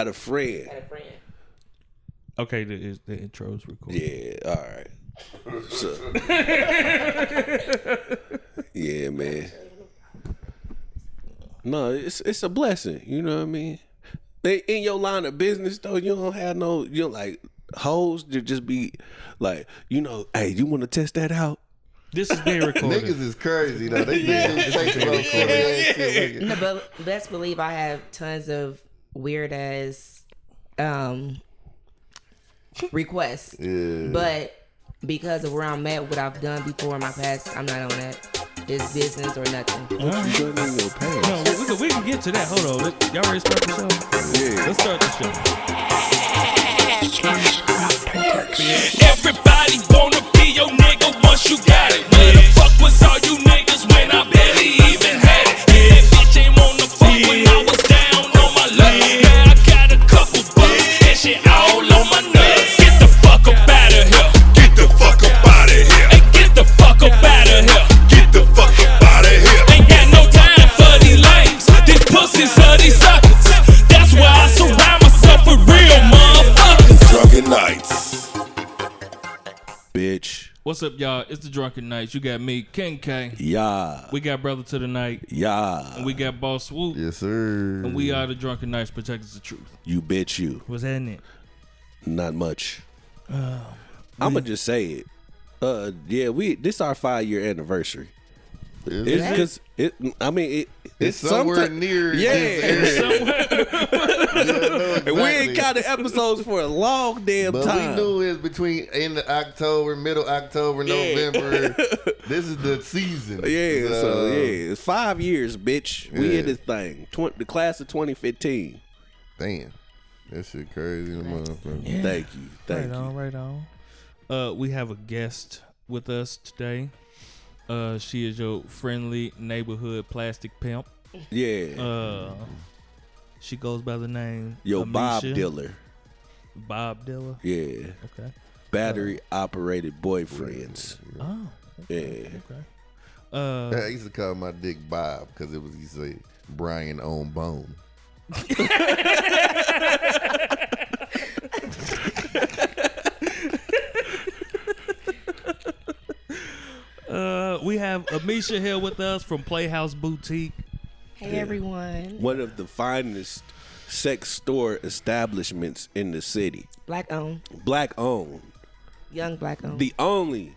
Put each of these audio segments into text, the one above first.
Got a friend. Had a friend. Okay, the, is- the intro's recorded. Yeah, all right. So, yeah, man. No, it's it's a blessing. You know what I mean? They, in your line of business, though, you don't have no, you know, like hoes to just be like, you know, hey, you want to test that out? This is being recorded. Niggas is crazy though. They yeah. do fake about silly ass shit. No, but best believe I have tons of weird as um requests. Yeah. But because of where I'm at, what I've done before in my past, I'm not on that. It's business or nothing. All right. Put in your pants. No, we, we can, we can get to that. Hold on. Let- Y'all ready to start the show? Yeah. Let's start the show. Everybody wanna be your nigga once you got it. Where the fuck was all you niggas when I barely even had it? Yeah, all on my nuts. Get the fuck up out of here. Get the fuck up out of here. Hey, get the fuck up out of here. Get the fuck up out of here. Ain't got no time for these lames. These pussies are these suckers. That's why I surround myself with real motherfuckers. Drunken Knights. Bitch. What's up, y'all? It's the Drunken Knights. You got me, King K. Yeah. We got Brother to the Knight. Yeah. And we got Boss Swoop. Yes, sir. And we are the Drunken Knights, protectors of truth. You bet you. What's happening? Not much. I'm gonna just say it. Uh, yeah, we this our five year anniversary. Is It's it? because it. I mean, it, It's it's somewhere sometime- near. Yeah. this area. Yeah, I know And we ain't exactly. counted episodes for a long damn But time. we knew it was between end of October, middle October, Yeah. November. this is the season. Yeah, so yeah, it's five years, bitch. We Yeah. in this thing. Tw- the class of 2015. Damn. That shit crazy, motherfucker. Yeah. Thank you, thank right you. on, right on. Uh, we have a guest with us today. Uh, she is your friendly neighborhood plastic pimp. Yeah, Uh, she goes by the name yo, Bob Ameisha. Diller. Bob Diller. Yeah, Okay. battery operated boyfriends. Oh. Yeah, Okay. Uh, I used to call my dick Bob because it was he say Bryan on bone. uh, we have Ameisha here with us from Playhouse Boutique. Hey everyone. one of the finest sex store establishments in the city. Black owned. Black owned. Young black owned. The only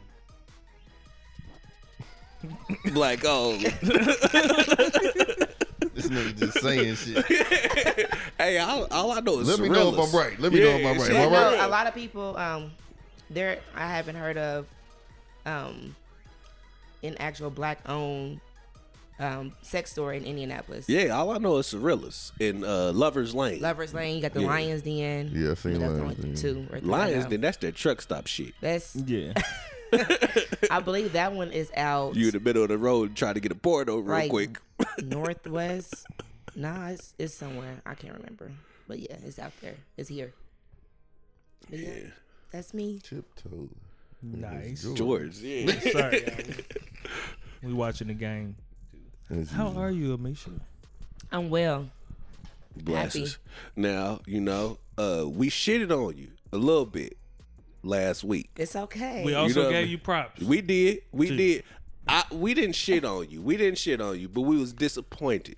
black owned. This nigga just saying shit. hey, all, all I know is Let me know if I'm right. Let me know if I'm right. Yeah, Am I no, right? a lot of people um there I haven't heard of um an actual black owned um sex store in Indianapolis. Yeah, all I know is Cirilla's in uh, Lovers Lane. Lovers Lane, you got the Yeah. Lions Den. Yeah, I seen That's Lions only Den. two right Lions, now. then that's their truck stop shit. That's Yeah. I believe that one is out You in the middle of the road trying to get a porno real Right. quick. Northwest. nah, it's it's somewhere. I can't remember. But yeah, it's out there. It's here. But yeah, that's me. Tiptoe. nice. George, yeah. Sorry. y'all. we watching the game. As How usual. are you, Ameisha? I'm well. Blessings. Now, you know, uh, we shitted on you a little bit last week. It's okay. We also know what I gave mean? you props. We did. We Gee. did. I we didn't shit on you. We didn't shit on you, but we was disappointed.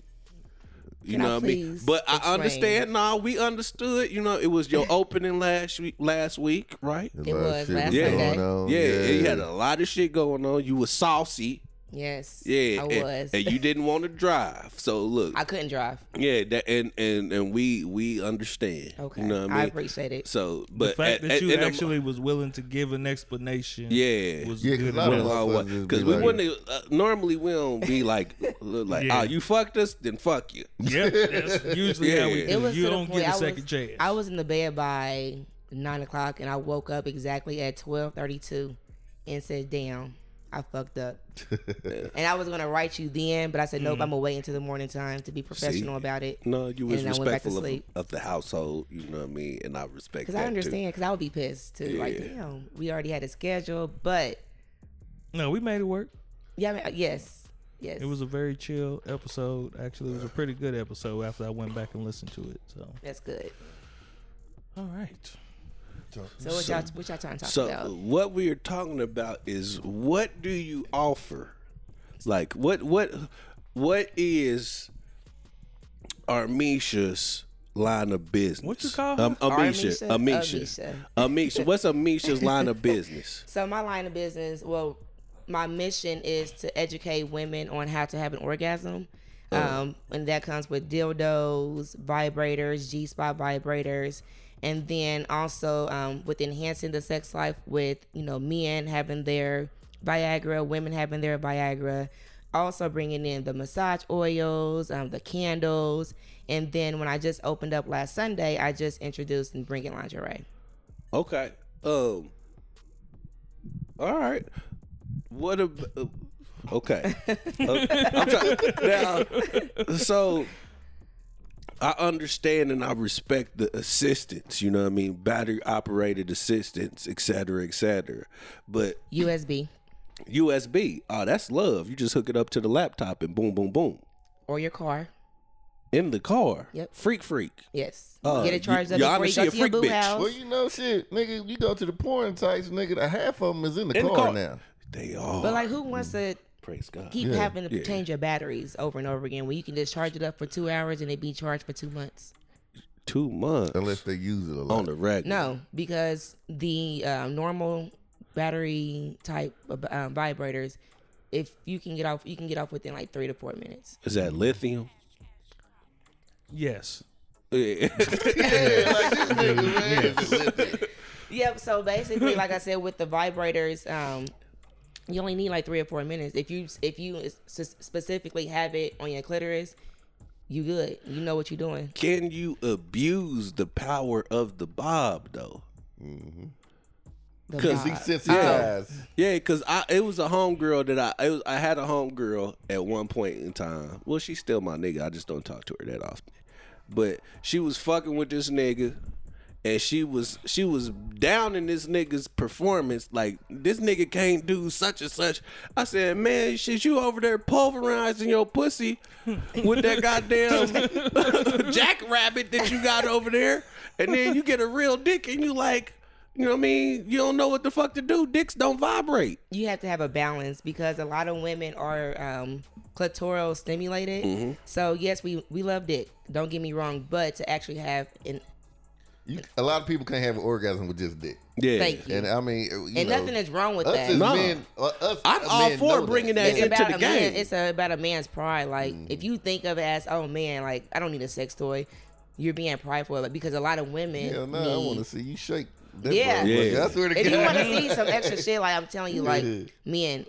You Can know I what I mean? please But I explain? understand. Nah, we understood. You know, it was your opening last week. Last week, right? A It was shit last Yeah. Sunday. going. Yeah, you had a lot of shit going on. You was saucy. Yes. Yeah, I and, was. and you didn't want to drive. So look, I couldn't drive. yeah, that and and and we we understand. Okay. you know what I mean? I appreciate it. So, but the fact at- that at- you in a- actually was willing to give an explanation, yeah, was Yeah, 'cause good. a lot of enough. motherfuckers just because we like- wouldn't uh, normally we don't be like like Yeah. oh you fucked us then fuck you. Yep, that's usually how we do. It was you the don't point get a I second was, chance. I was in the bed by nine o'clock and I woke up exactly at twelve thirty two and said, Damn, I fucked up. and I was gonna write you then, but I said, Nope, mm-hmm. I'm gonna wait until the morning time to be professional about it. No, you was And I went back to respectful of, sleep. of the household. You know what I mean, and I respect Because I understand, because I would be pissed too. Like, Yeah. damn, we already had a schedule, but no, we made it work. yeah, I mean, yes, yes. It was a very chill episode. Actually, it was a pretty good episode after I went back and listened to it. So That's good. All right. So what y'all what y'all trying to talk So about? what we are talking about is what do you offer? Like what what what is Armisha's line of business? What you call her? um, Ameisha, Armisha? Ameisha, Ameisha. Ameisha. What's Amisha's line of business? So my line of business, well, my mission is to educate women on how to have an orgasm. Um, and that comes with dildos, vibrators, G spot vibrators, and then also um, with enhancing the sex life with you know men having their Viagra, women having their Viagra, also bringing in the massage oils, um, the candles, and then when I just opened up last Sunday, I just introduced and bringing lingerie. Okay. Um. All right. What ab- Okay. Uh, I'm trying, now, so I understand and I respect the assistance. You know what I mean? Battery operated assistance, et cetera, et cetera. But USB USB, oh, that's love. You just hook it up to the laptop and boom, boom, boom. or your car. In the car. Yep. Freak, freak. Yes. Uh, Get it charged you- up your before Honor, you she go a to your freak boo bitch. house. Well, you know, shit, nigga, you go to the porn sites, nigga, the half of them is in the, In car, the car. now. They are. But like, who wants to praise God. keep Yeah. having to Yeah. change your batteries over and over again when you can just charge it up for two hours and it be charged for two months? Two months Unless they use it a lot. on the regular. No, because the um, normal battery type of um, vibrators, if you can get off, you can get off within like three to four minutes. Is that lithium? Yes. Yeah. Yep. So basically, like I said, with the vibrators, um, you only need like three or four minutes. If you if you specifically have it on your clitoris, you good. You know what you're doing. Can you abuse the power of the bob though? Mm-hmm. The Cause vibe. He sensitized. Yeah, cause I it was a homegirl that I it was, I had a homegirl at one point in time. Well, she's still my nigga. I just don't talk to her that often. But she was fucking with this nigga, and she was she was down in this nigga's performance. Like this nigga can't do such and such. I said, man, shit, you over there pulverizing your pussy with that goddamn jackrabbit that you got over there, and then you get a real dick, and you like. You know what I mean? You don't know what the fuck to do. Dicks don't vibrate. you have to have a balance because a lot of women are um, clitoral stimulated. Mm-hmm. So yes, we we love dick. Don't get me wrong, but to actually have an You, a lot of people can't have an orgasm with just dick. Yeah. thank you, And I mean, you and know, nothing is wrong with us that. as No. men, uh, us I'm all men for know bringing that it's into about the a man. game. It's a, about a man's pride. Like Mm. if you think of it as, oh man, like I don't need a sex toy, you're being prideful. Like, because a lot of women Hell no, I want to see you shake. That Yeah. motherfucker. Yeah. I swear to if you want to see some extra shit, like I'm telling you, like Yeah. men,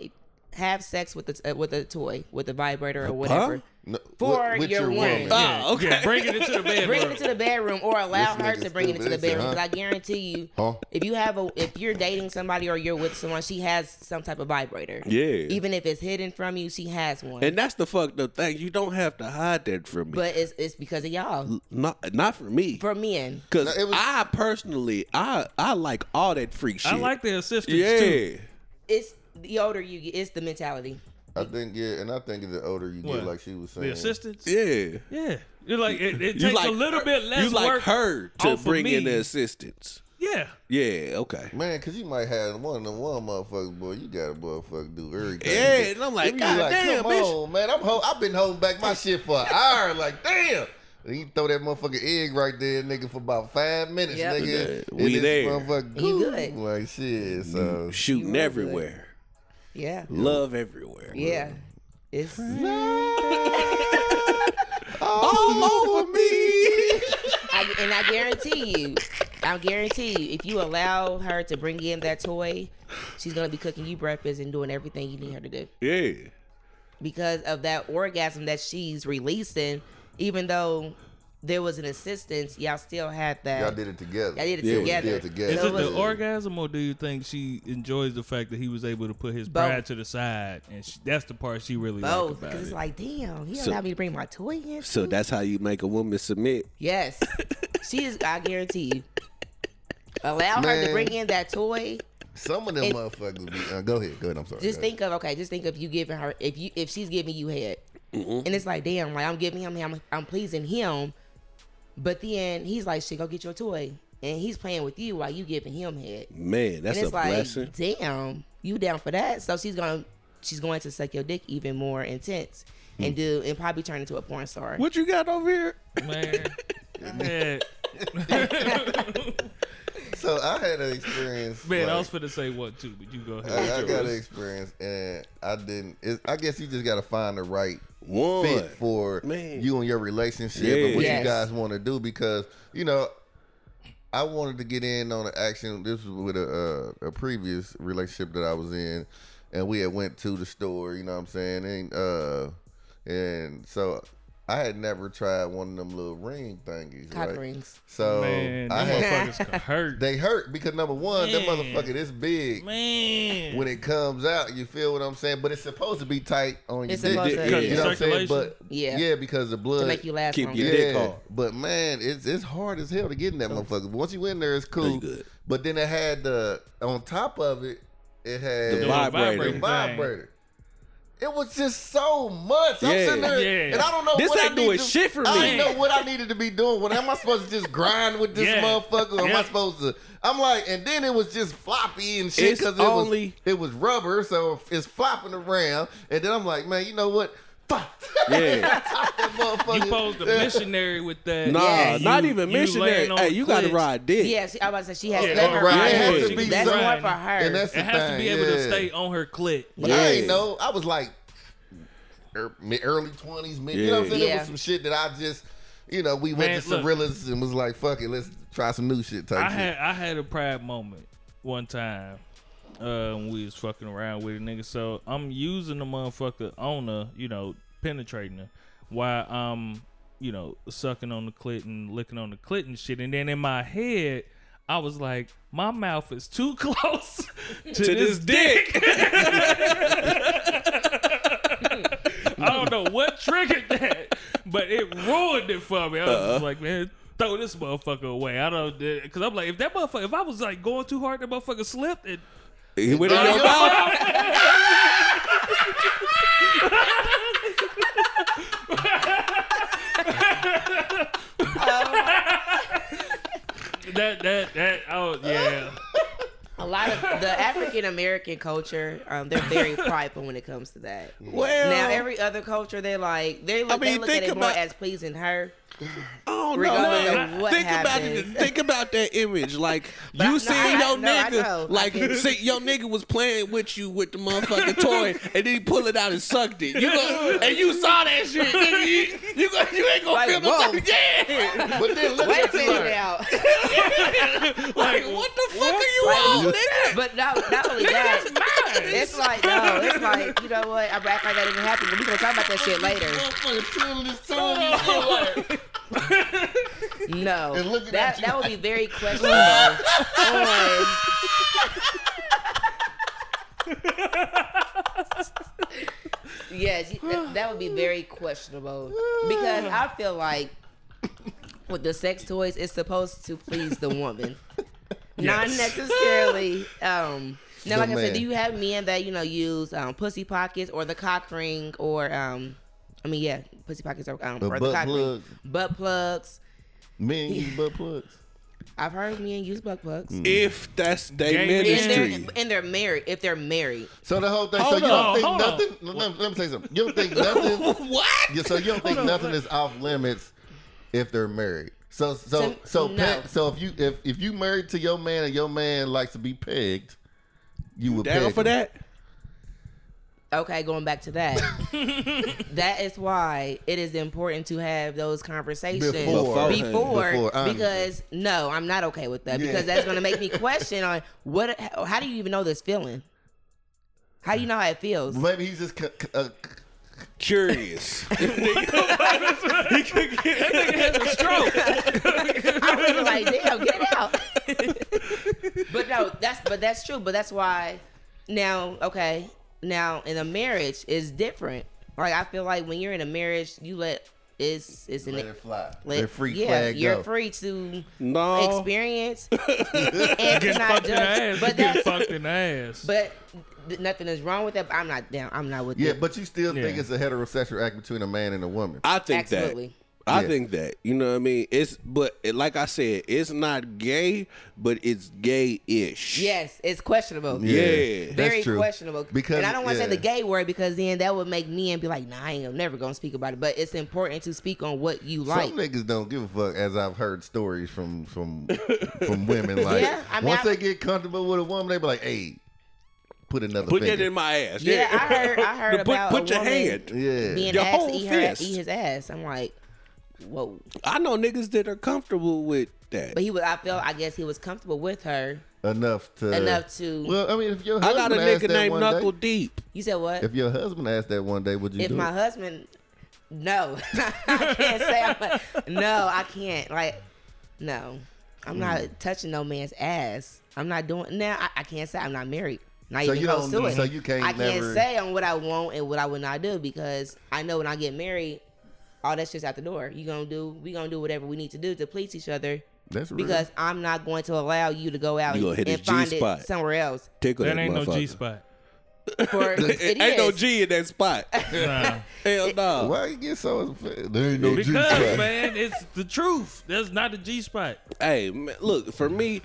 have sex with the uh, with a toy, with a vibrator or whatever. No, For with, with your your woman. woman. Oh, okay. Yeah, bring it into the bedroom. Bring it into the bedroom or allow This her to bring it into the stupid. bedroom. Huh? I guarantee you, Huh? if you have a, if you're dating somebody or you're with someone, she has some type of vibrator. Yeah. Even if it's hidden from you, she has one. and that's the fucked up thing. You don't have to hide that from me. but it's it's because of y'all. not not for me. For men, Cause No, it was- I personally I I like all that freak shit. I like the assistance Yeah. too. it's the older you get, it's the mentality. I think yeah, and I think the older you What? get, like she was saying, The assistance. Yeah. Yeah. You're like it, it takes like a little her- bit less You like work her to off of bring in me. the assistance. Yeah. Yeah, okay. Man, cause you might have one of them one motherfucker, boy. You got a motherfucker do everything. Yeah, and I'm like, They be God damn, come bitch. on, man. I'm ho- I've been holding back my shit for an hour. Like, damn. And you throw that motherfucking egg right there, nigga, for about five minutes, Yep. nigga. Yeah, we and this there. motherfucker You good. Like shit. So Shooting everywhere. Yeah, Love everywhere. yeah. It's love All over me. I, and I guarantee you, I guarantee you, if you allow her to bring in that toy, she's gonna be cooking you breakfast and doing everything you need her to do yeah. because of that orgasm that she's releasing. Even though there was an assistance, y'all still had that. y'all did it together. Y'all did it Yeah, together. did it together. Is So it the was- orgasm, or do you think she enjoys the fact that he was able to put his Both. pride to the side, and she, that's the part she really liked both about because it's like, damn, he So- allowed me to bring my toy in. So too? that's how you make a woman submit. yes, she is. I guarantee you. Allow her to bring in that toy. Some of them And- motherfuckers be. Uh, go ahead. Go ahead. I'm sorry. Just Go think of okay. Just think of you giving her if you if she's giving you head, and it's like damn, like I'm giving him, I'm, I'm pleasing him, but then he's like, shit, go get your toy. and he's playing with you while you giving him head. Man, that's and a it's like, blessing. damn, you down for that? So she's gonna she's going to suck your dick even more intense and hmm. do and probably turn into a porn star. What you got over here? Man, I had, So I had an experience. man, I was was finna say what too, but you go ahead. I, I got an experience, and I didn't. It, I guess you just got to find the right One. fit for Man. you and your relationship Yeah. and what Yes. you guys want to do. Because you know, I wanted to get in on the action. This was with a, uh, a previous relationship that I was in, and we had went to the store. You know what I'm saying? And uh, and so I had never tried one of them little ring thingies. Cock right? rings. So Man, I had motherfuckers hurt. they hurt because number one, that Man. motherfucker this big Man, when it comes out, you feel what I'm saying? But it's supposed to be tight on your dick. to- Yeah. You know what I'm saying? But Yeah. yeah, because the blood To make you last Keep longer. your yeah, dick hard. but man, it's it's hard as hell to get in that oh. motherfucker. But once you in there, it's cool. Good. But then it had the on top of it, it had The vibrator. the vibrator. It was just so much. I'm Yeah. sitting there, Yeah. and I don't know This what ain't I need doing to, shit for I didn't know what I needed to be doing. What am I supposed to just grind with this Yeah. motherfucker? Or am I supposed to? I'm like, and then it was just floppy and shit because it only- was it was rubber, so it's flopping around. And then I'm like, man, you know what? Fuck. Yeah. Top that motherfucker. you posed a missionary with that. Nah, Yes. not You- even you missionary. laying on Hey, you got to ride dick. Yeah, she, I was about say she has Yeah, to her right. ride. It has to be That's ride. more for her. And that's It the has to be thing, able to stay on her clit. But Yeah. I ain't know. I was like er, early twenties, mid. You know what I'm saying? It was some shit that I just, you know, we went Man, to look. Cirilla's and was like, fuck it, let's try some new shit type I shit. had I had a pride moment one time uh, when we was fucking around with a nigga. So I'm using the motherfucker on her, you know, penetrating her while I'm, you know, sucking on the clit and licking on the clit and shit. And then in my head, I was like, my mouth is too close to, To this, this dick. I don't know what triggered that, but it ruined it for me. I was Uh-huh. just like, man, throw this motherfucker away. I don't, because I'm like, if that motherfucker, if I was like going too hard, that motherfucker slipped. It, He went in your mouth. that that that oh yeah. A lot of the African American culture, um, they're very prideful when it comes to that. Well, Now every other culture, they're like they look, they mean, look at think it more as pleasing her. Oh no! regardless no. of what think about it. Think about that image. Like But I- you no, seen I- your no, I nigga, know. Like get see your nigga was playing with you with the motherfucking toy, and then he pull it out and sucked it. You go, and you saw that shit. Nigga, you, you, go, you ain't gonna Like, feel no whoa. type of yeah. But then look Wait a at you minute learn. now. Like what the fuck are you Like, on, nigga? But not, not only that, it's like no, it's like you know what? I'm act like that didn't happen, but we gonna talk about that shit later. Motherfucker twiddling his tongue and shit like- No, that. that would be very questionable. on, yes, that, would be very questionable. Because I feel like with the sex toys, it's supposed to please the woman, not necessarily. Um, now, The like I said, do you have men that you know use um, pussy pockets or the cock ring or um, I mean, yeah, pussy pockets are um, or butt the cock ring, plugs. butt plugs. Men use butt plugs. I've heard men use butt plugs. If that's their Gang And ministry, they're, and they're married. If they're married, So the whole thing. Hold so you on, don't think hold on. nothing. Let, me- let me say something. You don't think nothing. what? Yeah, so you don't think nothing is off limits if they're married. So so To- so no. pe- so if you if if you married to your man and your man likes to be pegged, you would Down peg for him. that? Okay. Going back to that, that is why it is important to have those conversations Before. before, Before, honestly. because no, I'm not okay with that Yeah. because that's going to make me question on what. How, how do you even know this feeling? How do you know how it feels? Maybe he's just c- c- uh, Curious. I was like, damn, get out. but no, that's but that's true. But that's why now, okay, now in a marriage is different. Like I feel like when you're in a marriage, you let it's it's an let it fly. let- Let free yeah, flag you're go. free to No. experience and Getting to not fucked in judge. ass. But Getting that's fucked in the ass. but nothing is wrong with that. But I'm not down. I'm not with Yeah, it. but you still think it's a heterosexual act between a man and a woman. I think Absolutely. that. I Yeah. think that you know what I mean. It's but like I said, it's not gay, but it's gay-ish. Yes, it's questionable. Yeah. That's Very true. questionable. Because- and I don't want to yeah. say the gay word because then that would make men be like, "Nah, I ain't never gonna speak about it." But it's important to speak on what you like. Some niggas don't give a fuck, as I've heard stories from from from women. Like Yeah, I mean, once I- they get comfortable with a woman, they be like, "Hey, put another Put finger." that in my ass. yeah, I heard. I heard Put, about put a your woman hand. yeah, being Your asked whole to eat her eat his ass. I'm like, whoa. I know niggas that are comfortable with that. But he was. I felt. I guess he was comfortable with her enough to enough to. Well, I mean, if your I husband got a asked nigga that named one Knuckle day, Deep. you said what? if your husband asked that one day, would you if do my it? husband no i can't say I'm like, no i can't like no i'm not Mm. touching no man's ass i'm not doing now I, I can't say i'm not married not So even you close don't- to it so you can't i can't say on what i want and what i would not do because i know when i get married all that shit's out the door you gonna do we gonna do whatever we need to do to please each other That's real. because i'm not going to allow you to go out You and, hit and find G-spot. it somewhere else Tickle That that, ain't no. G spot. for it Ain't no. G in that spot. Nah. Hell no. Why you get so offended? There ain't no G Because man, it's the truth. That's not a G spot. Hey, man, look for me.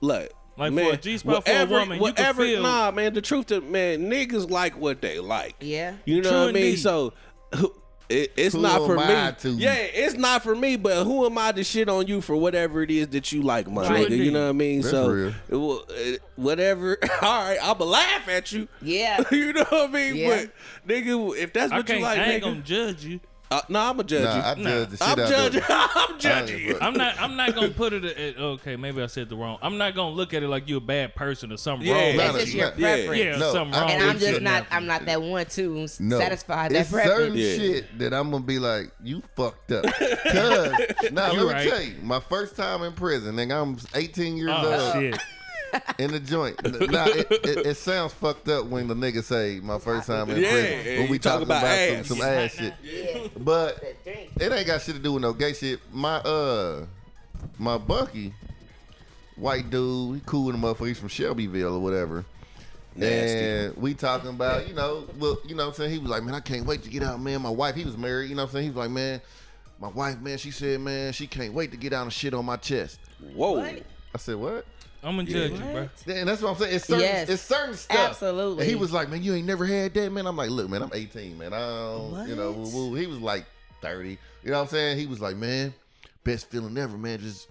Look, Like, for man, a G-spot for a whatever- woman, you can feel- Nah, man. The truth, is, man, niggas like what they like. yeah You know True what I mean? indeed. So who- it, it's Who not for me. to- Yeah, it's not for me. But who am I to shit on you for whatever it is that you like, my True nigga? You know what I mean? That's so real. it will- it- whatever. All right, I'ma laugh at you. yeah you know what I mean? Yeah. But nigga, if that's I what you like, I ain't nigga, gonna judge you. Uh, no, I'm a judge Nah, you. I judge the shit I'm out judging. of I'm judging you. I'm not. I'm not gonna put it. At, okay, maybe I said the wrong. I'm not gonna look at it like you're a bad person or something Yeah. wrong. Nah, that's just your nah. preference yeah, No, something wrong. and I'm just not. now. I'm not that one to No. satisfy that it's preference. certain Yeah. shit that I'm gonna be like, you fucked up. Cause now You let right. me tell you, my first time in prison, nigga, I'm 18 years Oh old shit! In the joint. Now it, it, it sounds fucked up when the nigga say my first time in Yeah, prison. yeah, When we talk talking about about, ass. some, some ass shit. Yeah. But it ain't got shit to do with no gay shit. My uh my Bucky, white dude, he cool with a motherfucker. He's from Shelbyville or whatever. Nasty. And we talking about, you know, well, you know what I'm saying? He was like, Man, I can't wait to get out, man. My wife, he was married, you know what I'm saying? He was like, Man, my wife, man, she said, man, she can't wait to get out and shit on my chest. Whoa. What? I said, What? I'm gonna judge you, bro. What? And that's what I'm saying. It's certain, Yes. it's certain stuff. Absolutely. And he was like, man, you ain't never had that, man. I'm like, look, man, I'm 18, man. I don't, you know, What? woo, woo. he was like 30. You know what I'm saying? He was like, man, best feeling ever, man. Just,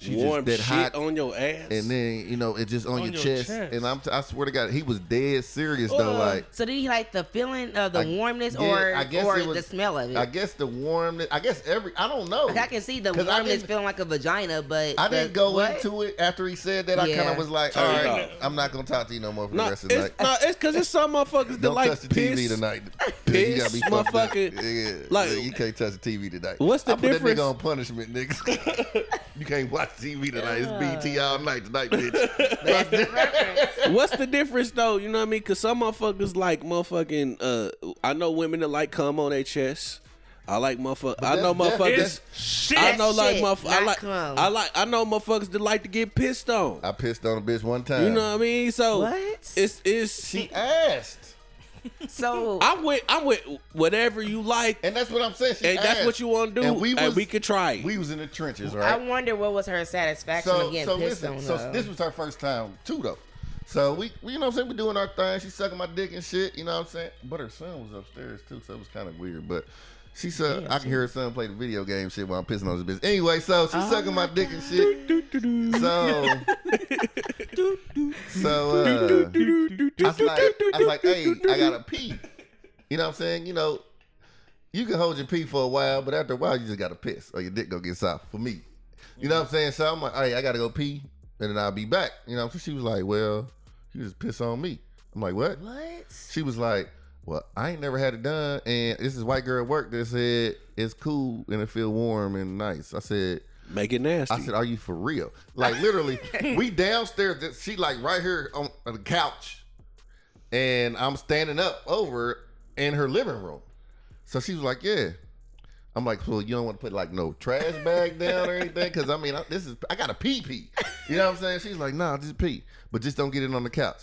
she Warm just shit that hot. on your ass. and then, you know, it just on, On your, your chest. chest. And I'm, t- I swear to God, he was dead serious, though. Like, So did he like the feeling of the I- warmness yeah, or I guess or was- the smell of it? I guess the warmness, I guess every, I don't know. Like, I can see the I warmness didn't- feeling like a vagina, but I didn't go what? into it after he said that. I kind of was like, all right, Turn it right, off. I'm not going to talk to you no more for no, the rest of the night. it's, no, it's because it's some motherfuckers that Don't like touch the piss. TV tonight. piss, you gotta be fucked up. motherfucker. Yeah, Like- like you can't touch the TV tonight. What's the I put that nigga on punishment, nigga. you can't watch TV tonight. It's BT all night tonight, bitch. That's the preference. What's the difference though? You know what I mean? Cause some motherfuckers like motherfucking. Uh, I know women that like cum on their chest. I like motherfuckers. I know motherfuckers. Shit. I know like shit, motherfuckers. I like. cum. I like. I know motherfuckers that like to get pissed on. I pissed on a bitch one time. You know what I mean? So What? it's it's. She asked, So I'm with. I'm with whatever you like, and that's what I'm saying. She and that's what you want to do. And we was, we could try. it. we was in the trenches, right? I wonder what was her satisfaction so of getting so pissed listen, on. so though. this was her first time too, though. So we, we, you know what I'm saying, we doing our thing. She sucking my dick and shit, you know what I'm saying. But her son was upstairs too, so it was kind of weird. But she said I can hear her son play the video game shit while I'm pissing on this bitch. Anyway, so she's Oh sucking my dick and shit. So, so uh, I was like, I was like, hey, I gotta pee. You know what I'm saying? You know, you can hold your pee for a while, but after a while, you just gotta piss or your dick go get soft. For me, you know what I'm saying? So I'm like, hey, I gotta go pee, and then I'll be back. You know, so she was like, well, you just piss on me. I'm like, what? what? She was like, well, I ain't never had it done, and this is white girl at work that said it's cool and it feel warm and nice. I said, Make it nasty. I said, "Are you for real?" Like literally, we downstairs. that- She like right here on, on the couch, and I'm standing up over in her living room. So she was like, "Yeah." I'm like, "Well, you don't want to put like no trash bag down or anything, because I mean, I, this is I got a pee pee." You know what I'm saying? She's like, "Nah, just pee, but just don't get it on the couch."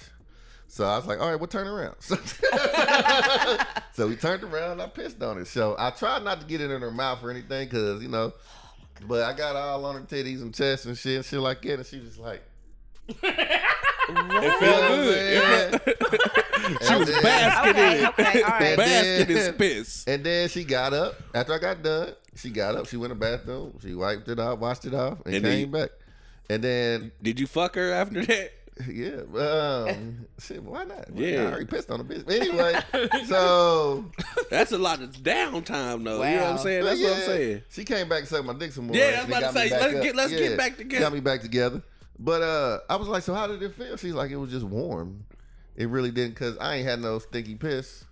So I was like, all right, we'll turn around. So, so we turned around and I pissed on it. So I tried not to get it in her mouth or anything because, you know, but I got all on her titties and chest and shit, and shit like that. And she was like, It you felt good. saying? She was then- basking in Okay, it. okay, all right. Basking then- in piss. And then she got up after I got done. She got up. She went to the bathroom. She wiped it off, washed it off, and, And came then- back. And then, Did you fuck her after that? yeah, um, shit, why not? Yeah. I already pissed on the bitch. Anyway, so That's a lot of downtime, though. You know what I'm Wow. saying? That's what I'm saying. She came back and sucked my dick some more. Yeah, I was about to say, let's up. get- let's get back together. Got me back together. But uh, I was like, so how did it feel? She's like, it was just warm. It really didn't, cause I ain't had no stinky piss.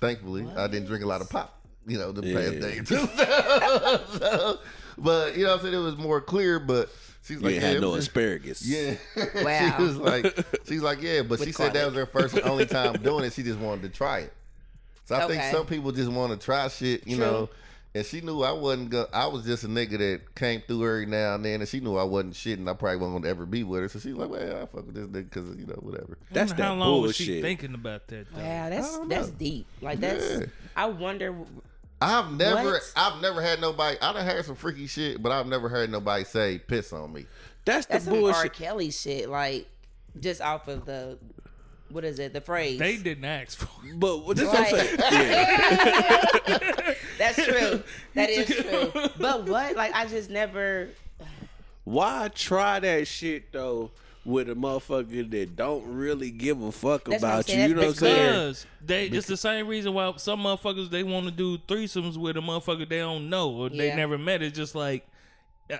Thankfully, I didn't drink a lot of pop. You know, the past Yeah. day too. So, but you know, what I'm saying it was more clear. But she's like, ain't yeah, had it no just- asparagus. yeah. Wow. she was like, she's like, yeah, but With she said that was her first and only time doing it. She just wanted to try it. So I think some people just want to try shit, you True. know. And she knew I wasn't go I was just a nigga that came through every now and then, and she knew I wasn't shit, and I probably wasn't gonna ever be with her. So she's like, well, I fuck with this nigga because you know whatever. That's Wonder how that long was she thinking about that? Though? Wow, that's that's deep. Like that's. Yeah. I wonder. I've never, What? I've never had nobody. I done had some freaky shit, but I've never heard nobody say piss on me. That's the That's some R. Kelly shit. Like just off of the. What is it? The phrase. They didn't ask for it. But what this I'm Right. saying. Yeah. That's true. That is true. But what? Like I just never. Why try that shit though with a motherfucker that don't really give a fuck That's what I'm about you? saying. You know what I'm That's saying? Because they, it's the same reason why some motherfuckers they want to do threesomes with a motherfucker they don't know or they Yeah. never met. It's just like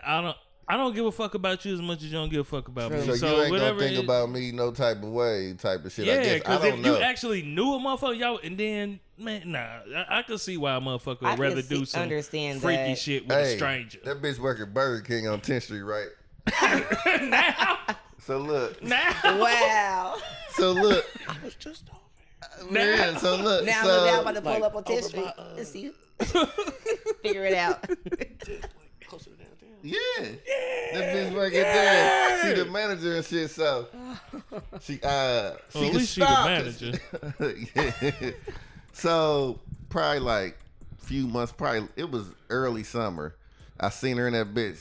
I don't, I don't give a fuck about you as much as you don't give a fuck about True. me. So, you ain't whatever gonna think it- about me no type of way, type of shit. I Yeah, guess I because don't if know. you actually knew a motherfucker, y'all, and then man, nah, I, I could see why a motherfucker I would can rather see- do some understand freaky that. shit with a stranger. That bitch work at Burger King on 10th Street, right? So look, Now, Wow. so look, I was just over yeah, so look, Now so, I'm about to pull like, up on over 10th Street by, uh, and see. Figure it out. closer to downtown. yeah, that bitch work at there. She the manager and shit, so she uh she Well, at least she the manager. yeah. So probably like few months, probably it was early summer. I seen her in that bitch.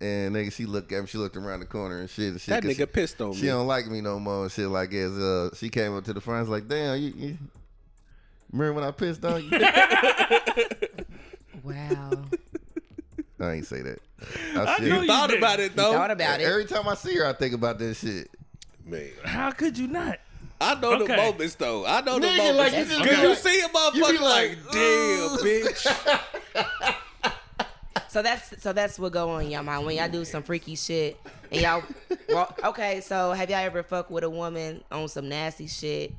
And nigga, she looked at me. She looked around the corner and shit. And shit That 'cause nigga pissed on she me. She don't like me no more and shit like as Uh, she came up to the front, was like, "Damn, you, you remember when I pissed on you?" Wow. I ain't say that. I I know you Thought did. about it though. Thought about it. Every time I see her, I think about that shit. Man, how could you not? I know the moments though. I know the Nigga, moments. like, you just Cause be you see a you motherfucker be like, like, damn, bitch. So that's so that's what go on in y'all mind when y'all do some freaky shit and y'all. Well, okay, so have y'all ever fucked with a woman on some nasty shit,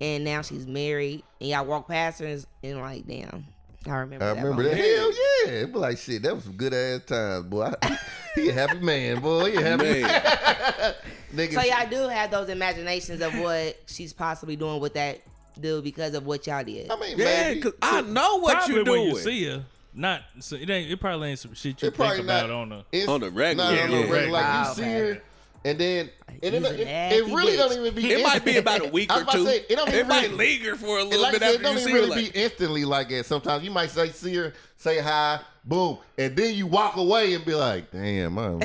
and now she's married, and y'all walk past her and, and like, damn, I remember. I that remember that. Hell yeah! It be like shit. That was some good ass times, boy. he a happy man, boy. He a happy man. Man, Nigga, So y'all do have those imaginations of what she's possibly doing with that dude because of what y'all did. I mean, yeah, maybe. cause I know what Probably you when doing. you see her. Not so it ain't. It probably ain't some shit you It probably think about not- on her. It's On the regular, Not on the yeah. regular. Like Wow, you see man. her, and then and it, it, it really bitch. don't even be. It might be about a week or two. say, it don't even might really- linger for a little like bit said, it after don't you even see her. really Like, be instantly like that. Sometimes you might say see her, say hi, boom, and then you walk away and be like, "Damn, I'm,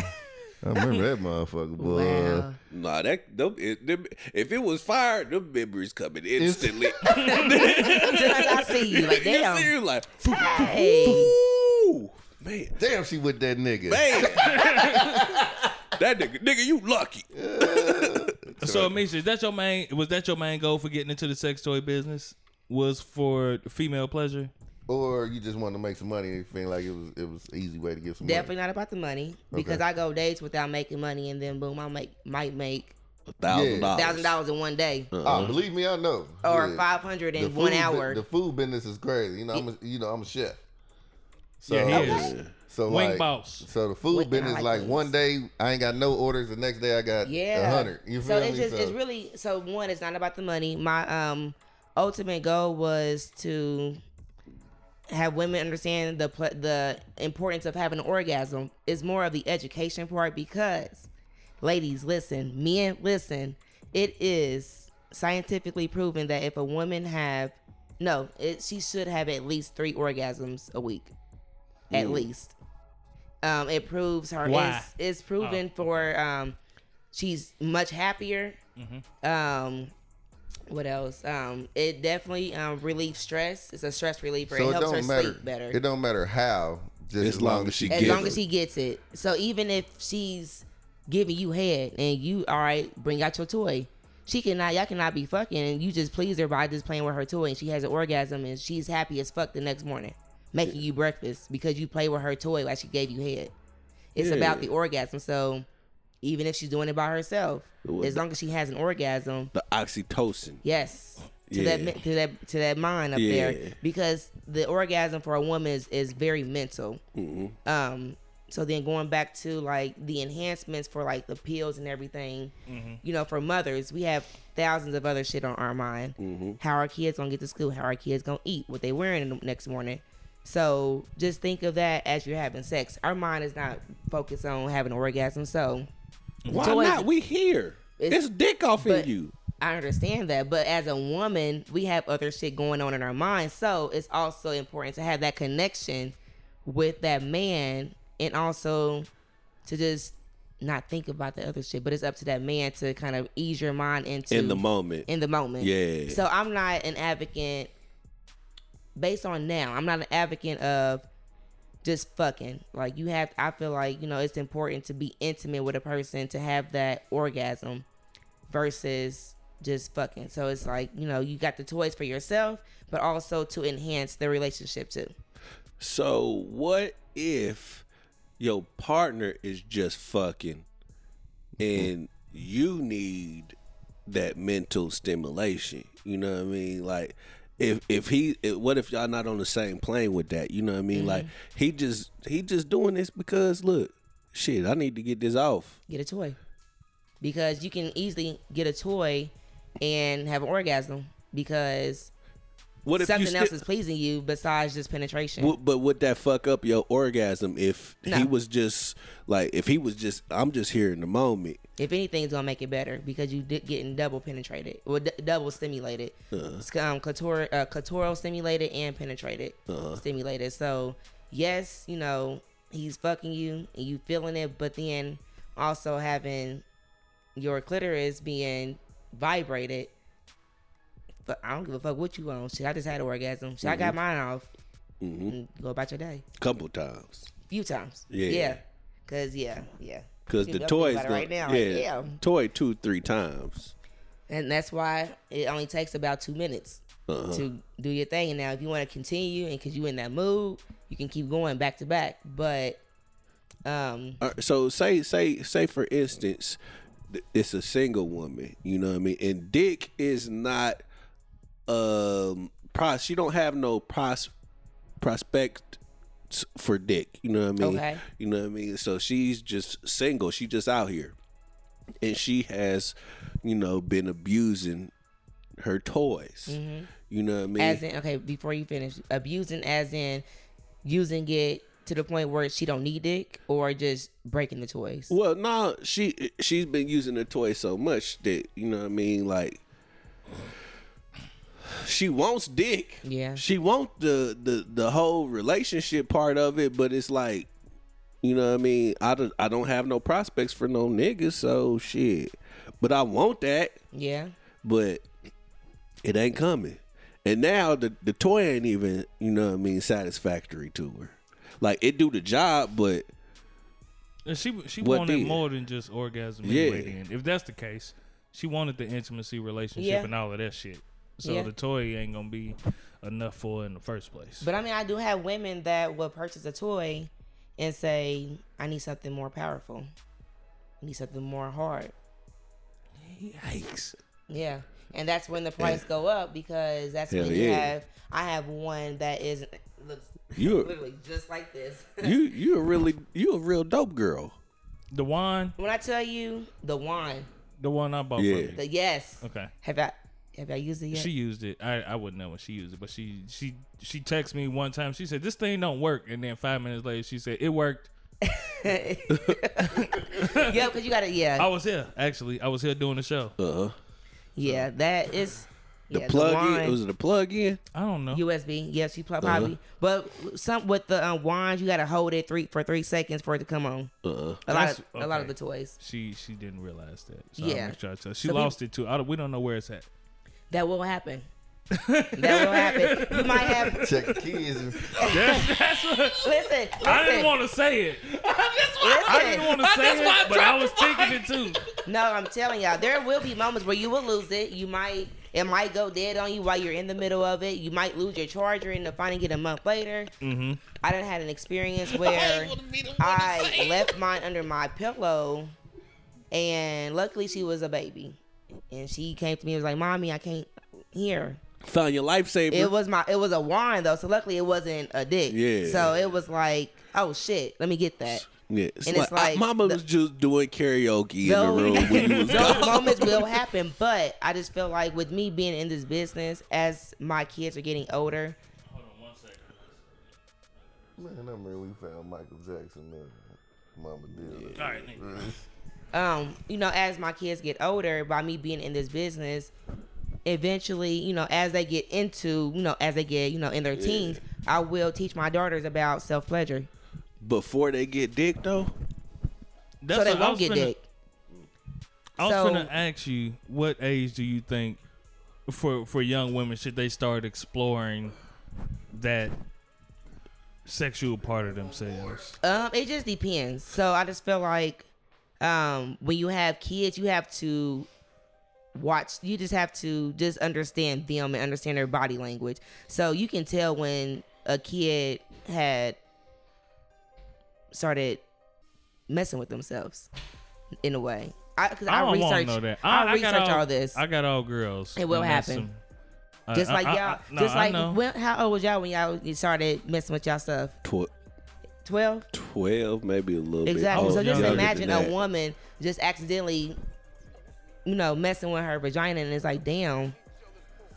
I remember that motherfucker, boy." Wow. nah, that them, it, them, if it was fire, the memories coming instantly. As soon as I see you, like, You see damn, her like, hey, ooh, man, Damn, she with that nigga. man. that nigga, nigga, you lucky. So, Misha, is that your main? Was that your main goal for getting into the sex toy business? Was for female pleasure? Or you just want to make some money and feel like it was it was an easy way to get some money. definitely not about the money because Okay. I go days without making money, and then boom, I make might make A thousand Yeah. thousand dollars. dollars in one day money. Oh, believe me, I know. or Yeah. five hundred The in one food bu- hour. The food business is crazy. You know, I'm a, you know I'm a chef. So, Yeah, he is. So Wing like, boss. So the food What- and I business, like like one day I ain't got no orders, the next day I got a yeah, hundred. You so feel it's me? just so, it's really so one. It's not about the money. My um ultimate goal was to have women understand the the importance of having an orgasm. Is more of the education part because, ladies, listen, men, listen. it is scientifically proven that if a woman have no, it, she should have at least three orgasms a week, at least. Um, it proves her. Why? It's, it's proven for um, she's much happier. Um, what else? Um, it definitely um relieves stress. It's a stress reliever. So it it helps her don't matter. sleep better It don't matter how, just As as, long long as as she she as give long it. as she gets it. So even if she's giving you head and you all right, bring out your toy. She cannot, y'all cannot be fucking, and you just please her by just playing with her toy, and she has an orgasm, and she's happy as fuck the next morning, making you breakfast because you play with her toy like she gave you head. It's Yeah. about the orgasm. So even if she's doing it by herself, Well, as long as she has an orgasm, The oxytocin. Yes. To Yeah. that to that to that mind up Yeah. there because the orgasm for a woman is, is very mental. Mm-hmm. Um so then going back to like the enhancements for like the pills and everything, you know, for mothers, we have thousands of other shit on our mind. Mm-hmm. How our kids gonna get to school, how our kids gonna eat, what they wearing the next morning. So just think of that as you're having sex. Our mind is not focused on having an orgasm. So Why not? We here. It's- It's, dick off in you. I understand that, but as a woman, we have other shit going on in our mind. So it's also important to have that connection with that man and also to just not think about the other shit. But it's up to that man to kind of ease your mind into In the moment. In the moment. Yeah. So I'm not an advocate based on now, I'm not an advocate of just fucking. Like you have I feel like, you know, it's important to be intimate with a person to have that orgasm versus just fucking. So it's like, you know, you got the toys for yourself, but also to enhance the relationship too. So what if your partner is just fucking and you need that mental stimulation? You know what I mean? Like if if he if, what if y'all not on the same plane with that? You know what I mean? Like mm-hmm. he just he just doing this because look, shit, I need to get this off. Get a toy. Because you can easily get a toy and have an orgasm because What if something else is pleasing you besides just penetration. Would- but would that fuck up your orgasm if No. he was just like if he was just I'm just here in the moment. If anything, it's gonna make it better because you did getting double penetrated, or d- double stimulated, It's, um, clitor- uh, clitoral stimulated and penetrated, uh stimulated. So yes, you know he's fucking you and you feeling it, but then also having your clitoris being vibrated. But I don't give a fuck what you on. Shit, I just had an orgasm. Shit, I got mine off. And go about your day. Couple times. few times. Yeah. Yeah. Cause yeah, yeah. Cause the toys gonna- right now. yeah, Like, yeah. toy two, three times. And that's why it only takes about two minutes Uh-huh. to do your thing. And now, if you want to continue and because you in that mood, you can keep going back to back. But um, Uh, so say say say for instance, it's a single woman. You know what I mean? And Dick is not um pros. She don't have no pros prospect for Dick. You know what I mean? Okay. You know what I mean? So she's just single. She just out here, and she has, you know, been abusing her toys. You know what I mean? Mm-hmm. as in, okay, before you finish, abusing as in using it to the point where she don't need dick or just breaking the toys. Well, no, she she's been using the toy so much that you know what I mean. Like she wants dick. Yeah. She wants the the the whole relationship part of it, but it's like, you know what I mean. I don't I don't have no prospects for no niggas, so shit. But I want that, Yeah. but it ain't coming. And now the the toy ain't even you know what I mean satisfactory to her. Like it do the job, but And she she What wanted did? more than just orgasm Yeah. anyway. Then, if that's the case, she wanted the intimacy relationship Yeah. and all of that shit. So Yeah. the toy ain't gonna be enough for in the first place. But I mean, I do have women that will purchase a toy and say, "I need something more powerful. I need something more hard." yikes. Yeah, and that's when the price go up because that's Hell when you yeah. have. I have one that is looks You literally just like this. you you a really you a real dope girl. the wine, when I tell you the wine, the one I bought Yeah. from you. the yes, Okay. have I have I used it yet? She used it. I, I wouldn't know when she used it, but she she she texted me one time. She said this thing don't work, and then five minutes later she said it worked. yeah, because you got to Yeah, I yeah. was here actually. I was here doing the show. Uh huh. Yeah, that is The yeah, plug wine, in was it the plug in? I don't know. USB. Yes, you Uh-huh. plug probably. But some with the um, wand, you gotta hold it three for three seconds for it to come on. Uh-huh. A lot That's- of a lot of the toys She she didn't realize that. So Yeah. I'll sure I tell. She So we- lost it too. I don't, we don't know where it's at. That will happen. that will happen. You might have Check the kids. That's, that's what, listen. listen I didn't want to say it. I didn't want to say it, but I was thinking it too. No, I'm telling y'all, there will be moments where you will lose it. You might it might go dead on you while you're in the middle of it. You might lose your charger and then finding it a month later. Mm-hmm. I done had an experience where I left mine under my pillow, and luckily she was a baby, and she came to me and was like, "Mommy, I can't hear." found your lifesaver. It was my it was a wine though, so luckily it wasn't a dick. Yeah. So it was like, oh shit, let me get that. yeah, it's and like, it's like I- mama the- was just doing karaoke in the room when you was those gone. moments will happen, but I just feel like with me being in this business, as my kids are getting older, Hold on one second. Man, I remember we found Michael Jackson. Uh, Mama did. All right, nigga. um, you know, as my kids get older, by me being in this business, eventually, you know, as they get into, you know, as they get, you know, in their teens, I will teach my daughters about self pleasure, Before they get dick though, That's so they won't get finna- dick. I was So- gonna ask you, what age do you think for for young women should they start exploring that sexual part of themselves? Um, it just depends. So I just feel like, um, when you have kids, you have to watch. You just have to just understand them and understand their body language. So you can tell when a kid had started messing with themselves in a way. I, cause I, don't research. know that. I, got research all, this. I got all girls. It will and that's happen. some- just I- like y'all. I- no, just I like know. when, how old was y'all when y'all started messing with y'all stuff? tw- Twelve. twelve, maybe a little Exactly. bit. Exactly. So just imagine a woman just accidentally, you know, messing with her vagina, and it's like, damn,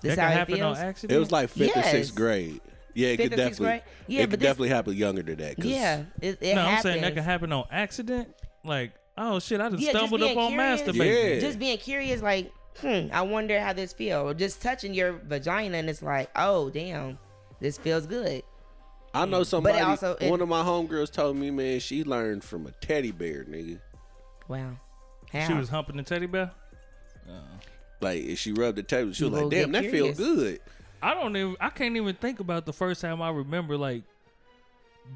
this that how it feels. on accident. It was like fifth or sixth grade. Yeah, it Fifth could or sixth definitely. grade? Yeah, it but could this- definitely happen younger than that. yeah, it, it no, I'm happens. saying that can happen on accident. Like, oh shit, I just Yeah, stumbled being up on curious. masturbating. Yeah. Just being curious, like, hmm, I wonder how this feels. Just touching your vagina, and it's like, oh, damn, this feels good. I know somebody. also- it- one of my homegirls told me, man, she learned from a teddy bear, nigga. Wow. How? She was humping the teddy bear. Uh-uh. Like if she rubbed the teddy, she was like, "Damn, that feels good." I don't even. I can't even think about the first time I remember like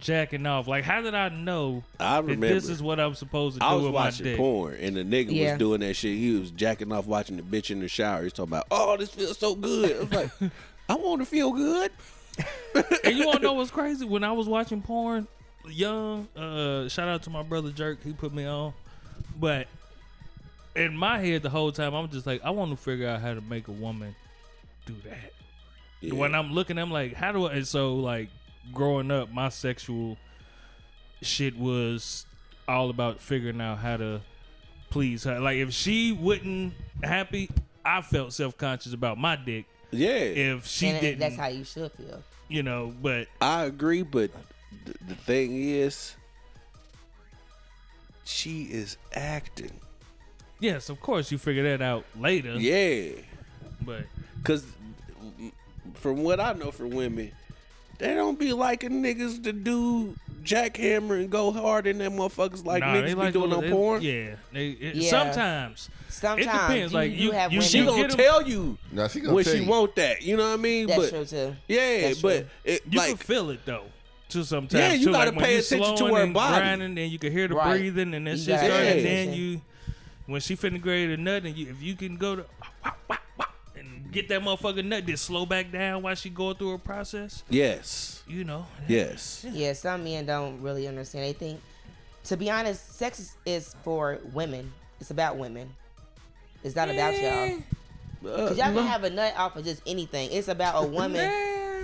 jacking off. Like, how did I know I that remember. this is what I'm supposed to do I was with watching dick? porn and the nigga Yeah. was doing that shit. He was jacking off watching the bitch in the shower. He's talking about, "Oh, this feels so good." I was like, "I want to feel good." and you to know what's crazy? When I was watching porn, young, uh, shout out to my brother Jerk, he put me on. But in my head, the whole time, I'm just like, I want to figure out how to make a woman do that. Yeah. When I'm looking, I'm like, how do I? And so, like, growing up, my sexual shit was all about figuring out how to please her. Like, if she wouldn't happy, I felt self conscious about my dick. Yeah, If she and didn't, that's how you should feel. you know, but I agree, but th- the thing is, she is acting. Yes, of course you figure that out later. Yeah, But because from what I know for women, they don't be liking niggas to do jackhammer and go hard in them motherfuckers like nah, niggas be like doing to- on they- porn. Yeah, they, it, Yeah. sometimes. Sometimes it depends. you, like you you, have you. She gonna get 'em- tell you Now she gonna when she you. want that. You know what I mean? That's but true too. yeah, That's but true. it, You like can feel it though. To sometimes. Yeah, you too. gotta like pay attention to her and body. grinding, and you can hear the Right. breathing, and that shit gotta starting. pay And then you, when she finna grade a nut, and you, if you can go to and get that motherfucker nut, then slow back down while she going through her process. yes, You know. yes, Yeah, some men don't really understand. They think, to be honest, sex is, is for women. It's about women. It's not about y'all. Uh, Cause y'all can have a nut off of just anything. It's about a woman.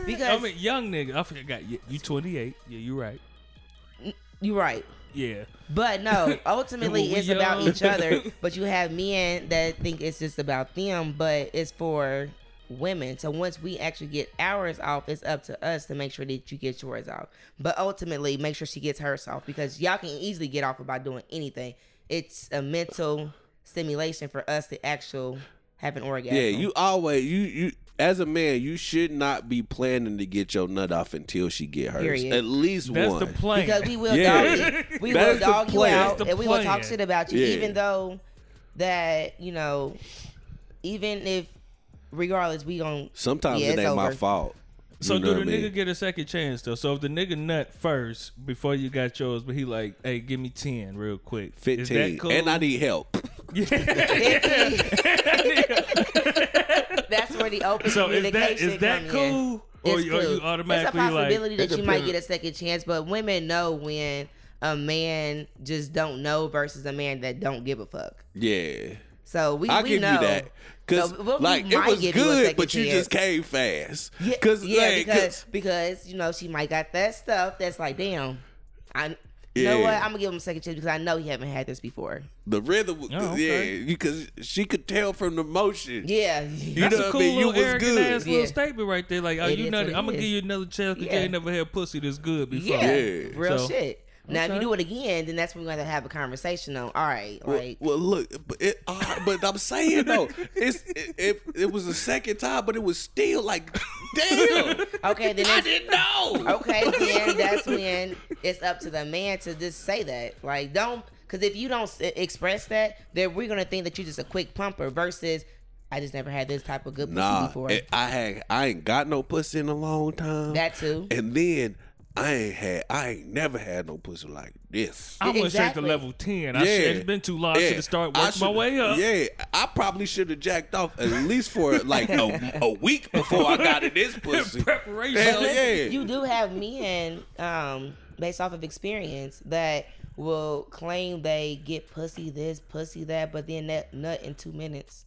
Because- I mean, young nigga. I forgot. You, you 28. Yeah, you right. You're right. Yeah. But no, ultimately When we it's about each other. But you have men that think it's just about them, but it's for women. So once we actually get ours off, it's up to us to make sure that you get yours off. But ultimately, make sure she gets hers off because y'all can easily get off by doing anything. It's a mental stimulation for us to actual have an orgasm. Yeah, you always you you as a man, you should not be planning to get your nut off until she get hers. Period. At least That's one. the plan. because we will Yeah. dog you. We That's will dog you out, That's the and we will talk shit about you, Yeah. even though that you know, even if regardless we gon' Sometimes yeah, it it's ain't my fault. So You know do the what I mean? nigga get a second chance though? So if the nigga nut first before you got yours, but he like, hey, give me ten real quick. Is fifteen? that cool? And I need help. That's where the open so is that is that come in. cool? Or It's you, or cool. you automatically It's a like possibility that you might get a second chance, but women know when a man just don't know versus a man that don't give a fuck. Yeah. So we I'll we give know. you that. Cause So, we like it was give you a good, but you chance. just came fast. Yeah, Cause yeah, like, because 'cause- because you know she might got that stuff that's like, damn, I. You know what? I'm gonna give him a second chance because I know he haven't had this before. the rhythm, Oh, okay. yeah, because she could tell from the motion. Yeah, You That's know a cool I mean? You little was arrogant good. ass little Yeah. statement right there. Like, oh, It you is know, what I'm gonna give you another chance because you ain't never had pussy this good before. yeah, Yeah. real So- shit. Now, if you do it again, then that's when we're gonna have a conversation on. All right, Well, like well, look, but, it, uh, but I'm saying though, it's it, it, it was the second time, but it was still like, damn, okay, then I didn't know. okay, then that's when it's up to the man to just say that. Like, don't because if you don't express that, then we're gonna think that you're just a quick pumper. Versus, I just never had this type of good pussy Nah, before. I had I ain't got no pussy in a long time. that too. and then I ain't had I ain't never had no pussy like this. I went straight to Exactly. level ten. I should, it's been too long. I should have started I working my shoulda- way up. Yeah, I probably should have jacked off at least for like a, a week before I got in this pussy. Preparation. Hell Listen, yeah. You do have men, um, based off of experience, that will claim they get pussy this, pussy that, but then that nut in two minutes.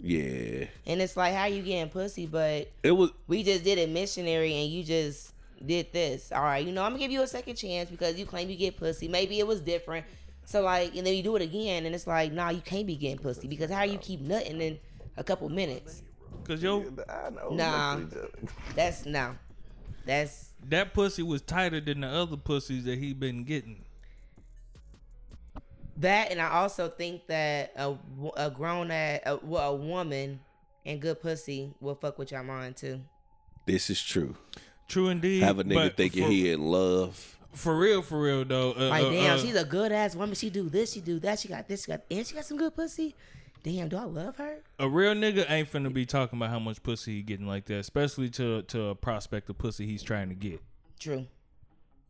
Yeah, And it's like, how you getting pussy? But it was. we just did it missionary, and you just did this. All right, you know, I'm gonna give you a second chance because you claim you get pussy. Maybe it was different. So like, and then you do it again, and it's like, nah, you can't be getting pussy because how you keep nutting in a couple minutes? Cause yo, I know. Nah. That's no. That's that pussy was tighter than the other pussies that he been getting. That and I also think that a, a grown ass a, well, a woman and good pussy will fuck with your mind too. This is true. True indeed. Have a nigga but thinking for, he in love. for real, for real though. Uh, Like uh, damn, uh, she's a good ass woman. She do this, she do that. She got this, she got and she got some good pussy. Damn, do I love her? a real nigga ain't finna be talking about how much pussy he getting like that, especially to to a prospect of pussy he's trying to get. True.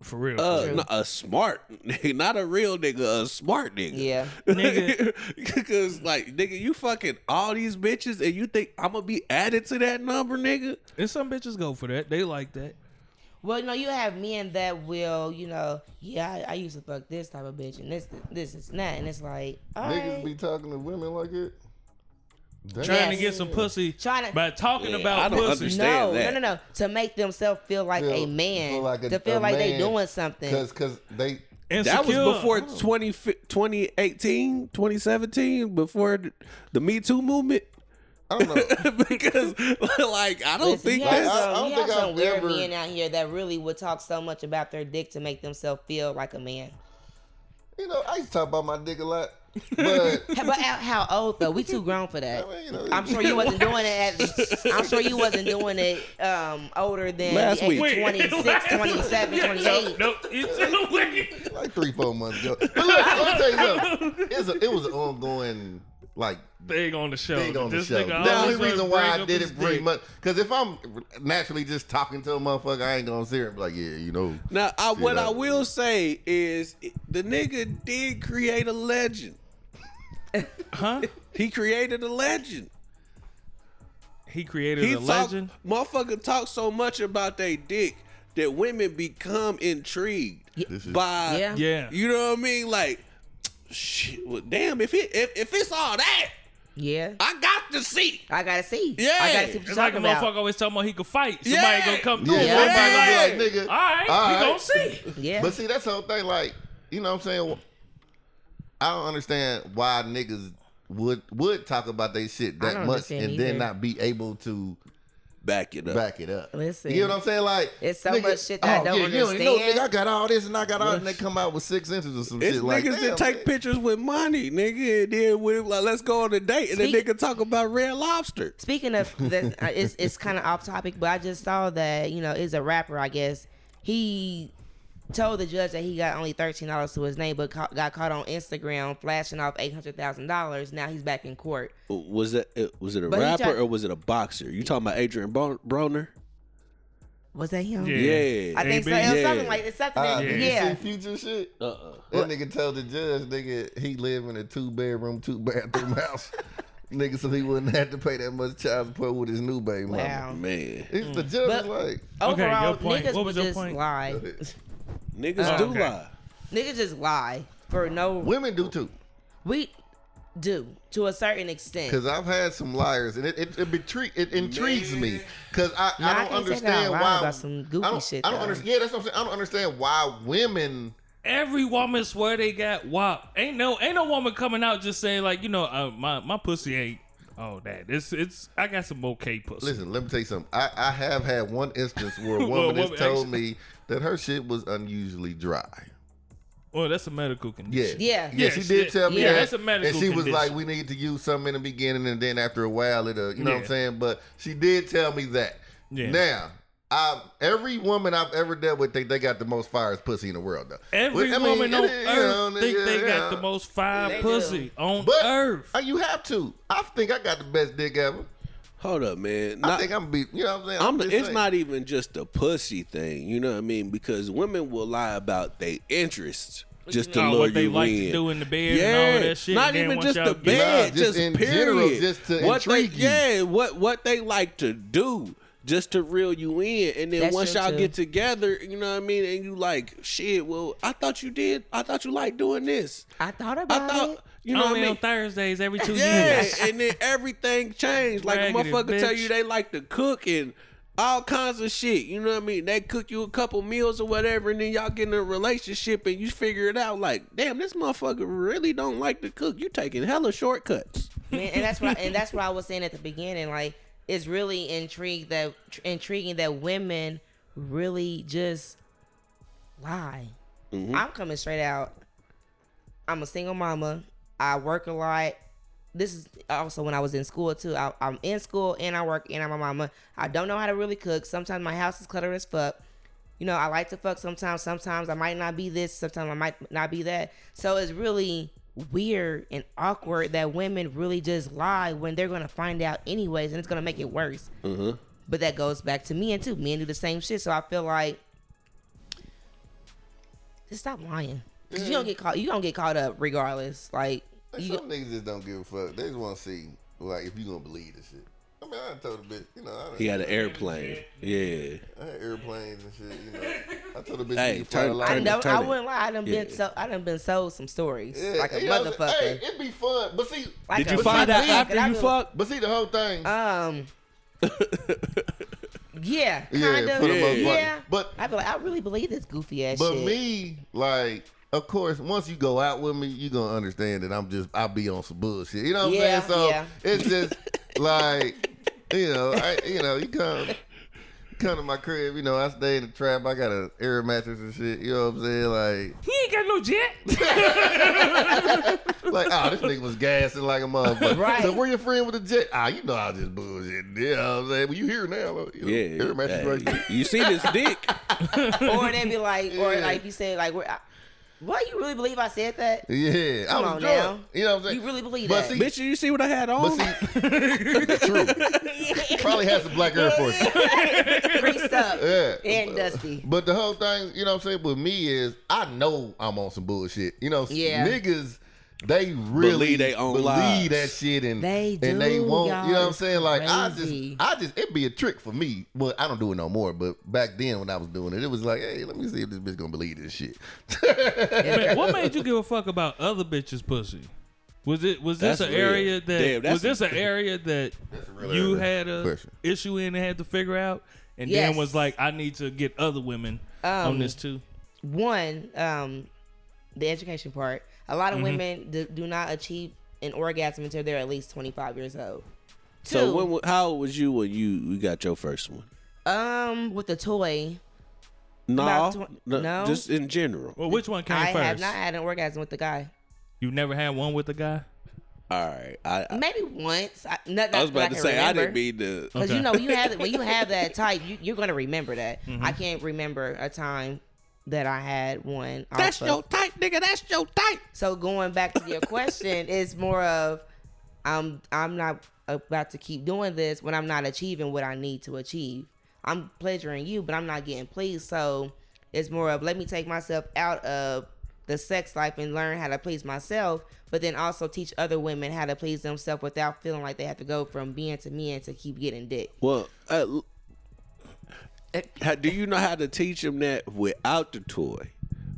For real. Uh, True. no, a smart, nigga, not a real nigga, a smart nigga. Yeah. Nigga. Because like, nigga, you fucking all these bitches, and you think I'm gonna be added to that number, nigga? and some bitches go for that. They like that. Well, you know, you have men that will, you know, yeah, I, I used to fuck this type of bitch and this, this, this, and that, and it's like, all Niggas right. be talking to women like it. Damn. Trying to get some pussy Trying to- by talking Yeah, about I don't pussy. understand. no, that. no, no, no. To make themselves feel like Feel- a man, feel like a- to feel a like they man. doing something. Cause, cause they That was before 20, 2018, 2017, before the, the Me Too movement. I don't know. because, like, I don't Listen, think you have. I- I don't think some I've weird ever- men out here that really would talk so much about their dick to make themselves feel like a man. you know, I used to talk about my dick a lot, but But how, how old though? We too grown for that. I mean, you know, I'm sure you wasn't doing it. At, I'm sure you wasn't doing it um, older than Last the age week. of 26, 27, 28. No, it's wait. like three, four months ago. But look, let me tell you something. A, it was an ongoing like big on the show. thing on the show. nigga The only reason why I didn't bring dick. much, because if I'm naturally just talking to a motherfucker, I ain't gonna sit here and be like, yeah, you know. Now, I, what I I- will say is the nigga did create a legend. Huh? He created a legend. He created He a talk, legend. motherfucker talk so much about their dick that women become intrigued This is- by, Yeah. Yeah. you know what I mean? Like, shit, well, damn, if it if, if it's all that, Yeah, I got to see. I gotta see. Yeah. I gotta see what you're It's like a talking motherfucker about. always talking about he could fight. Somebody Yeah. gonna come through. Yeah, Yeah. Somebody gonna be like, like, nigga. all right, all we right. gonna see. Yeah, But see, that's the whole thing. Like, you know what I'm saying? I don't understand why niggas would would talk about their shit I that don't much understand and then not be able to back it up. back it up. Listen. you know what I'm saying? Like It's so much shit that I don't yeah, You know, nigga, I got all this and I got all, and they come out with six inches or some It's shit like niggas damn, that take man. pictures with money, nigga, and then we like, let's go on a date, and Speak- the nigga talk about red lobster. Speaking of that, uh, it's it's kind of off topic, but I just saw that you know is a rapper. I guess he told the judge that he got only thirteen dollars to his name, but ca- got caught on Instagram flashing off eight hundred thousand dollars. Now he's back in court. Was that uh, was it a But rapper tried- or was it a boxer? You talking about Adrien Bro- Broner? Was that him? Yeah. Yeah, I think so. It was Yeah. something like it's something. That- did yeah. you see future shit? Uh uh That nigga told the judge, nigga, he live in a two bedroom, two bathroom house. nigga, so he wouldn't have to pay that much child support with his new baby mama. Wow. Man, It's the judge But- like, Okay, your Overall, point. niggas What was your just point? lie. Niggas Oh, do okay. lie. niggas just lie for no. women do too. We do to a certain extent. Because I've had some liars, and it it, it, betri- it intrigues me. Because I, Nah, I I don't can't say that I understand lied why. about some goofy I don't, shit, I don't understand. Yeah, that's what I'm saying. I don't understand why women. Every woman swear they got WAP. Ain't no ain't no woman coming out just saying like you know uh, my my pussy ain't oh that it's it's I got some okay pussy. Listen, let me tell you something. I, I have had one instance where a Well, woman has woman told actually- me that her shit was unusually dry. Well, that's a medical condition. Yeah. Yeah, yeah. she did tell me Yeah, that. that's a medical And she was condition. like, we need to use something in the beginning and then after a while it'll, you know what I'm saying? But she did tell me that. Yeah. Now, I, every woman I've ever dealt with think they got the most fires pussy in the world, though. Every Well, I mean, woman on it- you know, earth think they yeah. got the most fire They do. pussy on But earth. uh, you have to. I think I got the best dick ever. Hold up, man. I think I'm be. You know what I'm saying? I'm, just it's saying. not even just a pussy thing, you know what I mean? Because women will lie about their interests just to lure what they you like in. to do in the bed yeah, and all that shit. not even just the bed, Nah, just just in period. general, just to what they, intrigue you. yeah, what what they like to do. Just to reel you in, and then That's once y'all too. get together, you know what I mean, and you like, shit. Well, I thought you did. I thought you liked doing this. I thought I about thought, it. You know what I mean. on Thursdays every two Yeah, years. and then everything changed. Like a Raggedy motherfucker tell you they like to cook and all kinds of shit. You know what I mean? They cook you a couple meals or whatever, and then y'all get in a relationship and you figure it out. Like, damn, this motherfucker really don't like to cook. You taking hella shortcuts. Man, and that's what I, and that's what I was saying at the beginning. Like, it's really intrigued that tr- intriguing that women really just lie. Mm-hmm. I'm coming straight out. I'm a single mama. I work a lot. This is also when I was in school too. I, I'm in school and I work and I'm a mama. I don't know how to really cook. Sometimes my house is cluttered as fuck. You know, I like to fuck sometimes. Sometimes I might not be this. Sometimes I might not be that. So it's really weird and awkward that women really just lie when they're gonna find out anyways, and it's gonna make it worse. Mm-hmm. But that goes back to men too. Men do the same shit. So I feel like just stop lying. Cause you mm. don't get caught. You don't get caught up regardless. Like, you, some niggas just don't give a fuck. They just want to see, like, if you gonna believe this shit. I mean, I told a bitch, you know, I, He had an airplane. Yeah. I had airplanes and shit. You know, I told a bitch, Hey, you can fly turn- I turn turn I wouldn't lie. I done been Yeah. so. I done been sold some stories Yeah, like a you know what I'm motherfucker. saying? Hey, it'd be fun, but see, Like Did a you find out after you fucked? but see the whole thing. Um. yeah, yeah, of. for the Yeah. Yeah. But I be like, I really believe this goofy ass shit. But shit. me, like, of course, once you go out with me, you gonna understand that I'm just I'll be on some bullshit. You know what Yeah, I'm saying? So yeah. it's just like, you know, I you know, you come come to my crib, you know, I stay in the trap, I got an air mattress and shit, you know what I'm saying? Like He ain't got no jet. like, oh, this nigga was gassing like a motherfucker. Right. So where your friend with the jet? Ah, you know I just bullshit. You know what I'm saying? Well, you here now. You know, Yeah. Air mattress right there. You see this dick? or they be like, or Yeah. like you said, like, where, I, what you really believe I said that? Yeah. I Come was on drunk. now. You know what I'm saying? You really believe But that? see, Bitch, you see what I had But on? see, true. Probably had some black Air Force. Creased up Yeah. and dusty. But the whole thing, you know what I'm saying, with me is I know I'm on some bullshit. You know, Yeah. niggas, they really Believe they own believe lies. that shit and They and they do, won't. y'all. Know what I'm saying? Like I just, I just, it'd be a trick for me. Well, I don't do it no more. But back then when I was doing it, it was like, hey, let me see if this bitch gonna believe this shit. Man, what made you give a fuck about other bitches' pussy? Was it was this That's an real. area that Damn, was this a- an area that That's you had a Question. issue in and had to figure out, and Yes. then was like, I need to get other women on Um, this too. One, um, the education part. A lot of women do, do not achieve an orgasm until they're at least 25 years old. So when how old was you when you, you got your first one? Um, with the toy, No, tw- no, no. just in general. Well, which one came I first? have not had an orgasm with the guy. You never had one with a guy? All right, I, I, Maybe once. I, not, I was that about to can say I didn't mean to. Because Okay. you know when you have when you have that type, you, you're gonna remember that. Mm-hmm. I can't remember a time that I had one. That's off of- your type, nigga. That's your type. So going back to your question, it's more of I'm I'm not about to keep doing this when I'm not achieving what I need to achieve. I'm pleasuring you, but I'm not getting pleased. So it's more of let me take myself out of the sex life and learn how to please myself, but then also teach other women how to please themselves without feeling like they have to go from being to men to keep getting dick. Well, uh, l- how, do you know how to teach them that without the toy?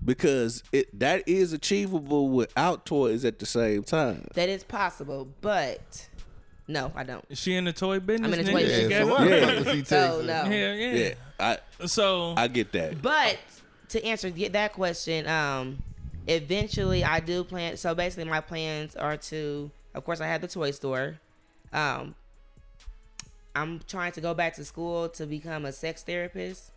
Because it that is achievable without toys at the same time. That is possible, but no, I don't. Is she in the toy business? I'm in the toy business. Yeah, so up? Yeah. fuck does he So no. Yeah, yeah. Yeah, I So I get that. But to answer get that question, um, eventually I do plan. So basically, my plans are to, of course, I have the toy store. Um, I'm trying to go back to school to become a sex therapist,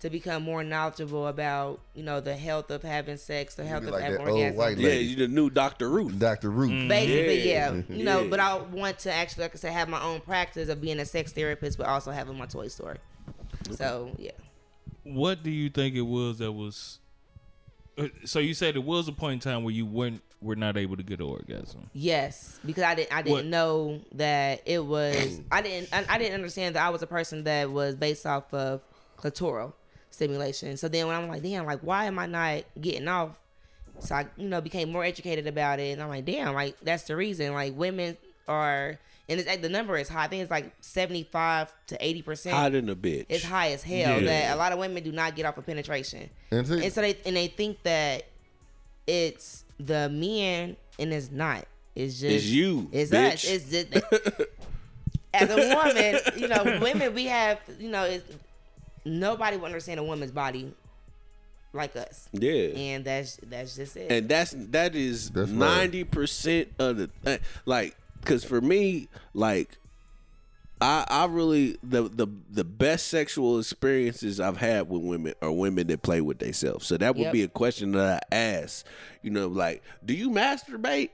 to become more knowledgeable about you know the health of having sex, the health be of like having that old orgasm. white Yeah, lady. you the new Doctor Ruth. Dr. Ruth. Mm. Basically, Yeah. yeah. You know, Yeah. but I want to actually, like I said, have my own practice of being a sex therapist, but also having my toy store. So yeah. what do you think it was that was? uh, So you said it was a point in time where you weren't were not able to get an orgasm. Yes, because I didn't I didn't What- know that it was I didn't I, I didn't understand that I was a person that was based off of clitoral stimulation. So then when I'm like, damn, like why am I not getting off? So I, you know, became more educated about it and I'm like, damn, like that's the reason. Like women are and it's like the number is high. I think it's like seventy five to eighty percent. Hot in a bitch. It's high as hell Yeah. that a lot of women do not get off of penetration. And see, And so they and they think that it's the men and it's not. It's just It's you, It's bitch. us. It's just as a woman, you know, women we have, you know, it's, nobody will understand a woman's body like us, yeah. and that's that's just it. and that's that is That's ninety percent of the like. Because for me, like, I I really the the the best sexual experiences I've had with women are women that play with themselves. So that would Yep. be a question that I ask. You know, like, do you masturbate?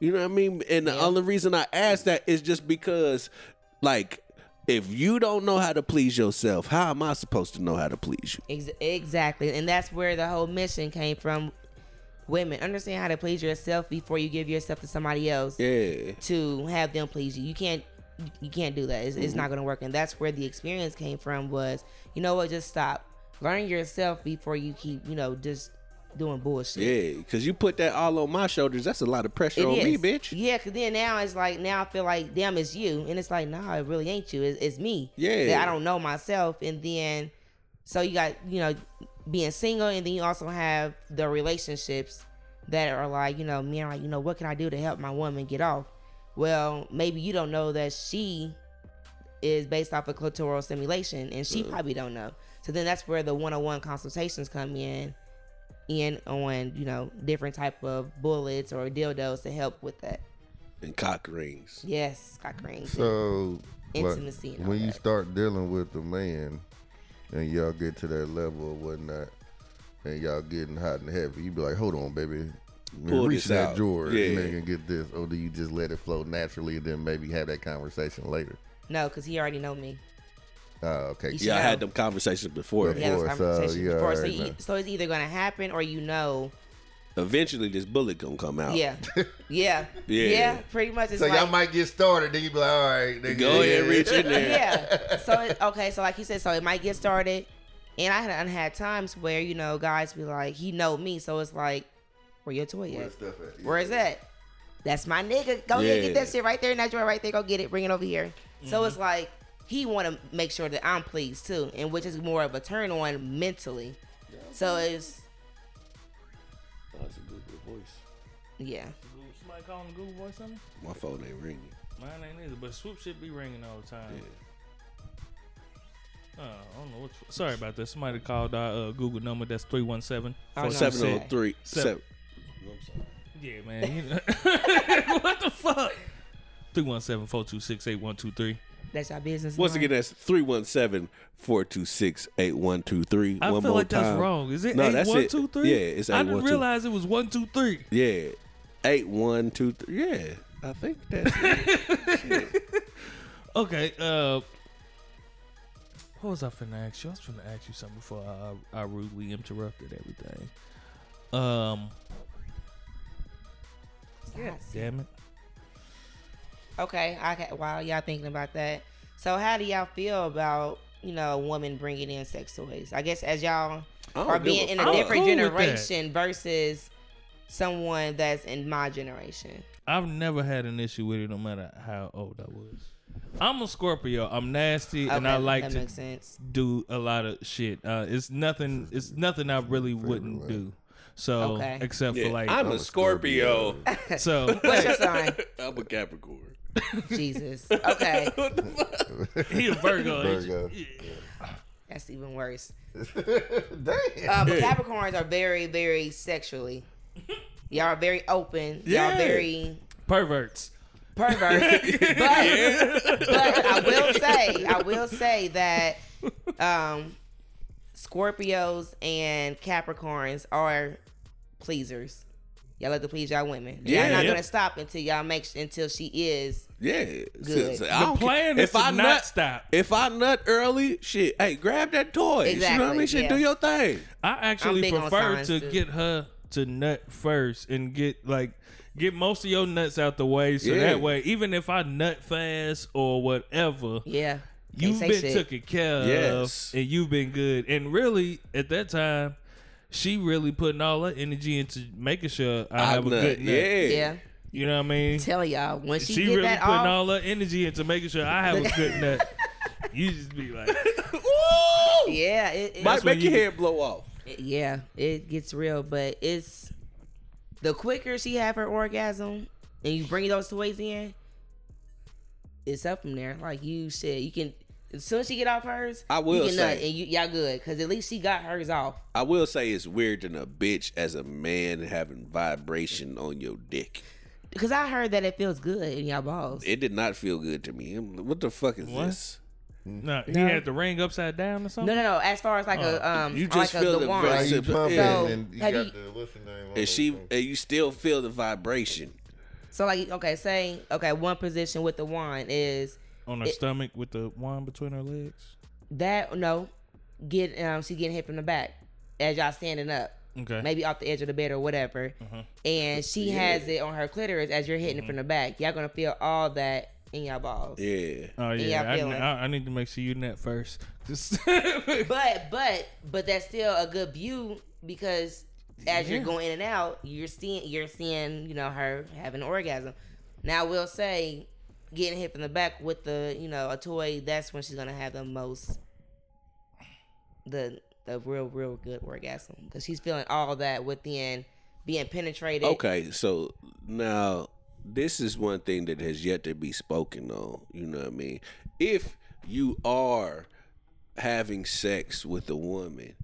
You know what I mean? And the Yeah. only reason I ask that is just because, like. If you don't know how to please yourself, how am I supposed to know how to please you? Ex- exactly, and that's where the whole mission came from. Women understand how to please yourself before you give yourself to somebody else. Yeah. to have them please you. You can't you can't do that. It's, it's not mm-hmm. gonna work. And that's where the experience came from was, you know what, just stop. Learn yourself before you keep, you know, just doing bullshit. Yeah, because you put that all on my shoulders. That's a lot of pressure It on me, bitch. Yeah, cause then now it's like now I feel like damn it's you, and it's like nah, it really ain't you. It's, it's me. Yeah. that I don't know myself, and then so you got you know being single, and then you also have the relationships that are like you know me like you know what can I do to help my woman get off? Well, maybe you don't know that she is based off of clitoral stimulation, and she probably don't know. So then that's where the one-on-one consultations come in, in on you know different type of bullets or dildos to help with that. And cock rings. Yes, cock rings. so like, Intimacy and all when you that. start dealing with the man and y'all get to that level or whatnot, and y'all getting hot and heavy, you be like, hold on, baby. Pull Reach this that out. drawer Yeah. and then get this, or do you just let it flow naturally and then maybe have that conversation later? No, because he already know me. Oh, okay. You Yeah, I had them conversations before. We had those Before, so, conversations yeah, before. So, alright, you, so it's either gonna happen or you know. Eventually, this bullet gonna come out. Yeah, yeah, Yeah. yeah, Pretty much. It's So like, y'all might get started, then you be like, all right, nigga, Go ahead, yeah, reach in there. yeah. So it, okay, so like you said, so it might get started, and I had had times where you know guys be like, he know me, so it's like, where your toy Where at? Stuff at? Yeah. Where is that? That's my nigga. Go yeah. get that shit right there in that drawer right there. Go get it. Bring it over here. Mm-hmm. So it's like he want to make sure that I'm pleased too, and which is more of a turn on mentally. Yeah, so good. it's. Oh, that's a good, good voice. Yeah. Somebody calling the Google voice something? My phone ain't ringing. Mine ain't either, but Swoop should be ringing all the time. Yeah. Uh, I don't know what. Sorry about that. Somebody called our uh, Google number. That's 317 703 yeah, man. You know. what the fuck? 317 426 8123. That's our business. Once line. again, that's 317 426 8123. I One feel more like time. that's wrong. Is it no, 8123? Yeah, it's 8123. I didn't realize it was 123. Yeah. 8123. Yeah, I think that's it. okay. Uh, what was I finna ask you? I was finna ask you something before I, I rudely interrupted everything. Um, Yes. damn it. Okay, I while y'all thinking about that, so how do y'all feel about you know women bringing in sex toys? I guess as y'all are being in a fuck. different cool generation versus someone that's in my generation. I've never had an issue with it, no matter how old I was. I'm a Scorpio. I'm nasty, and I like to sense. do a lot of shit. Uh, it's nothing. It's nothing I really wouldn't do. So Okay. except Yeah, for like, I'm, I'm a a Scorpio. so What's your sign? I'm a Capricorn. Jesus. Okay, he a Virgo. ain't you? Virgo. that's even worse. Damn. Uh, but Capricorns are very, very sexually. Y'all are very open. Yeah. Y'all very Perverts. pervert. but, but I will say, I will say that um, Scorpios and Capricorns are pleasers. Y'all like to please y'all women. Yeah. y'all not Yeah. gonna stop until y'all make until she is. Yeah. Good. So- so The I don't plan is if to I not nut, stop. If I nut early, shit, hey, grab that toy. You know what I Exactly, mean? Shit, yeah. do your thing. I actually prefer to too. get her to nut first and get like get most of your nuts out the way, so Yeah. that way, even if I nut fast or whatever, Yeah. Can't you've say been shit. taken care Yes. of and you've been good. And really, at that time, she really putting all her energy into making sure I, have nut. a good nut. Yeah. Yeah. You know what I mean? Tell y'all when she, She get really that putting off. all her energy into making sure I have a good nut. You just be like, yeah. It, it, Might when make your you- head blow off. yeah. It gets real, but it's the quicker she have her orgasm and you bring those toys in, it's up from there. Like you said, you can. As soon as she get off hers, I will you can say- and you y'all good because at least she got hers off. I will say it's weird than a bitch as a man having vibration on your dick. Because I heard that it feels good in y'all balls. It did not feel good to me. What the fuck is What? this? no, he No. had the ring upside down or something. no, no. No. As far as like a um, You like just a, feel the the wand. How vibration. you pumping So, and you got you- the what's the name? And it? she and you still feel the vibration. So like okay, say okay, one position with the wand is On her stomach with the wand between her legs. that no, get um she getting hit from the back as y'all standing up. Okay. Maybe off the edge of the bed or whatever. And she has it on her clitoris as you're hitting it from the back. Y'all gonna feel all that in y'all balls. Yeah. Oh Yeah, yeah, I I. I, I need to make sure you net first. Just But but but that's still a good view because as you're going in and out, you're seeing you're seeing you know her having an orgasm. Now we'll say getting hit from the back with the you know a toy. That's when she's gonna have the most the the real real good orgasm because she's feeling all that within being penetrated. Okay, so now this is one thing that has yet to be spoken on. You know what I mean? If you are having sex with a woman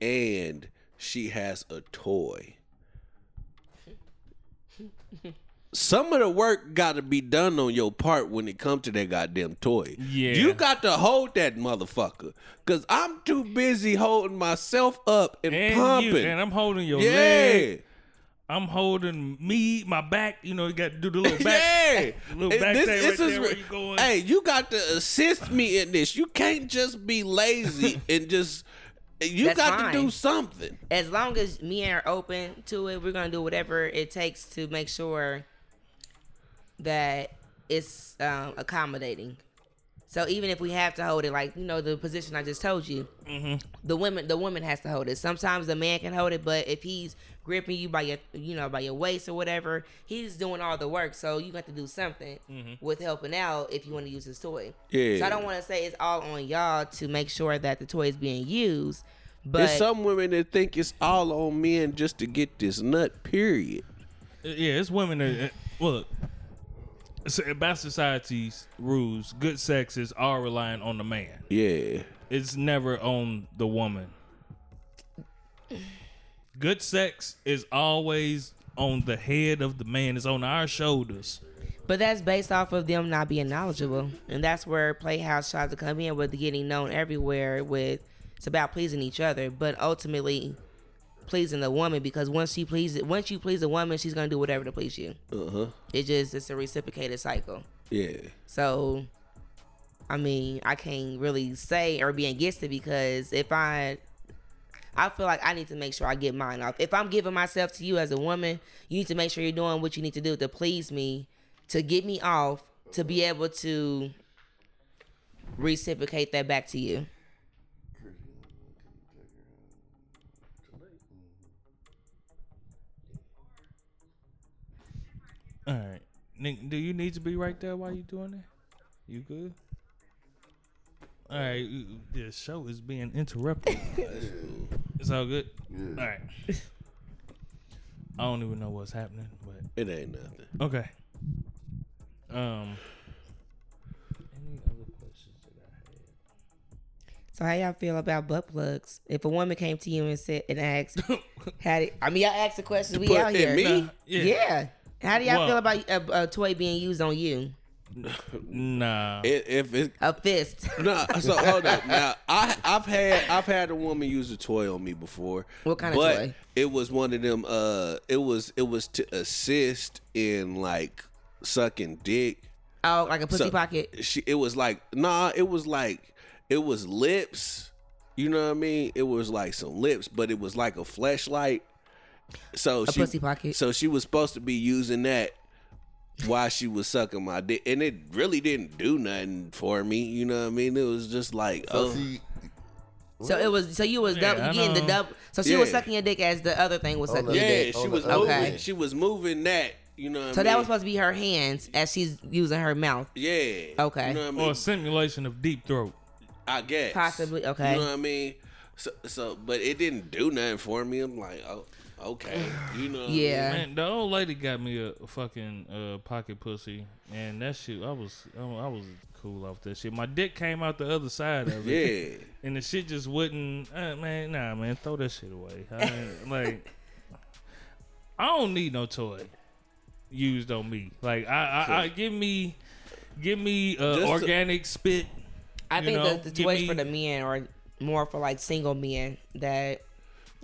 and she has a toy, some of the work got to be done on your part when it comes to that goddamn toy. Yeah. You got to hold that motherfucker. Cause I'm too busy holding myself up and, and pumping. you and I'm holding your yeah. leg. I'm holding me, my back. You know, you got to do the little back. Yeah. little back this- thing right is there where you going. Hey, you got to assist me in this. You can't just be lazy and just. You That's got fine. to do something. as long as me and her are open to it, we're gonna do whatever it takes to make sure that it's um, accommodating. So even if we have to hold it, like you know the position I just told you, the women the woman has to hold it. Sometimes the man can hold it, but if he's gripping you by your you know by your waist or whatever, he's doing all the work. So you got to do something with helping out if you want to use his toy. Yeah. So I don't want to say it's all on y'all to make sure that the toy is being used, but There's some women that think it's all on men just to get this nut. Period. Yeah, it's women that uh, look. So By society's rules, good sex is all relying on the man. Yeah. It's never on the woman. Good sex is always on the head of the man. It's on our shoulders. But that's based off of them not being knowledgeable, and that's where Playhouse tries to come in with getting known everywhere. With it's about pleasing each other, but ultimately pleasing the woman because once she pleases, once you please a woman, she's gonna do whatever to please you. Uh huh. It just it's a reciprocated cycle. Yeah. So, I mean, I can't really say or be against it because if I, I feel like I need to make sure I get mine off. If I'm giving myself to you as a woman, you need to make sure you're doing what you need to do to please me, to get me off, to be able to reciprocate that back to you. All right, Nick, do you need to be right there while you doing that? You good? All right, you- the show is being interrupted. it's all good. All right. I don't even know what's happening, but It ain't nothing. okay. Um. Any other questions that I had? So how y'all feel about butt plugs? If a woman came to you and said and asked, how did I mean y'all asked the questions we Put out here? me? Nah, yeah. Yeah. How do y'all Well- feel about a, a toy being used on you? Nah. It, if it A fist. no, so hold up. Now I I've had I've had a woman use a toy on me before. What kind of toy? It was one of them. Uh, it was it was to assist in like sucking dick. Oh, like a pussy So, pocket. She it was like nah. It was like it was lips. You know what I mean? It was like some lips, but it was like a flashlight. So A she, pussy pocket. So she was supposed to be using that while she was sucking my dick, and it really didn't do nothing for me. You know what I mean? It was just like So oh. she, So it was. So you was Yeah, double, getting the know. double. So she was sucking your dick as the other thing was Oh, sucking no. your Yeah, dick. she Oh, was no. moving. Okay. She was moving that. You know. What So I that was supposed to be her hands as she's using her mouth. Yeah. Okay. You know what I mean? Or a simulation of deep throat. I guess Possibly, okay. You know what I mean? So, so, but it didn't do nothing for me. I'm like, oh, okay. You know? what I mean? Yeah. Man, the old lady got me a, fucking uh, pocket pussy, and that shit, I was, I was cool off that shit. My dick came out the other side of it. Yeah. and the shit just wouldn't. Uh, man, nah, man, throw that shit away. I ain't- like, I don't need no toy used on me. Like, I, I, I give me, give me uh, Just to- organic spit. I think know, the, the toys me- for the men are more for like single men that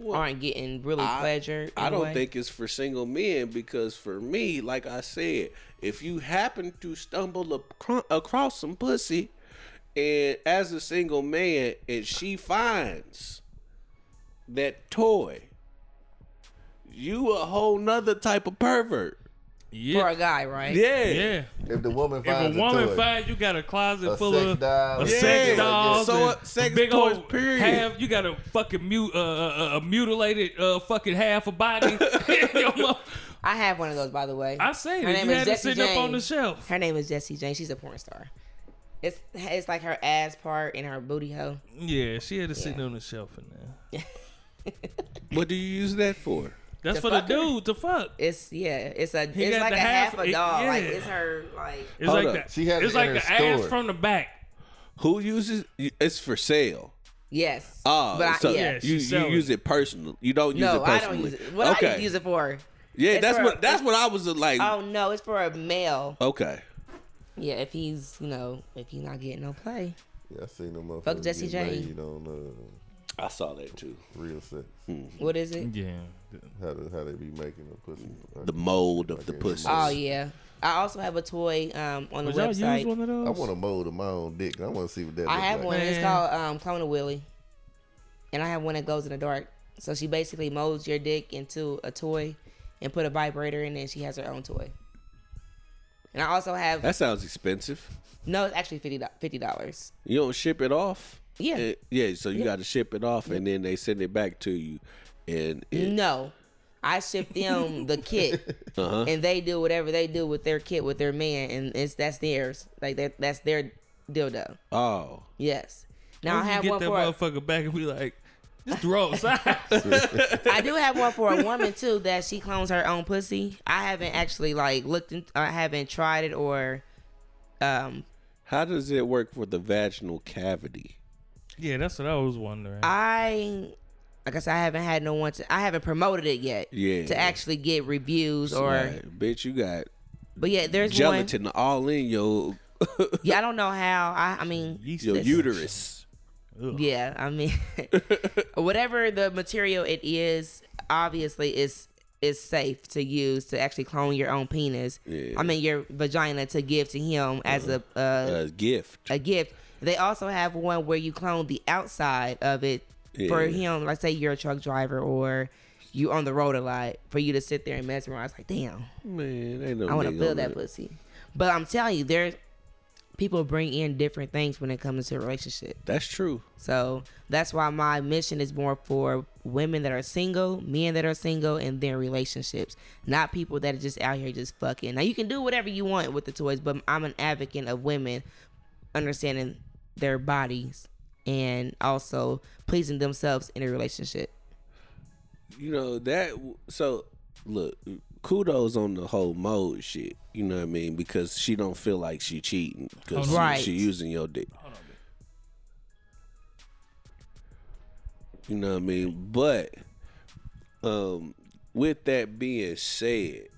aren't getting really I- pleasure. I don't think it's for single men because for me, like I said, if you happen to stumble across some pussy, and as a single man, and she finds that toy, you a whole nother type of pervert. Yeah, for a guy, right? Yeah. yeah. if the woman finds If a finds woman toy, finds you got a closet A full sex of doll. a Yeah. sex dolls, So, and uh, sex big toys, old period. half, you got a fucking mute, uh, uh, a mutilated uh, fucking half a body. I have one of those, by the way. I say Her it. name You is had it Jesse sitting up on the Jane. shelf. Her name is Jesse Jane. She's a porn star. It's it's like her ass part and her booty hole. Yeah, she had it sitting on the shelf in there. What do you use that for? That's for the fuck her? dude to fuck. It's yeah. It's a He it's got like the a half, half- a it- doll. Like yeah. it's her like. It's Hold like up. that. She has it's it like the her ass store. from the back. Who uses? It's for sale. Yes. Oh, but I, so yeah. Yeah, you, she you selling use it. it personal. You don't use it personally. no, it I personally. don't use it. What okay. I use it for? yeah, it's that's for- what that's what I was uh, like. Oh no, it's for a male. Okay. Yeah, if he's you know if he's not getting no play. yeah, I seen them motherfuckers Fuck Jesse get Jane. laid on uh, I saw that too. real sex. What is it? Yeah. How they, how they be making the pussy. The mold of the Okay. pussy. Oh yeah. I also have a toy um, on the Would y'all use website. one of those? I want a mold of my own dick. I want to see what that I have like. one. It's called um, Clone a Willy, and I have one that glows in the dark. So she basically molds your dick into a toy, and put a vibrator in, it, and she has her own toy. And I also have That sounds expensive. no, it's actually fifty dollars. You don't ship it off. Yeah. Eh, yeah. So you Yeah. got to ship it off, and then they send it back to you, and it, No, I ship them the kit, uh-huh. and they do whatever they do with their kit with their man, and it's that's theirs. Like that, that's their dildo. oh, Yes. Now I Once you have get one that for. motherfucker back and be like, just throw it aside. I do have one for a woman too that she clones her own pussy. I haven't actually like looked. In, I haven't tried it or. Um, how does it work for the vaginal cavity? Yeah, that's what I was wondering. I. Like I said, I haven't had no one to. I haven't promoted it yet. Yeah. To actually get reviews or. Like, bitch, you got But yeah, there's one. gelatin all in your Yeah, I don't know how. I I mean, your this- uterus. Yeah, I mean, whatever the material it is, obviously is is safe to use to actually clone your own penis. Yeah. I mean, your vagina to give to him as a uh, A gift. a gift. They also have one where you clone the outside of it for Yeah. him. Like say you're a truck driver or you're on the road a lot for you to sit there and mesmerize. Like, damn, Man, ain't no I want to feel on that pussy. But I'm telling you, there's people bring in different things when it comes to a relationship. That's true. So that's why my mission is more for women that are single, men that are single, and their relationships, not people that are just out here just fucking. Now you can do whatever you want with the toys, but I'm an advocate of women understanding their bodies and also pleasing themselves in a relationship. You know that. So look, kudos on the whole mode shit. You know what I mean? Because she don't feel like she cheating because Right. she, she using your dick. You know what I mean? But um, with that being said,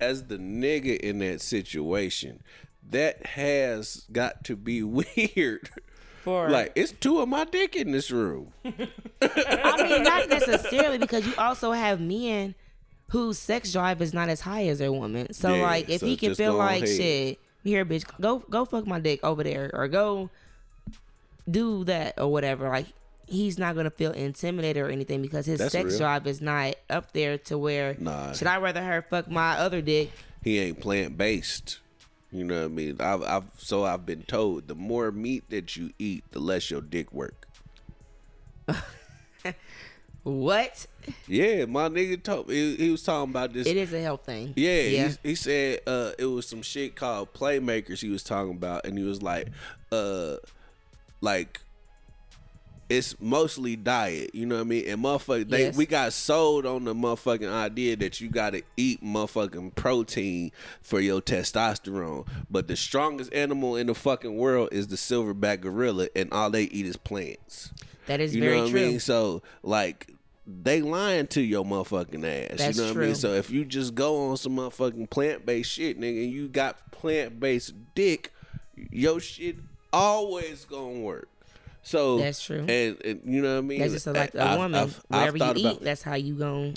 as the nigga in that situation, that has got to be weird. For Like it's two of my dick in this room. I mean, not necessarily because you also have men whose sex drive is not as high as their woman. So Yeah, like, if so he can feel like ahead. shit, here, bitch, go go fuck my dick over there, or go do that or whatever. Like, he's not gonna feel intimidated or anything because his That's sex real. drive is not up there to where. Nah. Should I rather her fuck my other dick? he ain't plant based. You know what I mean? I've, I've so I've been told the more meat that you eat, the less your dick work. What? Yeah, my nigga told he, he was talking about this. It is a health thing. Yeah, yeah. He, he said uh, it was some shit called playmakers he was talking about, and he was like, uh, like it's mostly diet. You know what I mean? And motherfucker, they Yes. we got sold on the motherfucking idea that you got to eat motherfucking protein for your testosterone. But the strongest animal in the fucking world is the silverback gorilla, and all they eat is plants. That is You very know what true. I mean? So like they lying to your motherfucking ass. That's you know what I mean? So if you just go on some motherfucking plant based shit, nigga, and you got plant based dick, your shit always gonna work. So That's true. And, and you know what I mean? That's just like a I've- woman. I've- I've Whatever you eat, about- that's how you gon'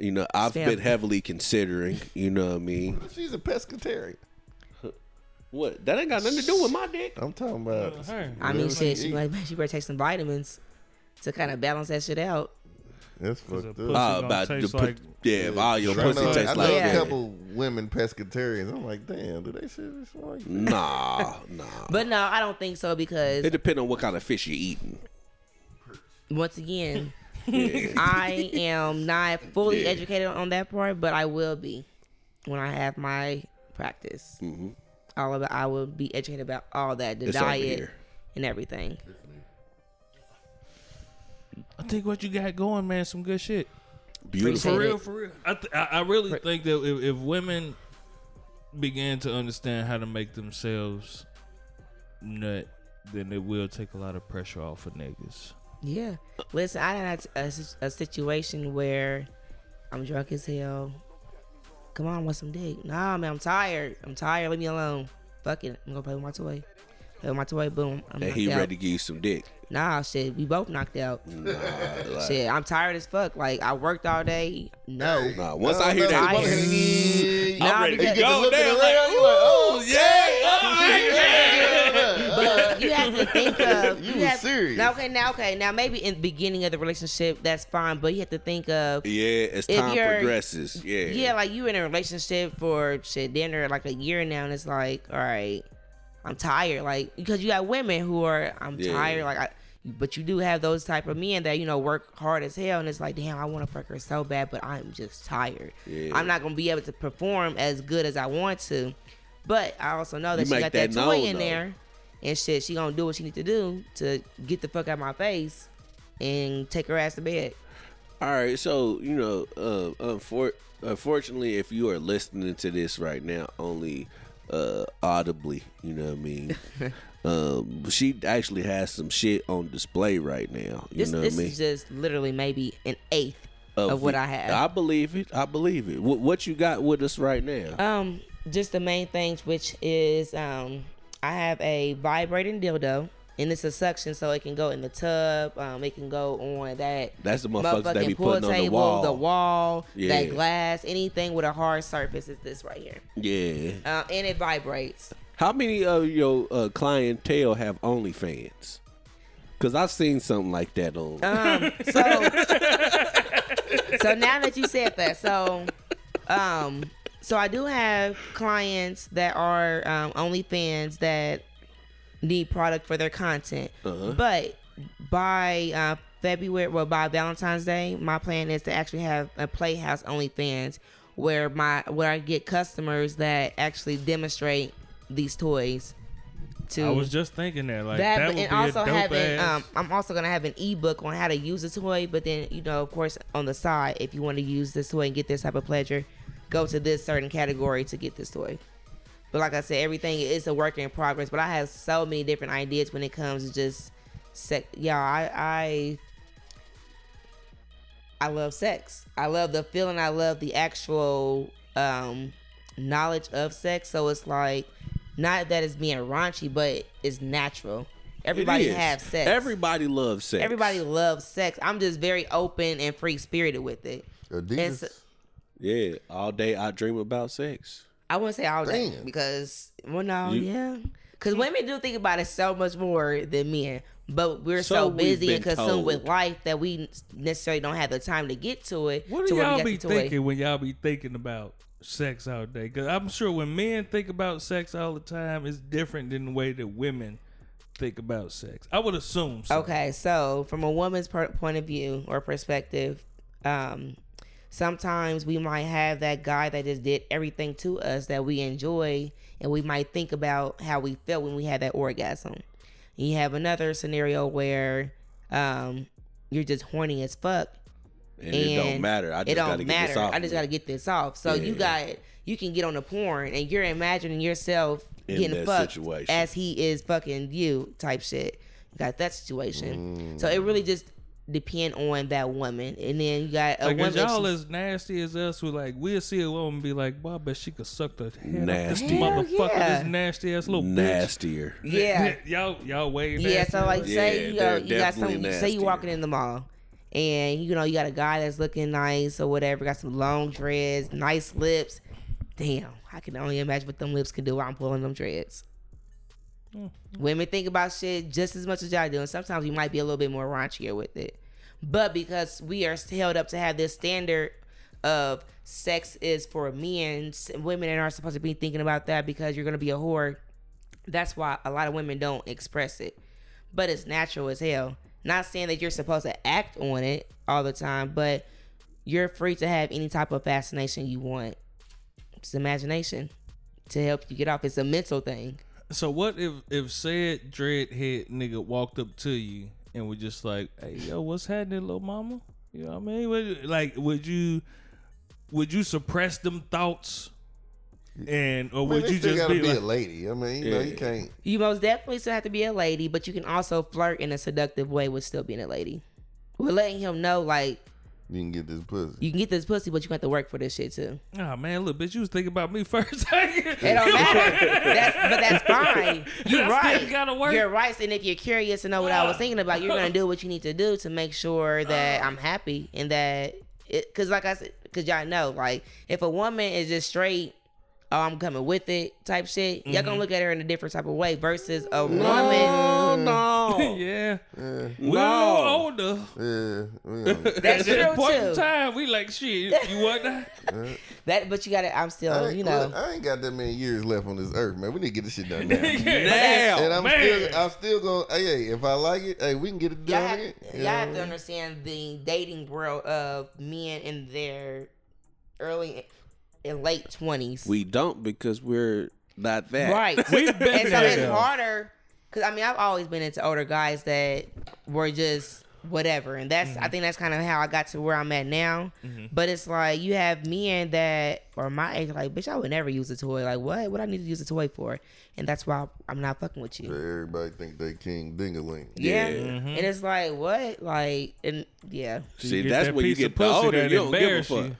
you know, I've Spam. been heavily considering. You know what I mean? She's a pescatarian. What? That ain't got nothing to do with my dick. I'm talking about. I mean, whatever shit, she she, she better take some vitamins to kind of balance that shit out. That's fucked up. pussy gonna about the put, like- yeah, if all your I pussy know, tastes I know like a Yeah. couple women pescatarians. I'm like, damn, do they seriously like that? Nah, nah. But no, I don't think so because It depends on what kind of fish you're eating. once again, I am not fully Yeah. educated on that part, but I will be when I have my practice. Mm-hmm. All of it, I will be educated about all that, the It's diet and everything. I think what you got going, man, some good shit. Beautiful. For real, for real. I, th- I, I really think that if, if women began to understand how to make themselves nut, then it will take a lot of pressure off of niggas. Yeah. Listen, I had a, a situation where I'm drunk as hell. Come on, want some dick? Nah, man, I'm tired. I'm tired. Leave me alone. Fuck it. I'm gonna play with my toy. Play with my toy. Boom. I'm And he out. ready to give you some dick. Nah, shit. We both knocked out. Nah, like, Shit, I'm tired as fuck. Like I worked all day. No. nah, once No, I hear no, that, I- yeah, Nah, ready to because- get go looking there. around, Like, you like, oh, But you have to think of You you have, serious. Now, okay, now okay, now maybe in the beginning of the relationship that's fine, but you have to think of yeah, as time progresses, yeah, yeah, like you in a relationship for shit dinner like a year now, and it's like, all right, I'm tired, like because you got women who are I'm Yeah. tired, like I. But you do have those type of men that you know work hard as hell, and it's like, damn, I want to fuck her so bad, but I'm just tired. Yeah. I'm not gonna be able to perform as good as I want to. But I also know that You she got that, that toy in though. there, and shit, she gonna do what she need to do to get the fuck out of my face and take her ass to bed. All right, so you know, uh, unfor- unfortunately, if you are listening to this right now, only uh, audibly, you know what I mean. um, she actually has some shit on display right now. You This know this what I mean? is just literally maybe an eighth of what the- I have. I believe it. I believe it. What, what you got with us right now? Um, just the main things, which is um, I have a vibrating dildo, and it's a suction, so it can go in the tub. Um, it can go on that That's the motherfuckers that be motherfucking pool putting on the table, wall. the wall, Yeah. that glass, anything with a hard surface is this right here. yeah. Uh, and it vibrates. How many of your uh, clientele have OnlyFans? Because I've seen something like that on. Um, so, so now that you said that, so, um, so I do have clients that are um, OnlyFans that need product for their content, Uh-huh. but by uh, February, well, by Valentine's Day, my plan is to actually have a Playhouse OnlyFans where my where I get customers that actually demonstrate these toys. To I was just thinking that, like that, that, but- would and be also a dope having ass. um i'm also gonna have an ebook on how to use a toy but then you know of course on the side if you want to use this toy and get this type of pleasure go to this certain category to get this toy but like i said everything is a work in progress but i have so many different ideas when it comes to just sex yeah i i I love sex. I love the feeling. I love the actual um, knowledge of sex. So it's like, not that it's being raunchy, but it's natural. Everybody is. have sex. Everybody loves sex. Everybody loves sex. I'm just very open and free spirited with it. Adidas. It's- Yeah, all day I dream about sex. I wouldn't say all day Damn. because well, no, You- yeah, because women do think about it so much more than men. But we're So so, busy and consumed told. with life that we necessarily don't have the time to get to it. What do where y'all be the toy. thinking when y'all be thinking about sex all day? Because I'm sure when men think about sex all the time, it's different than the way that women think about sex. I would assume. So. Okay, so from a woman's per- point of view or perspective, um, sometimes we might have that guy that just did everything to us that we enjoy, and we might think about how we felt when we had that orgasm. You have another scenario where um, you're just horny as fuck, And, it don't matter. I just it gotta get this off. I just gotta get this off. So you got you can get on the porn and you're imagining yourself In getting fucked situation. as he is fucking you type shit. You got that situation. So Mm. it really just depend on that woman. And then you got a Like, woman is y'all as nasty as us? Who like we'll see a woman be like, "Boy, I bet she could suck the head off this Nasty. Hell motherfucker, yeah. this nasty ass little nastier. yeah. y'all, y'all way Yeah, so like Yeah, say you, they're you got some definitely say you walking in the mall and you know you got a guy that's looking nice or whatever, got some long dreads, nice lips. Damn, I can only imagine what them lips can do while I'm pulling them dreads. Women think about shit just as much as y'all do, and sometimes we might be a little bit more raunchier with it. But because we are held up to have this standard of sex is for men, women aren't supposed to be thinking about that because you're gonna be a whore. That's why a lot of women don't express it. But it's natural as hell. Not saying that you're supposed to act on it all the time, but you're free to have any type of fascination you want. It's imagination to help you get off. It's a mental thing. So what if if said dreadhead nigga walked up to you and was just like, "Hey, yo, what's happening, little mama?" You know what I mean? Would- Like, would you would you suppress them thoughts, and or I would they you just gotta be be, like, a lady. I mean, you know, you Yeah. can't. You most definitely still have to be a lady, but you can also flirt in a seductive way with still being a lady. We're letting him know, like, You can get this pussy. you can get this pussy, but you have to work for this shit too. "Oh man, look, bitch, you was thinking about me first. It don't matter. that's, but that's fine. You're That right. still gotta work. You're right. And if you're curious to know what I was ah. thinking about, you're gonna do what you need to do to make sure that ah. I'm happy and that it. Because like I said, because y'all know, like if a woman is just straight. Oh, I'm coming with it, type shit. Y'all Mm-hmm. gonna look at her in a different type of way versus a woman. Oh no. yeah, Yeah, we're No. a little older. yeah. we That's At that true point in time, we like shit. You want that? That, but you got to I'm still, I ain't, you know. look, I ain't got that many years left on this earth, man. We need to get this shit done now. Damn. and I'm man. still, I'm still going. Hey, hey, if I like it, hey, we can get it y'all done. have, again. You y'all know have to understand the dating world of men in their early and late twenties. We don't because we're not that. right. We've been and so there, it's harder because I mean I've always been into older guys that were just whatever. And that's I mm-hmm. think that's kind of how I got to where I'm at now. Mm-hmm. But it's like you have men that or my age, like, bitch, I would never use a toy. Like, what? What I need to use a toy for? And that's why I'm not fucking with you. Everybody think they King Dingaling. Yeah. Yeah. And it's like, what? Like, and yeah. See, get that's that when you piece of get the older, you don't give a embarrass fuck. you.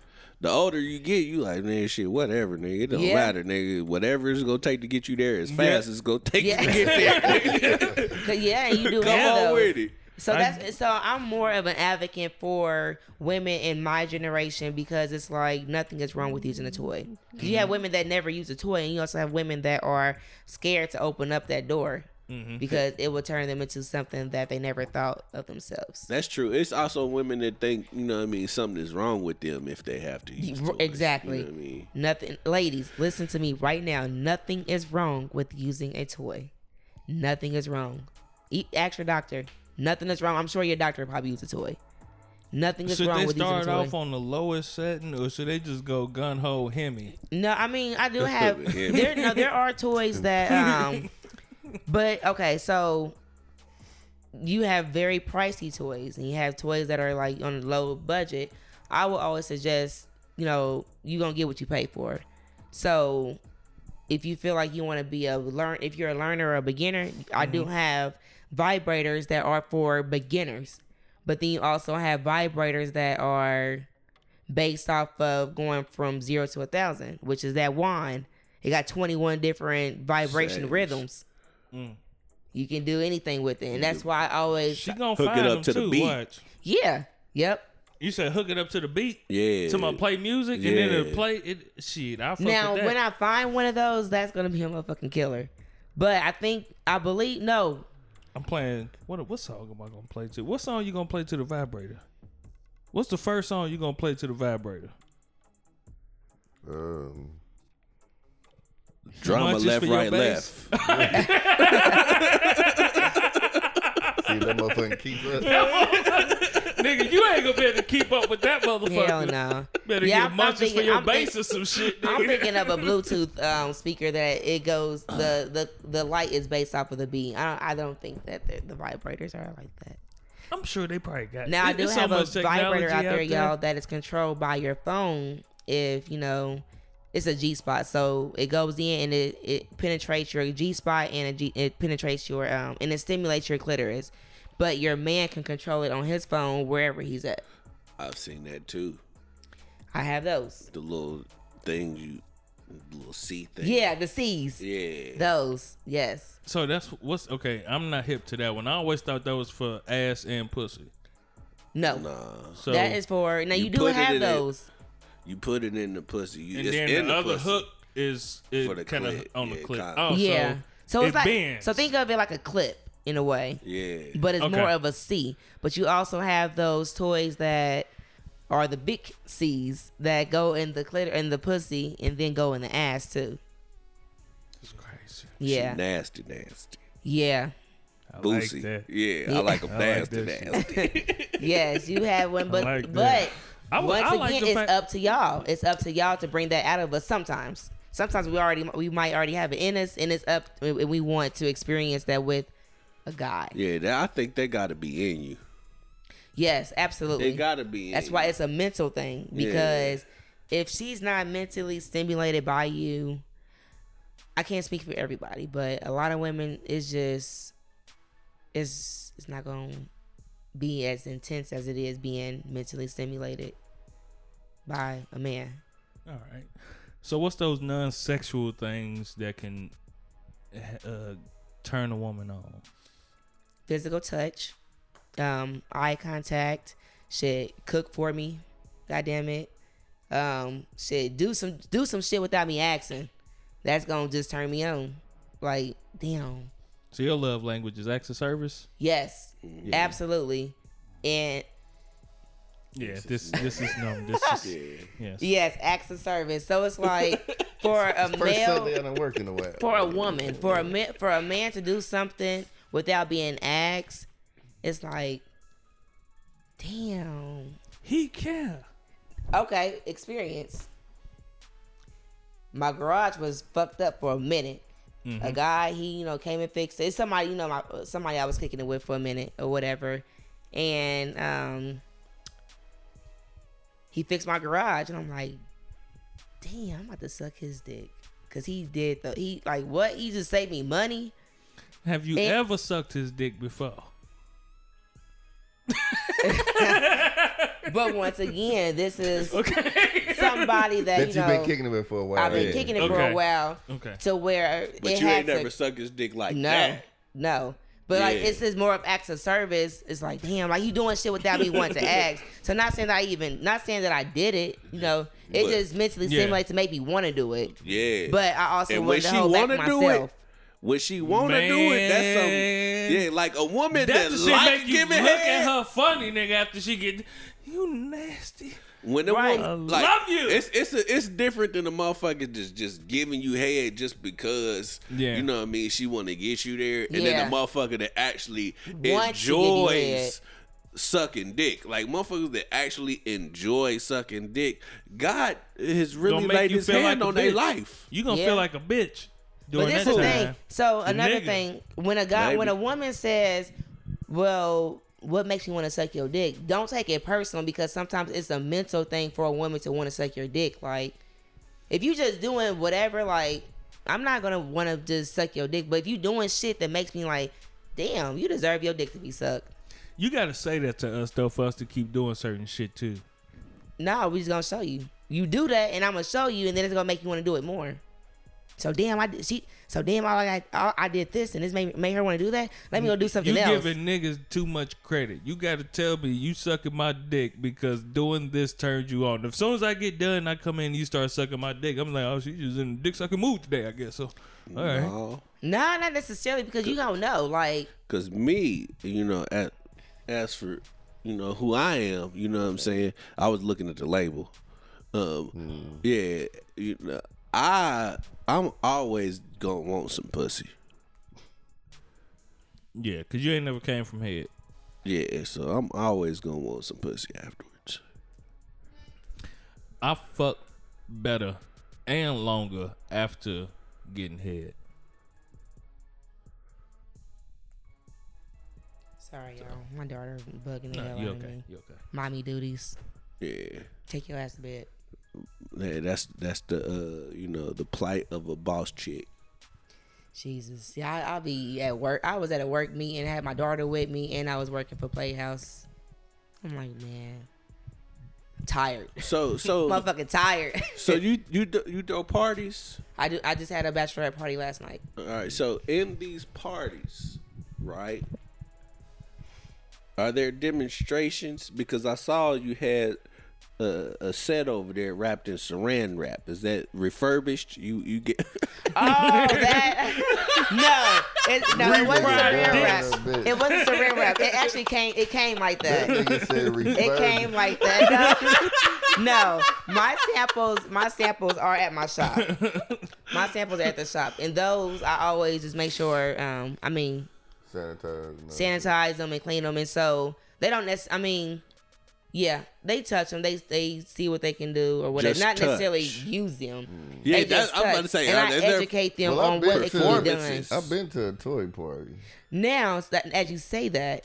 The older you get, you like, man, shit, whatever, nigga. It don't Yeah. matter, nigga. Whatever it's gonna take to get you there as fast Yeah. as it's gonna take Yeah. you to get there. yeah, you do Come on those. with it. So I- that's so I'm more of an advocate for women in my generation because it's like nothing is wrong with using a toy. 'Cause You have mm-hmm. women that never use a toy, and you also have women that are scared to open up that door because it will turn them into something that they never thought of themselves. That's true. It's also women that think, you know what I mean, something is wrong with them if they have to use toys. exactly. You know what I mean? Nothing, ladies, listen to me right now. Nothing is wrong with using a toy. Nothing is wrong. Eat, ask your doctor. Nothing is wrong. I'm sure your doctor probably used a toy. Nothing is Should wrong they with using a start off on the lowest setting, or should they just go gun ho Hemi? No, I mean I do have there. No, there are toys that. um But okay, so you have very pricey toys, and you have toys that are like on a low budget. I will always suggest, you know, you're gonna get what you pay for. So if you feel like you want to be a learn, if you're a learner or a beginner, I do mm-hmm. have vibrators that are for beginners. But then you also have vibrators that are based off of going from zero to a thousand, which is that wand. It got 21 different vibration Settings. rhythms. You can do anything with it. And that's why I always, She gonna Hook it up them to the too. beat. Watch. yeah, yep. You said hook it up to the beat. Yeah. To my play music and then Yeah. it'll play it. Shit, I fuck Now, with that. when I find one of those, that's going to be a motherfucking killer. But I think, I believe, no, I'm playing. What what song am I gonna play to? What song you gonna play to the vibrator? What's the first song you gonna play to the vibrator? Um, Drama Munchies left, right, bass? left. see that motherfucker keep up. Nigga, you ain't gonna be able to keep up with that motherfucker. hell no. Better Yeah, get I'm- I'm munches for thinking- your I'm bass think- or some shit. Nigga. I'm thinking of a Bluetooth um, speaker that it goes the, the the light is based off of the beat. I don't I don't think that the, the vibrators are like that. I'm sure they probably got. Now I it- do it's so have a much technology vibrator out there, y'all, that is controlled by your phone. If you know, it's a G spot, so it goes in and it, it penetrates your G spot and a G, it penetrates your um and it stimulates your clitoris. But your man can control it on his phone wherever he's at. I've seen that too. I have those. The little things you, little C thing. Yeah, the C's. Yeah. Those. Yes. So that's what's okay. I'm not hip to that one. I always thought that was for ass and pussy. No. Nah. So that is for now. You, You do put it have in those. You put it in the pussy. You, and it's then in the, the, other pussy. hook is For the it kind of clit. on the Yeah, clip. kinda. Oh, yeah. So, it's it like bends. so think of it like a clip in a way. Yeah. but it's Okay. more of a C. But you also have those toys that are the big C's that go in the clitor in the pussy and then go in the ass too. It's crazy. Yeah, She nasty, nasty. yeah, I Boosie. like that. Yeah, Yeah. I like them I like nasty, that nasty. yes. You have one, but like that. but I would- once I like again, the it's fact- up to y'all. It's up to y'all to bring that out of us. Sometimes, sometimes we already we might already have it in us, and it's up. And we want to experience that with a guy. yeah, that, I think they got to be in you. Yes, absolutely. They got to be. In That's you. why it's a mental thing Yeah. because if she's not mentally stimulated by you, I can't speak for everybody, but a lot of women is just it's it's not going to be as intense as it is being mentally stimulated by a man. All right. So what's those non-sexual things that can uh, turn a woman on? Physical touch, um, eye contact, shit, cook for me, god damn it. Um, shit, do some do some shit without me asking. That's gonna just turn me on. Like, damn. So your love language is acts of service. Yes, absolutely. And Yeah, this this is no. This is Yeah. yes. yes, acts of service. So it's like for a First male, Sunday I done work in a while. for a woman, for a man, for a man to do something without being asked, it's like, damn. He care. Okay, experience. My garage was fucked up for a minute. A guy, he you know came and fixed it. It's somebody you know, my somebody I was kicking it with for a minute or whatever, and um, he fixed my garage, and I'm like, damn, I'm about to suck his dick. Cause he did the he like what he just saved me money. Have you And- ever sucked his dick before? But once again, this is Okay. Somebody that, That you you've know been kicking it with for a while. I've been yeah. kicking it for a while Okay. to where But it you had ain't to, never sucked his dick like no, that. no. No. But like Yeah. it's just more of acts of service. It's like damn, like you doing shit without me wanting to ask. So not saying that I even, not saying that I did it. You know, it But- just mentally Yeah. stimulates to make me want to do it. Yeah. But I also and when wanted to hold back wanna do myself. it, when she wanna do it, that's some yeah, like a woman That's that the shit like make you giving look head. at her funny, nigga, after she get you nasty. When the Right. woman, like, love you. It's it's a, it's different than a motherfucker just just giving you head just because Yeah. you know what I mean. She want to get you there, and Yeah. then the motherfucker that actually Wants to give you head. enjoys sucking dick, like motherfuckers that actually enjoy sucking dick. God has really make laid you His feel hand like a on their life. You gonna Yeah. feel like a bitch during But this that is the thing. So another nigga. thing, when a guy, when a woman says, "Well, what makes you want to suck your dick?" Don't take it personal because sometimes it's a mental thing for a woman to want to suck your dick. Like, if you just doing whatever, like, I'm not gonna want to just suck your dick. But if you doing shit that makes me like, damn, you deserve your dick to be sucked. You gotta say that to us though for us to keep doing certain shit too. No, we just gonna show you. You do that, and I'm gonna show you, and then it's gonna make you want to do it more. So damn, I did she. So damn, all I got, I did this, and this made made her want to do that. Let me go do something You else. giving niggas too much credit. You gotta tell me you sucking my dick because doing this turns you on. As soon as I get done, I come in and you start sucking my dick. I'm like, oh, she's just in a dick sucking mood today, I guess. So, all right. No. Nah, not necessarily because you don't know. Like, Cause me, you know, at as for you know who I am, you know what I'm saying. I was looking at the label. Um, yeah, you know, I I'm always gonna want some pussy. Yeah, cause you ain't never came from head. Yeah, so I'm always gonna want some pussy afterwards. I fuck better and longer after getting head. sorry, y'all. My daughter bugging the Nah, hell you out of me. You okay? Mommy duties. Yeah, Take your ass to bed. That's that's the uh, you know the plight of a boss chick. Jesus, yeah, I, I'll be at work. I was at a work meeting, I had my daughter with me, and I was working for Playhouse. I'm like, man, I'm tired. So so Motherfucking tired. so you you do, you throw parties. I do. I just had a bachelorette party last night. All right. So in these parties, right? Are there demonstrations? Because I saw you had a, a set over there wrapped in saran wrap. Is that refurbished? You you get Oh, that no, it, no, it wasn't Refried saran wrap. It wasn't saran wrap. It actually came. It came like That that. It came like that. No, no, my samples, my samples are at my shop. My samples are at the shop, and those I always just make sure. Um, I mean, sanitized. no. sanitize them and clean them, and so they don't. Nec- I mean, yeah, they touch them. They they see what they can do or whatever. Just Not necessarily use them. Yeah, They that's- just I'm about to say, and are I educate them Well, on what they to- can be doing. I've been to a toy party. Now, so that, as you say that,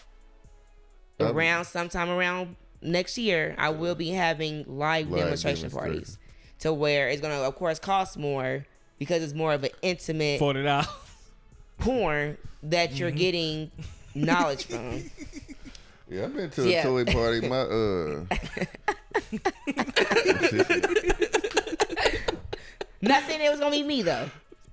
Um, around sometime around next year, I will be having live, Live demonstration demonstration. parties, to where it's gonna, of course, cost more because it's more of an intimate Forty dollars. porn that Mm-hmm. you're getting knowledge from. Yeah, I've been to a Yeah. toy party. My uh, Not saying it was gonna be me though.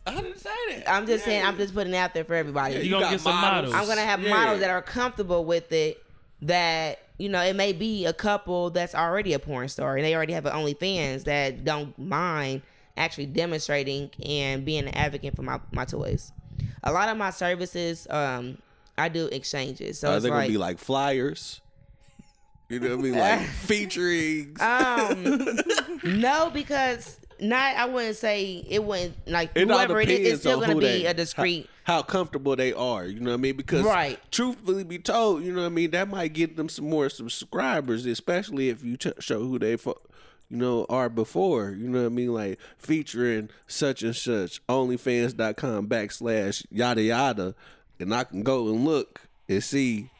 I didn't say that. I'm just saying I'm just putting it out there for everybody. You gonna got get some models. I'm gonna have Yeah. models that are comfortable with it. That you know, it may be a couple that's already a porn star and they already have an OnlyFans that don't mind actually demonstrating and being an advocate for my, my toys. A lot of my services, um, I do exchanges. So Are it's they gonna like, be like flyers? You know what I mean? Like featuring. um, no, because not. I wouldn't say it wouldn't like It whoever it is. It's still gonna be they- a discreet. how comfortable they are. You know what I mean? Because Right. truthfully be told, you know what I mean, that might get them some more subscribers, especially if you ch- show who they fo- you know are before. You know what I mean? Like featuring such and such OnlyFans.com backslash yada yada, and I can go and look and see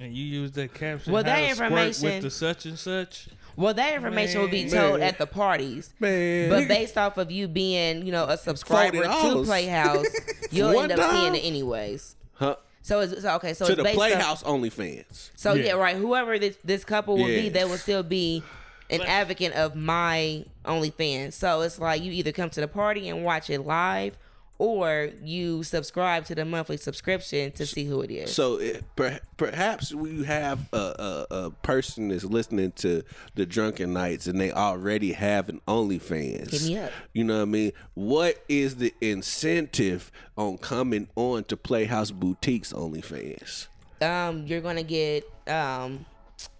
And you use that caption. Well, that information- with the such and such. Well, that information will be told Man. at the parties. Man. But based off of you being, you know, a subscriber to $40. Playhouse, you'll end up seeing it anyways. huh? So it's so, okay. So To it's the based off- Playhouse OnlyFans. So yeah. Yeah. right. Whoever this this couple will be, they will still be an advocate of my OnlyFans. So it's like you either come to the party and watch it live, or you subscribe to the monthly subscription to see who it is. So it, per, perhaps we have a, a, a person that's listening to the Drunken Knights and they already have an OnlyFans. Hit me up. You know what I mean? What is the incentive on coming on to Playhouse Boutiques OnlyFans? um, you're gonna get um,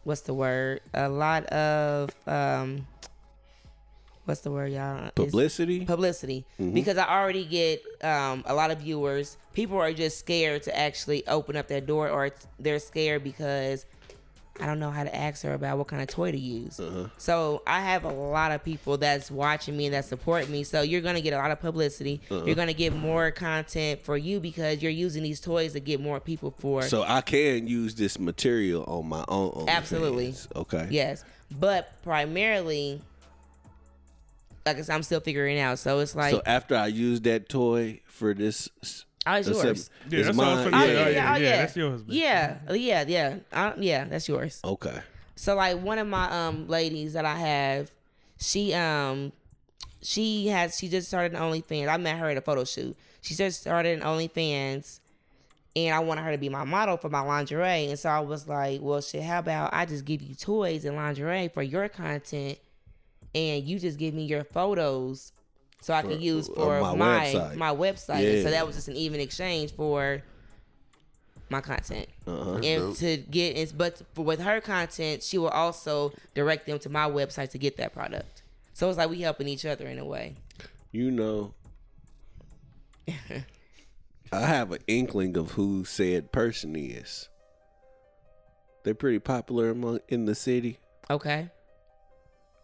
what's the word? A lot of um, what's the word, y'all? It's- Publicity? publicity Mm-hmm. because I already get um, a lot of viewers. People are just scared to actually open up their door, or they're scared because I don't know how to ask her about what kind of toy to use. Uh-huh. So I have a lot of people that's watching me and that support me. So you're gonna get a lot of publicity. Uh-huh. You're gonna get more content for you because you're using these toys to get more people for. So I can use this material on my own. Absolutely. Okay. Yes, but primarily, like I said, I'm still figuring it out. So it's like, So after I use that toy for this, oh, it's that's yours. it- Yeah, it's that's mine. Oh Yeah, yeah, oh, yeah, yeah, yeah, yeah. that's yours, bitch. Yeah, yeah, yeah, I, yeah. That's yours. Okay. So like one of my um ladies that I have, she um she has she just started an OnlyFans. I met her at a photo shoot. She just started an OnlyFans, and I wanted her to be my model for my lingerie. And so I was like, well, shit, how about I just give you toys and lingerie for your content, and you just give me your photos. So I can use on for my my website. my website. And so that was just an even exchange for my content Uh-huh. and dope. to get is but for, with her content she will also direct them to my website to get that product so it's like we helping each other in a way You know, I have an inkling of who said person is. They're pretty popular among in the city. okay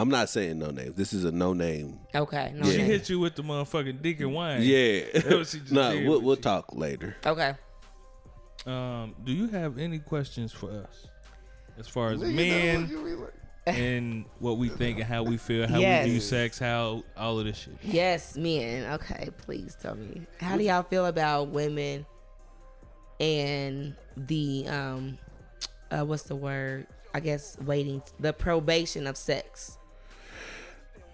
I'm not saying no names. This is a no name. okay no Yeah. She shame. hit you with the motherfucking dick and wine. Yeah. That's what she just nah, did we'll, with we'll you. talk later. okay Um, do you have any questions for us as far as Nigga, men what you mean, like- and what we think and how we feel, how Yes. we view sex, how all of this shit? yes men okay please tell me how do y'all feel about women and the um uh what's the word i guess waiting the probation of sex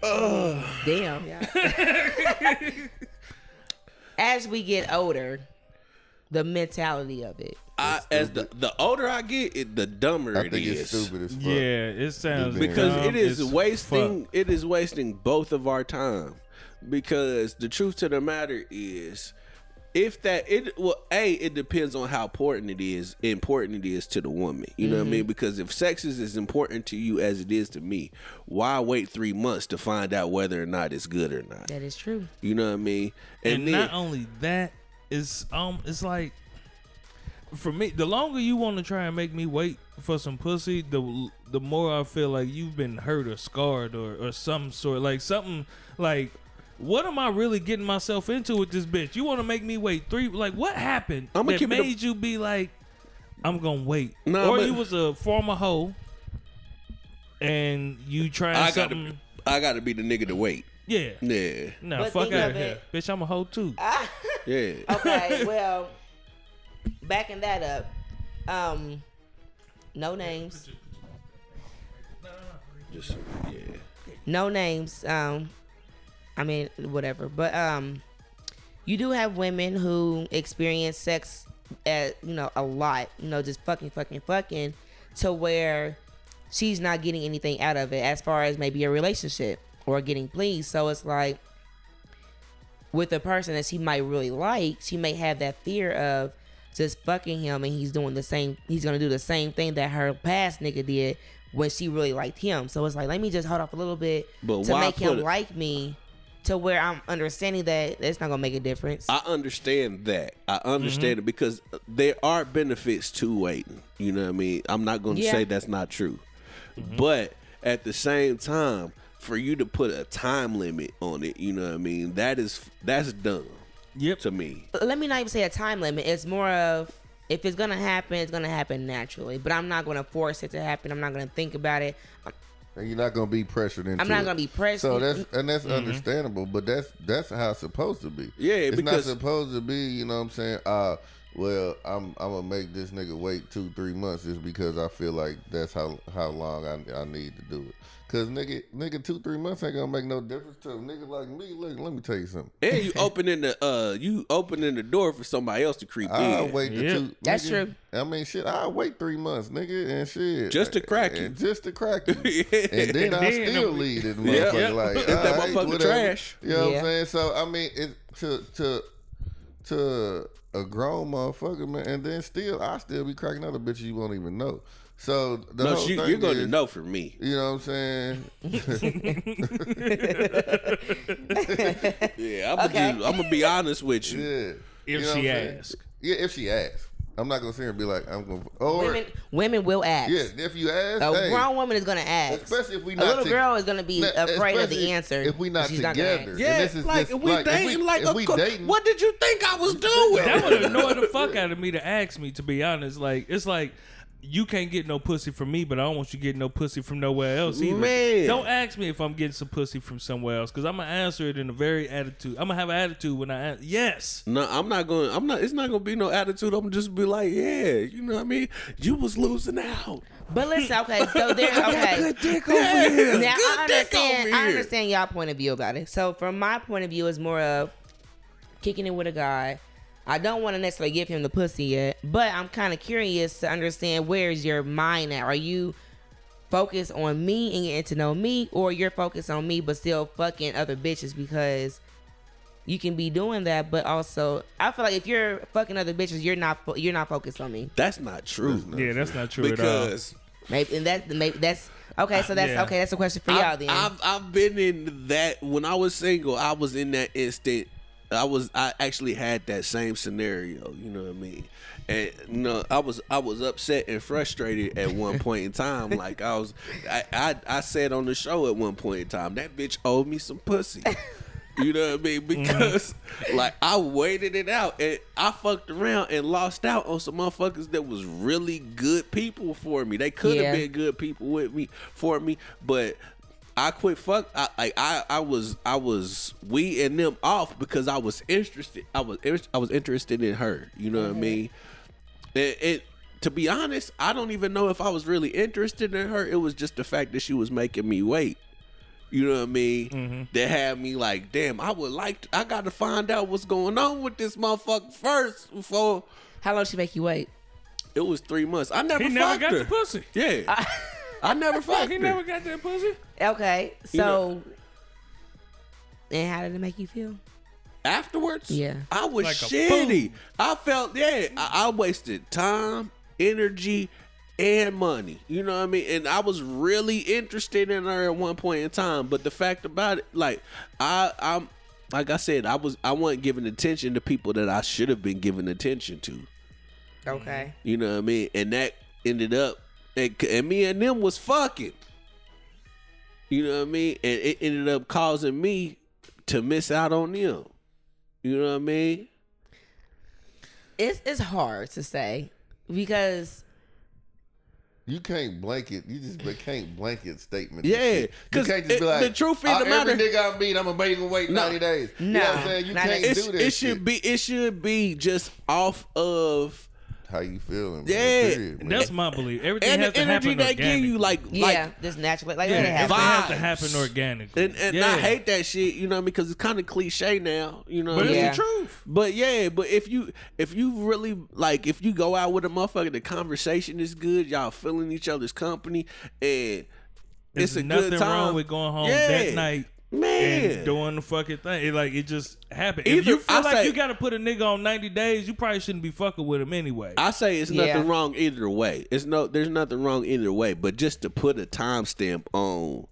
damn yeah. as we get older the mentality of it I, as the the older I get, it, the dumber I it think is. it's stupid as fuck. Yeah, it sounds because dumb it is as wasting fuck. it is wasting both of our time because the truth to the matter is if that it well a it depends on how important it is important it is to the woman you know what i Mm-hmm. mean because if sex is as important to you as it is to me why wait three months to find out whether or not it's good or not that is true you know what i mean and, then not only that, it's um, it's like for me, the longer you want to try and make me wait for some pussy, the the more I feel like you've been hurt or scarred or or some sort, like something like. What am I really getting myself into with this bitch? You want to make me wait three? Like, what happened I'ma that keep it a- made you be like, I'm gonna wait? Nah, or but- you was a former hoe, and you trying i something? gotta i gotta be the nigga to wait yeah, yeah no, But fuck think out of here, it- bitch. I'm a hoe too. yeah okay well backing that up um no names just yeah no names um i mean whatever. But um you do have women who experience sex at you know a lot you know just fucking fucking fucking to where she's not getting anything out of it as far as maybe a relationship or getting pleased. So it's like with a person that she might really like she may have that fear of just fucking him and he's doing the same he's gonna do the same thing that her past nigga did when she really liked him. So it's like let me just hold off a little bit But to make him it- like me to where i'm understanding that it's not gonna make a difference I understand that. I understand it mm-hmm. because there are benefits to waiting. You know what I mean? I'm not going to Yeah. say that's not true. Mm-hmm. But at the same time, for you to put a time limit on it, you know what I mean? That is that's dumb Yep. to me. let me not even say a time limit it's more of if it's gonna happen, it's gonna happen naturally. But I'm not gonna force it to happen. I'm not gonna think about it. I'm, and you're not gonna be pressured into. I'm not it. gonna be pressured. So that's and that's Mm-hmm. understandable, but that's that's how it's supposed to be. Yeah, it's because- not supposed to be. You know what I'm saying? Uh, well, I'm I'm gonna make this nigga wait two three months just because I feel like that's how how long I I need to do it. Cause nigga nigga two three months ain't gonna make no difference to a nigga like me. Look, let me tell you something. And you opening the uh, you opening the door for somebody else to creep in. I'll in. wait the Yeah. two. That's nigga, true. I mean, shit. I'll wait three months, nigga, and shit. Just to crack you. And just to crack you. Yeah. and then I then still the- leave it, Yeah. motherfucker. Yeah. Like If that alright, motherfucker whatever. trash. You know what Yeah. I'm saying? So I mean, it to to to a grown motherfucker, man, and then still I still be cracking other bitches you won't even know. So the no, you, you're going to know for me. You know what I'm saying? Yeah, I'm gonna Okay. I'm gonna be honest with you. Yeah. If You know she what I'm saying? asks. Yeah, if she asks. I'm not gonna sit here and be like, I'm gonna or women, women will ask. yeah, if you ask, A hey, grown woman is gonna ask. especially if we not. a not little to- girl is gonna be Now, afraid of especially the answer. if we not She's not together. ask. Yeah, this is like just- if we like, if we- like if we course- dating- what did you think I was doing? That would annoy the fuck out of me to ask me. To be honest, like it's like you can't get no pussy from me, but I don't want you to get no pussy from nowhere else either. Man. Don't ask me if I'm getting some pussy from somewhere else, because I'm gonna answer it in a very attitude. I'm gonna have an attitude when I ask. Yes. No, I'm not going. I'm not. It's not going to be no attitude. I'm just be like, yeah, you know what I mean. You was losing out. But listen, okay, so there, okay. Good dick over here. Now Good I dick over understand. here. I understand y'all point of view about it. So from my point of view, it's more of kicking it with a guy. I don't want to necessarily give him the pussy yet, but I'm kind of curious to understand where's your mind at. Are you focused on me and getting to know me, or you're focused on me but still fucking other bitches because you can be doing that, but also I feel like if you're fucking other bitches, you're not fo- you're not focused on me. That's not true. Yeah, that's not true at all. because Maybe and that maybe that's okay. So that's Yeah. okay. That's a question for y'all I've, then. I've I've been in that when I was single. I was in that instant. I was I actually had that same scenario. You know what I mean? And you know, I was I was upset and frustrated at one point in time. Like I was, I, I I said on the show at one point in time that bitch owed me some pussy. You know what I mean? Mm-hmm. Because like I waited it out and I fucked around and lost out on some motherfuckers that was really good people for me. They could have Yeah. been good people with me for me, but I quit fuck I like I I was I was we and them off because I was interested. I was I was interested in her. You know what I mm-hmm. mean? It, it to be honest, I don't even know if I was really interested in her. It was just the fact that she was making me wait. You know what I mean? Mm-hmm. That had me like, damn, I would like, to, I got to find out what's going on with this motherfucker first before How long she make you wait? it was three months. I never He never fucked got her. the pussy. Yeah, I never fucked He her. never got that pussy. Okay, so know- and how did it make you feel? Afterwards, Yeah. I was Like shitty. I felt, yeah, I, I wasted time, energy, and money. You know what I mean? And I was really interested in her at one point in time. But the fact about it, like, I, I'm, like I said, I was, I wasn't giving attention to people that I should have been giving attention to. Okay, You know what I mean? And that ended up, and, and me and them was fucking. You know what I mean? And it ended up causing me to miss out on them. You know what I mean? it's it's hard to say because You can't blanket. You just can't blanket statement. Yeah, this shit. you 'cause can't just be like the truth of "Uh, the matter- Every nigga I meet, I'm gonna make him wait No. ninety days. you know No, what I'm saying? You can't do that. it should shit. be it should be just off of how you feeling. Yeah. man, period. That's my belief. Everything and has the to energy happen they organic. give you, like yeah, like just naturally like yeah, let it everything happen. has to happen Vibes. organically. and, and yeah. I hate that shit, you know, what I mean? because it's kind of cliche now, you know. but it's? Yeah. the truth. But yeah, but if you if you really like if you go out with a motherfucker, the conversation is good, y'all feeling each other's company, and There's it's a nothing good time. wrong with going home Yeah. that night man. and doing the fucking thing. It, like it just happened. Either- if you feel I like say- you got to put a nigga on 90 days, you probably shouldn't be fucking with him anyway. I say it's nothing Yeah. wrong either way. It's no, there's nothing wrong either way. But just to put a timestamp on,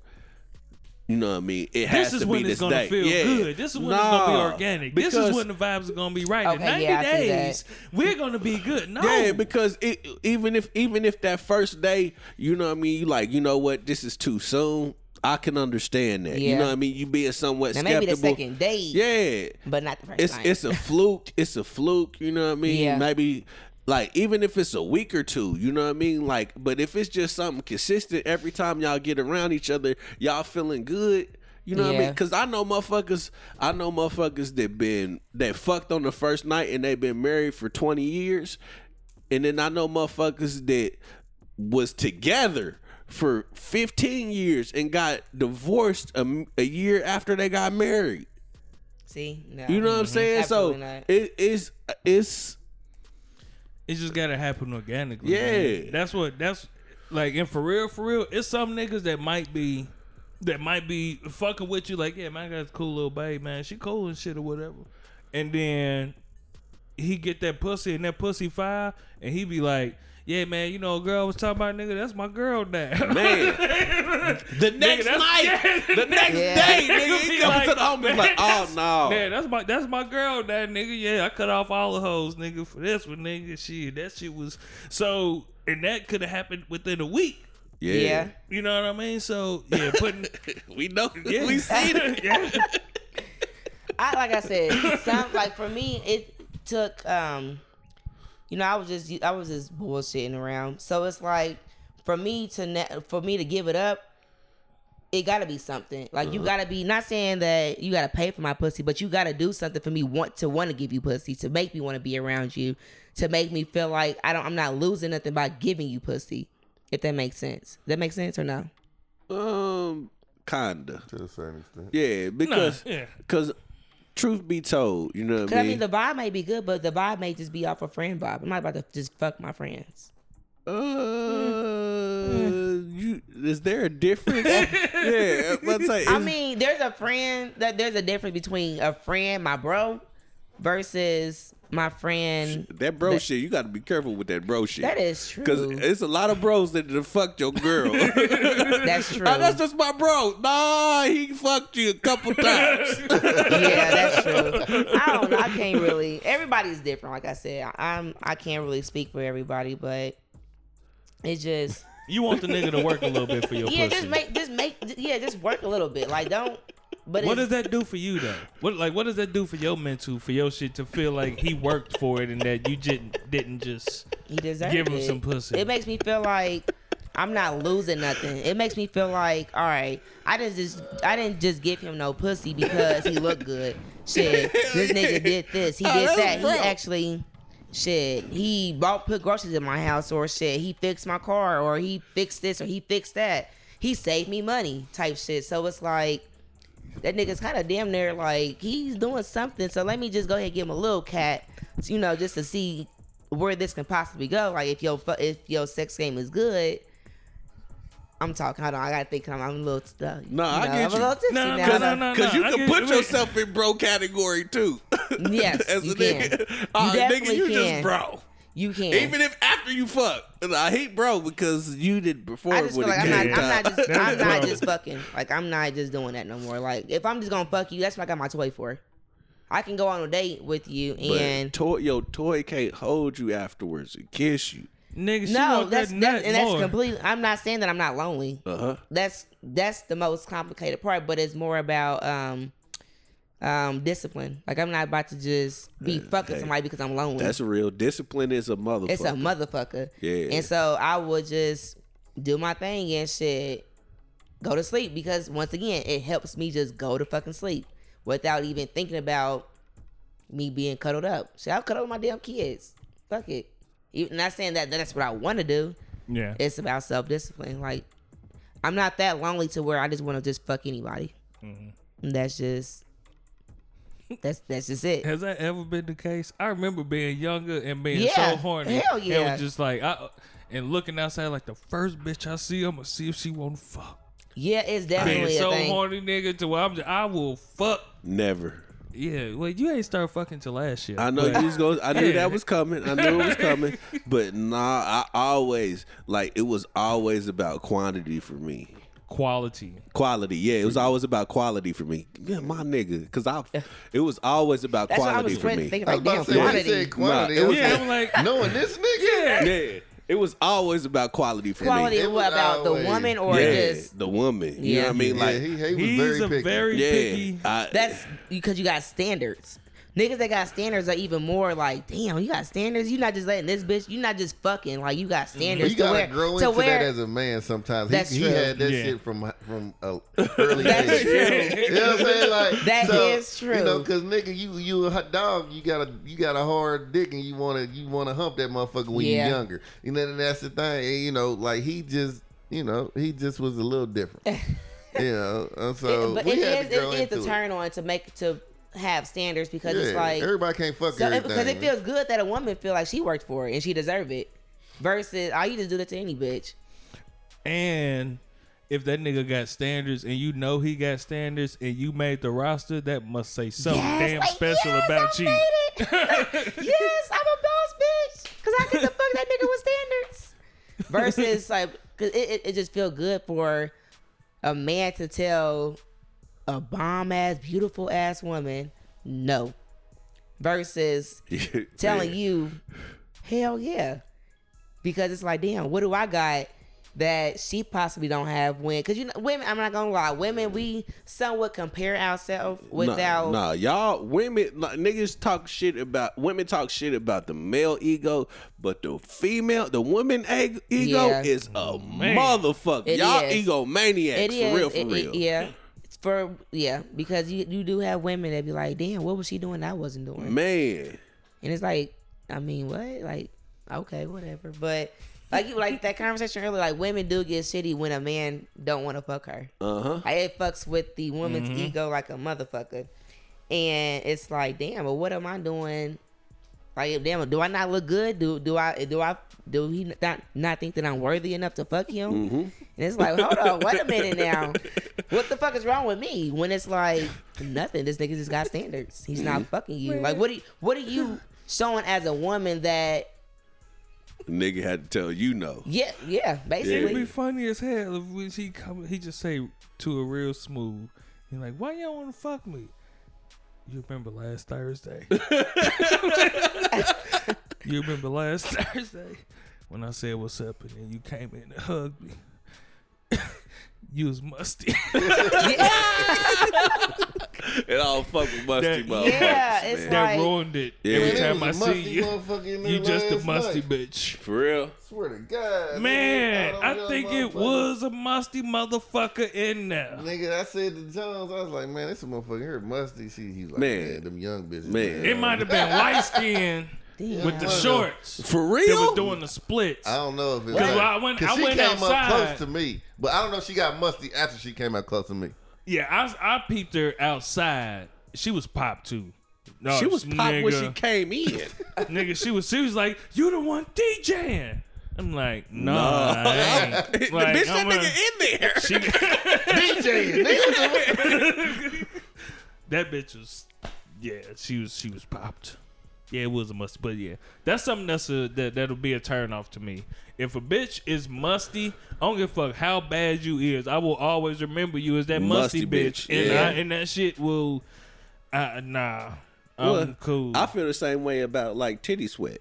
you know what I mean? It has this is to when be it's this gonna day. feel Yeah. good. This is when it's gonna be Nah, organic. This is when the vibes are gonna be right. In Okay, 90 yeah, days, we're gonna be good. No, Yeah, because it, even if even if that first day, you know what I mean, you like, you know what, this is too soon. I can understand that. You know what I mean? You being somewhat Now maybe the skeptical. second day, Yeah. but not the first It's night. it's a fluke. It's a fluke. You know what I mean? Yeah. Maybe Like even if it's a week or two, you know what I mean? Like, but if it's just something consistent every time y'all get around each other, y'all feeling good. You know what I mean? Cause I know motherfuckers, I know motherfuckers that been that fucked on the first night and they've been married for twenty years, and then I know motherfuckers that was together for fifteen years and got divorced a, a year after they got married. See, no. You know what I'm mm-hmm. saying? So Absolutely not. it, it's it's It just gotta happen organically. Yeah. man. that's what that's like. And for real, for real, it's some niggas that might be that might be fucking with you. Like, yeah, man, I got a cool little babe, man. She cool and shit or whatever. And then he get that pussy and that pussy fire, and he be like. Yeah, man, you know, a girl was talking about nigga. That's my girl now. man. the next that's- night, yeah. the next Yeah. day, nigga, he Be comes like, to the home man, like, oh no. Man, that's my that's my girl, that nigga. Yeah, I cut off all the hoes, nigga, for this one, nigga. Shit, that shit was so, and that could have happened within a week. Yeah, Yeah. You know what I mean? So yeah, putting we know, yeah, we seen it. yeah. I like I said, some like for me, it took um, you know, I was just I was just bullshitting around. So it's like for me to ne- for me to give it up, it got to be something. Like you got to be not saying that you got to pay for my pussy, but you got to do something for me want to want to give you pussy to make me want to be around you, to make me feel like I don't I'm not losing nothing by giving you pussy. If that makes sense. That makes sense or no? Um, kinda. To a certain extent. Yeah, because yeah. Truth be told, you know what I I mean. mean the vibe may be good, but the vibe may just be off a friend vibe. I'm not about to just fuck my friends. uh, you is there a difference? yeah, let's say. I mean, there's a friend that there's a difference between a friend, my bro, versus my friend. that bro that- shit. You got to be careful with that bro shit. That is true. Cause it's a lot of bros that done fucked your girl. Ah, that's true. Oh, that's just my bro. Nah, he fucked you a couple times. yeah, that's true. I don't know. I can't really. Everybody's different. Like I said, I'm. I can't really speak for everybody, but it just. You want the nigga to work a little bit for your Yeah, pussy. just make, just make, yeah, just work a little bit. Like don't. But what does that do for you though? What like what does that do for your mental, for your shit to feel like he worked for it and that you didn't didn't just He deserved Give him it. some pussy. It makes me feel like I'm not losing nothing. It makes me feel like, all right, I didn't just I didn't just give him no pussy because he looked good. Shit, this nigga did this. He Oh, did that. He actually shit. He bought put groceries in my house or shit. He fixed my car or he fixed this or he fixed that. He saved me money type shit. So it's like that nigga's kind of damn near like he's doing something. So let me just go ahead and give him a little cat, you know, just to see where this can possibly go. Like if your if your sex game is good. I'm talking. Hold on, I gotta think. I'm, I'm a little. Uh, No, I you know, get I'm you. a little tipsy No, now. no, so- no, no. Cause you can put wait. yourself in bro category too. Yes, As you a nigga. can. Uh, nigga, you can. just bro. You can. Even if after you fuck. And I hate bro because you did before. I just feel like I'm not, game I'm not just I'm not just fucking. Like I'm not just doing that no more. Like if I'm just gonna fuck you, that's what I got my toy for. I can go on a date with you But and toy, your toy can't hold you afterwards and kiss you. nigga she no, that's that that, nut and that's more. completely. I'm not saying that I'm not lonely. Uh huh. That's that's the most complicated part, but it's more about um um discipline. Like I'm not about to just be fucking hey, somebody because I'm lonely. That's real. Discipline is a motherfucker. It's a motherfucker. Yeah. And so I would just do my thing and shit, go to sleep because once again, it helps me just go to fucking sleep without even thinking about me being cuddled up. Shit, I'll cuddle my damn kids. Fuck it. Even not saying that that's what I want to do. Yeah. It's about self discipline. Like I'm not that lonely to where I just want to just fuck anybody. Mm-hmm. That's just that's that's just it. Has that ever been the case? I remember being younger and being Yeah. so horny. Hell And yeah. was just like I and looking outside like the first bitch I see, I'm gonna see if she wanna fuck. Yeah, it's Being definitely so thing. horny nigga to where I'm just, I will fuck. Never. Yeah, well, you ain't start fucking till last year. I know but- you was going. I knew Yeah. that was coming. I knew it was coming. But nah, I always like it was always about quantity for me. Quality. Quality, yeah, it was always about quality for me. Yeah, my nigga, because I, it was always about That's what I quality was for me. thinking. I was Like, about damn, to say, when quantity. said quantity. Nah, it was Yeah, like, I'm like, knowing this nigga. Yeah, it was always about quality for Quality me. It was about the woman or yeah, just the woman. You know Yeah. what I mean? Yeah, Like, he, he was he's very a picky. very yeah, picky. I, that's because you got standards. Niggas that got standards are even more like, damn, you got standards. You not just letting this bitch. You not just fucking. Like you got But standards you to gotta where grow to into where that as a man. Sometimes That's he, he had that Yeah. shit from from a early That's age. true. You know what I'm saying? Like That so, is You know, true. because nigga, you you a hot dog. You got a you got a hard dick, and you wanna you wanna hump that motherfucker when Yeah. you're younger. You know, and that's the thing. And, you know, like he just you know he just was a little different. you know, and so It- but we it had is to grow it is into a turn on to make to have standards because it's like everybody can't fuck so everything. because it feels good that a woman feel like she worked for it and she deserve it. Versus, I you just do that to any bitch. And if that nigga got standards and you know he got standards and you made the roster, that must say something Yes, damn like, special yes, about I you. made it. yes, I'm a boss bitch because I get to fuck that nigga with standards. Versus, like, cause it, it, it just feel good for a man to tell a bomb ass, beautiful ass woman no. Versus telling you, hell yeah. Because it's like, damn, what do I got that she possibly don't have when? Because you know, women, I'm not gonna lie, women, we somewhat compare ourselves without. Nah, nah, y'all women like, niggas talk shit about women talk shit about the male ego, but the female, the woman ego Yeah. is a Man. motherfucker. It y'all is. egomaniacs It for is, real, for it- it- real. yeah. It's For yeah, because you you do have women that be like, damn, what was she doing? I wasn't doing. Man, And it's like, I mean, what? Like, okay, whatever. But like you like that conversation earlier, like women do get shitty when a man don't want to fuck her. uh huh. Like, it fucks with the woman's Mm-hmm. ego like a motherfucker. And it's like, damn, but what am I doing? Like, damn, do I not look good? Do do I do I do he not not think that I'm worthy enough to fuck him? Mm-hmm. And it's like, hold on, wait a minute now. What the fuck is wrong with me? When it's like nothing, this nigga just got standards. He's not Mm-hmm. fucking you. Like, what are you, what are you showing as a woman that? Nigga had to tell you no. Yeah, yeah, basically. It'd be funny as hell if we, he come, he just say to a real smooth, he like, "Why you don't want to fuck me?" You remember last Thursday? you remember last Thursday when I said what's up and then you came in and hugged me? you was musty. It all fuck with musty That- motherfuckers. Yeah, it's man. that Like- ruined it. Yeah. Every Man, time I see you, motherfucker in there you just a musty night. bitch. for real. Swear to God, Man, nigga, I don't think it was a musty motherfucker in there. Nigga, I said to Jones, I was like, man, this motherfucker here musty. She, he's like, Man. man, them young bitches. Man. It might have been light skin Damn. with the Yeah. shorts. For They real? was doing the splits. I don't know if it's Cause like, I went- 'cause I she went came outside. up close to me, but I don't know if she got musty after she came out close to me. Yeah, I, I peeped her outside. She was popped too. No, she was pop when she came in. nigga. She was. She was like, "You the one DJing." I'm like, "No, I ain't." the Like, bitch, that I'm a- nigga in there. she- DJ, nigga. that bitch was. Yeah, she was. She was popped. Yeah, it was a must. But yeah, that's something that's a that that'll be a turn off to me. If a bitch is musty, I don't give a fuck how bad you is. I will always remember you as that musty, Musty bitch, bitch, and yeah. I, and that shit will. Uh, nah, I'm Well, cool. I feel the same way about like titty sweat.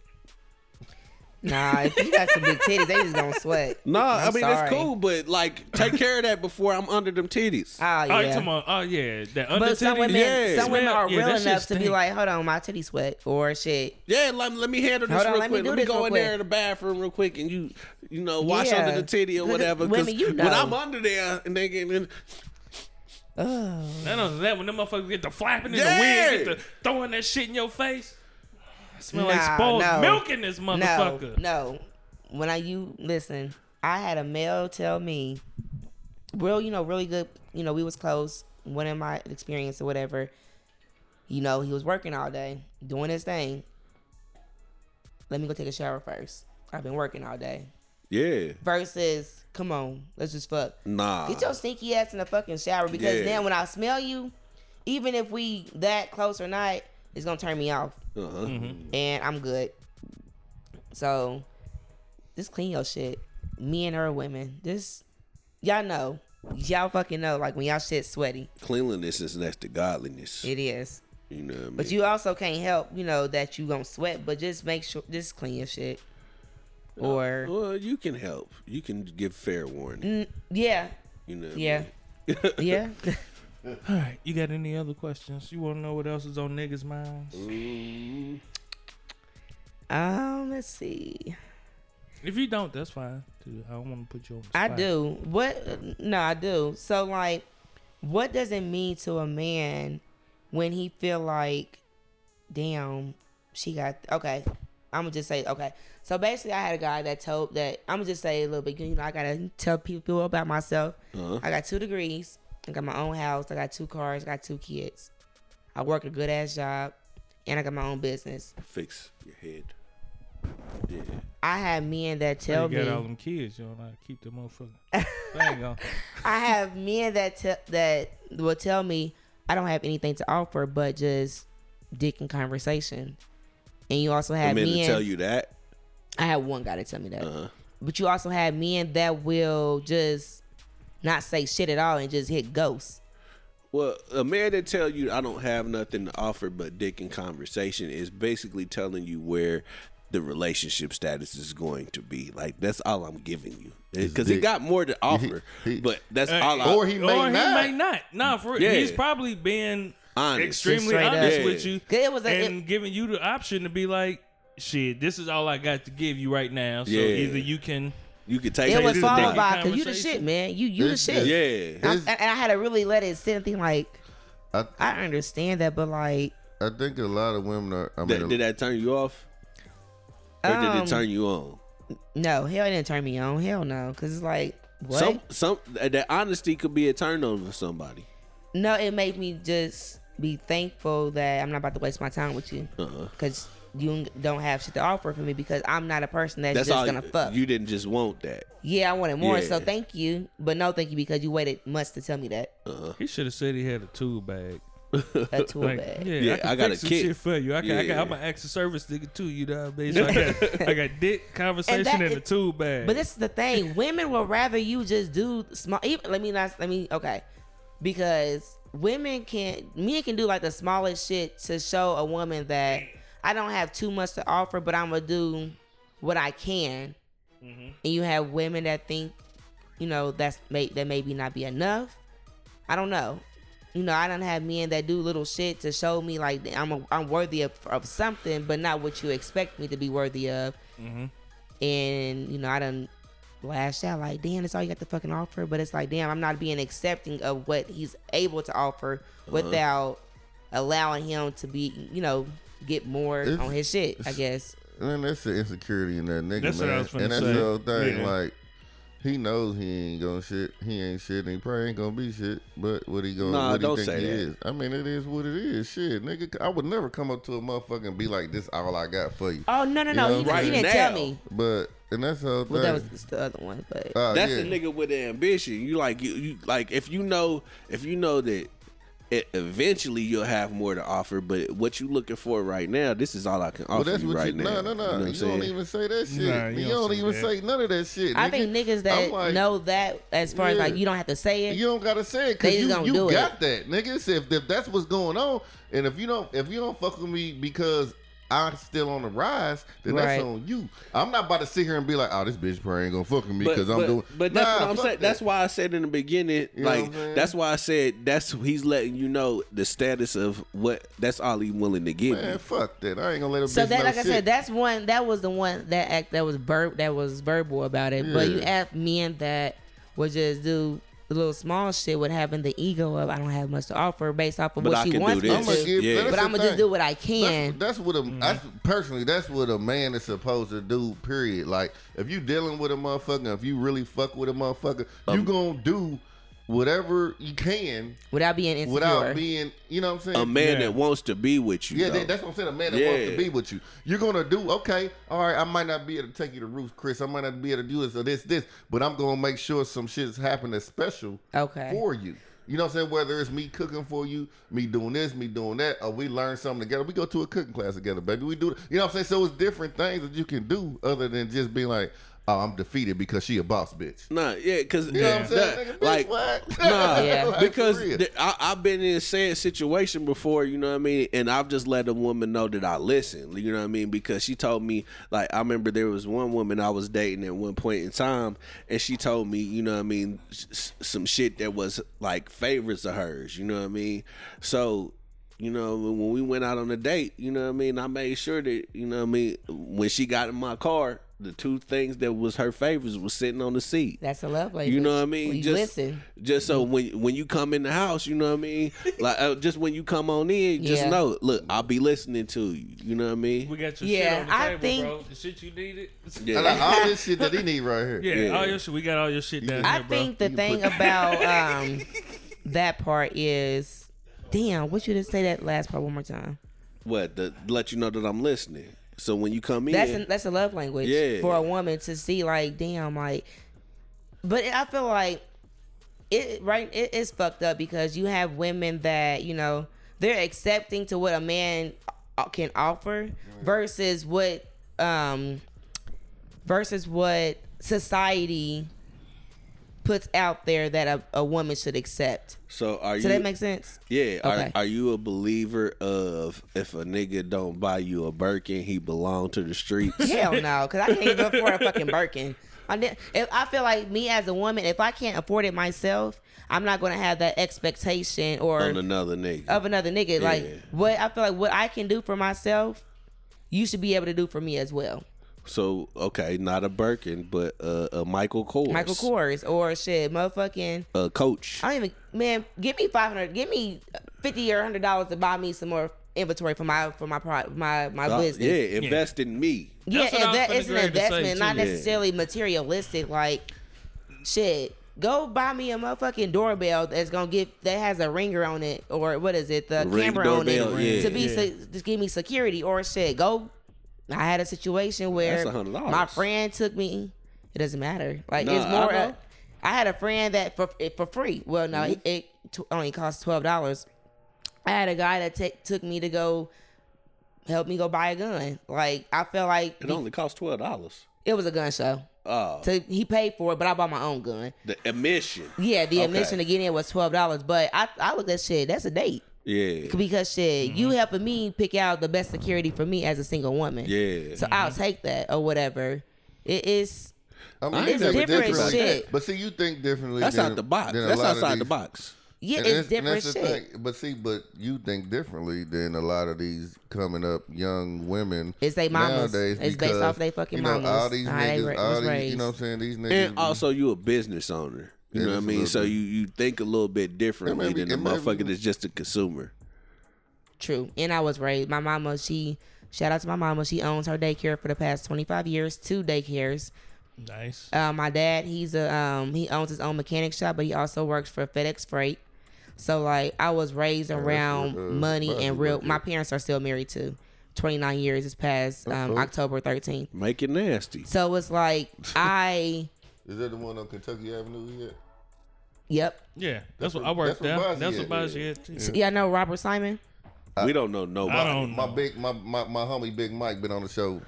Nah, if you got some big titties, they just gonna sweat. Nah, i I'm mean sorry. it's cool, but like take care of that before I'm under them titties. Oh Oh, you yeah. talking about? Oh yeah, that under but some titty- women, Yeah. some women are yeah, real that shit enough to be stink. like, hold on, my titty sweat or shit. Yeah, let, let me handle this Hold on, real let me quick. do let me this go real in there in the bathroom real quick and you, you know, wash Yeah. under the titty or Cause whatever. women, Because you when. I'm under there and they get in, Oh. That on that when them motherfuckers get the flapping in Yeah. the wind, get the throwing that shit in your face. I smell like Nah, spoiled no. milk in this motherfucker. No, no. When I you listen, I had a male tell me, real, you know, really good. You know, we was close. One of my experience or whatever. You know, he was working all day, doing his thing. Let me go take a shower first. I've been working all day. yeah, Versus, come on, let's just fuck. nah. Get your stinky ass in the fucking shower because Yeah. then when I smell you, even if we that close or not, it's gonna turn me off uh-huh. and I'm good. So just clean your shit. Me and her women. This y'all know. Y'all fucking know like when y'all shit sweaty. Cleanliness is next to godliness. It is. you know what I mean? But you also can't help, you know, that you gonna sweat, but just make sure just clean your shit. Or well, you can help. You can give fair warning. Mm, yeah. You know. what I Yeah. mean? Yeah. All right, you got any other questions? You want to know what else is on niggas' minds? Um, let's see. If you don't, that's fine. Too. I don't want to put you on. The I do. What? No, I do. So like, what does it mean to a man when he feel like, damn, she got okay. I'm gonna just say okay. So basically, I had a guy that told that I'm gonna just say a little bit. You know, I gotta tell people about myself. Uh-huh. I got two degrees. I got my own house. I got two cars. I got two kids. I work a good ass job, and I got my own business. Fix your head. Yeah. I have men that Tell tell you got me. all them kids. You know, like, keep the motherfucker. Bang on. I have men that te- that will tell me I don't have anything to offer but just dick and conversation. And you also The have men men. to tell you that. I had one guy to tell me that. Uh-huh. But you also have men that will just not say shit at all and just hit ghosts. Well, a man that tell you I don't have nothing to offer but dick and conversation is basically telling you where the relationship status is going to be. Like that's all I'm giving you because eh, he got more to offer. he- but that's Hey, all. I, or he may or not. he may not. Nah, for real. Yeah. He's probably being Honest. extremely Straight up. honest with you. It was a- and giving you the option to be like, shit, this is all I got to give you right now. So Yeah. either you can you could take It was this followed by because you the shit, man. You you the shit. Yeah. I'm- It's- and I had to really let it sit and think like I, I understand that, but like I think a lot of women are. I mean, That, did that turn you off, or did Um, it turn you on? no, hell it didn't turn me on. Hell no, because it's like what? Some some that honesty could be a turn on for somebody. No, it made me just be thankful that I'm not about to waste my time with you Uh-uh. because you don't have shit to offer for me because I'm not a person that's, That's just gonna fuck. You didn't just want that. yeah, I wanted more, so thank you, but no, thank you because you waited months to tell me that. Uh-huh. He should have said he had a tool bag. A tool Like, bag. yeah, Yeah, I, can I got fix a some kit. shit for you. I can, I Yeah. got, I'm an active service nigga too. You know what I mean? So I got, I got dick conversation that and a is- tool bag. But this is the thing: women will rather you just do small. Even, let me not. Let me okay, because women can, men can do like the smallest shit to show a woman that I don't have too much to offer, but I'm gonna do what I can. Mm-hmm. And you have women that think, you know, that's may that maybe not be enough. I don't know. You know, I don't have men that do little shit to show me like I'm a, I'm worthy of, of something, but not what you expect me to be worthy of mm-hmm. and you know I don't lashed out like, damn, that's all you got to fucking offer. But it's like, damn, I'm not being accepting of what he's able to offer uh-huh. without allowing him to be, you know, get more It's- on his shit. I guess. Man, that's the insecurity in that nigga, That's what man. I was and that's say. the whole thing. Yeah. Like, he knows he ain't gonna shit. He ain't shit, and he probably ain't gonna be shit. But what he gonna? Nah, what don't he think say he that. is? I mean, it is what it is. Shit, nigga. I would never come up to a motherfucker and be like, "This all I got for you." Oh no, no, no, You know he, what I'm he didn't tell Now. me. But and that's the whole thing. Well, that was the other one, but Uh, That's yeah. a nigga with ambition. You like you, you like if you know if you know that it, eventually you'll have more to offer, but what you looking for right now, this is all I can offer Well, that's you what right you. now. No, no, no. You, know what You, I'm don't even say that shit. Nah, you, you don't, don't even that. say none of that shit. I nigga. think niggas that like, know that as far as like you don't have to say it. You don't gotta say it because you, gonna you do it. got that, nigga. So if, if that's what's going on, and if you don't if you don't fuck with me because I'm still on the rise, then Right. that's on you. I'm not about to sit here and be like, oh, this bitch probably ain't gonna fuck with me because I'm but, doing. but that's Nah, what I'm saying. that. That's why I said in the beginning, You like what I'm saying? that's why I said that's he's letting you know the status of what that's all he's willing to give Man, you. fuck that. I ain't gonna let a So bitch that, know like I said, that's one. That was the one that act that was verb that was verbal about it. But you Yeah. have men that would just do the little small shit with having the ego of I don't have much to offer based off of But what I she wants me. I'ma give- Yeah. but I'm gonna just do what I can. That's, that's what a that's, personally that's what a man is supposed to do. Period. Like if you dealing with a motherfucker, if you really fuck with a motherfucker, Um, you gonna do whatever you can without being insecure. without being, you know what I'm saying? A man Yeah. that wants to be with you. Yeah, though. that, that's what I'm saying. A man that wants to be with you. You're gonna do okay. All right, I might not be able to take you to Ruth's Chris. I might not be able to do this or this, this, but I'm gonna make sure some shit's happening special Okay. for you. You know what I'm saying? Whether it's me cooking for you, me doing this, me doing that, or we learn something together. We go to a cooking class together, baby. We do. You know what I'm saying? So it's different things that you can do other than just being like, oh, I'm defeated because she a boss bitch. Nah, yeah, cause You know what I'm uh, saying? that- Nigga, like, what? nah, Yeah. Because th- I, I've been in a sad situation before, you know what I mean, and I've just let a woman know that I listen, you know what I mean, because she told me, like, I remember there was one woman I was dating at one point in time, and she told me, you know what I mean, s- some shit that was like favorites of hers, you know what I mean, so. You know, when we went out on a date, you know what I mean? I made sure that, you know what I mean, when she got in my car, the two things that was her favorites was sitting on the seat. That's a love language. You know what I mean? We just listen. just so when when you come in the house, you know what I mean. Like uh, just when you come on in, just Yeah. know, look, I'll be listening to you. You know what I mean? We got your Yeah, shit on the I table, think- bro. The shit you needed. I like all this shit that he need right here. Yeah, Yeah. all your shit. We got all your shit down I here, bro. think the thing about um that part is, damn. What you just say that last part one more time? What to let you know that I'm listening. So when you come in, That's a, that's a love language Yeah. for a woman to see like, damn, like. But I feel like it right. It is fucked up because you have women that you know they're accepting to what a man uh, can offer versus what um versus what society puts out there that a, a woman should accept. so are you? So that makes sense. yeah. Okay. Are, are you a believer of if a nigga don't buy you a Birkin, he belong to the streets? Hell no, because I can't even afford a fucking Birkin. I, if I feel like me as a woman, if I can't afford it myself, I'm not gonna have that expectation or on another nigga. of another nigga. Like what I feel like what I can do for myself, you should be able to do for me as well. So okay, not a Birkin, but uh, a Michael Kors. Michael Kors or shit, motherfucking. a coach. I don't even man. Give me five hundred. Give me fifty or hundred dollars to buy me some more inventory for my for my pro, my my Uh, business. yeah, invest in me. Yeah, That's what I and was that finna is an grade to say, investment, not too. Yeah. necessarily materialistic. Like, shit, go buy me a motherfucking doorbell that's gonna get that has a ringer on it, or what is it, the Ring camera on it, yeah. to be Yeah. se- just give me security, or shit, go. I had a situation where my friend took me. It doesn't matter. Like Nah, it's more. know. uh, I had a friend that for it- for free. Well, no, Mm-hmm. it, it t- only cost twelve dollars. I had a guy that ta- took me to go help me go buy a gun. Like I felt like It only costs twelve dollars. it was a gun show. Oh, So he paid for it, but I bought my own gun. the admission. Yeah, the Okay. admission to get in was twelve dollars. But I, I looked at shit. That's a date Yeah, because shit, you Mm-hmm. helping me pick out the best security for me as a single woman. yeah. So I'll take that or whatever. It is. I mean, I you ain't think never different differently. shit. But see, you think differently. That's than, out the box. That's lot of outside the box. Yeah, and it's that's- different that's shit. thing. But see, but you think differently than a lot of these coming up young women. It's they mamas. nowadays It's based off they fucking you know, All these niggas, all was these, you know what I'm saying? These niggas. And also, you a business owner. You Yeah, know what I mean? So bit. you you think a little bit differently be- than the it may be- motherfucker that's just a consumer. True. And I was raised. My mama, she shout out to my mama. She owns her daycare for the past twenty five years, two daycares. Nice. Uh, my dad, he's a um, he owns his own mechanic shop, but he also works for FedEx Freight. So like, I was raised around what, uh, money and real. work My parents are still married too. Twenty nine years this past um, Uh-oh. October thirteenth. Make it nasty. So it's like I, Is that the one on Kentucky Avenue yet? yep. Yeah, that's, what what- I worked that's what there. That's what Bozzy yeah. had too. So, yeah, I know Robert Simon. we don't know I nobody. don't My know. big, my, my my homie Big Mike been on the show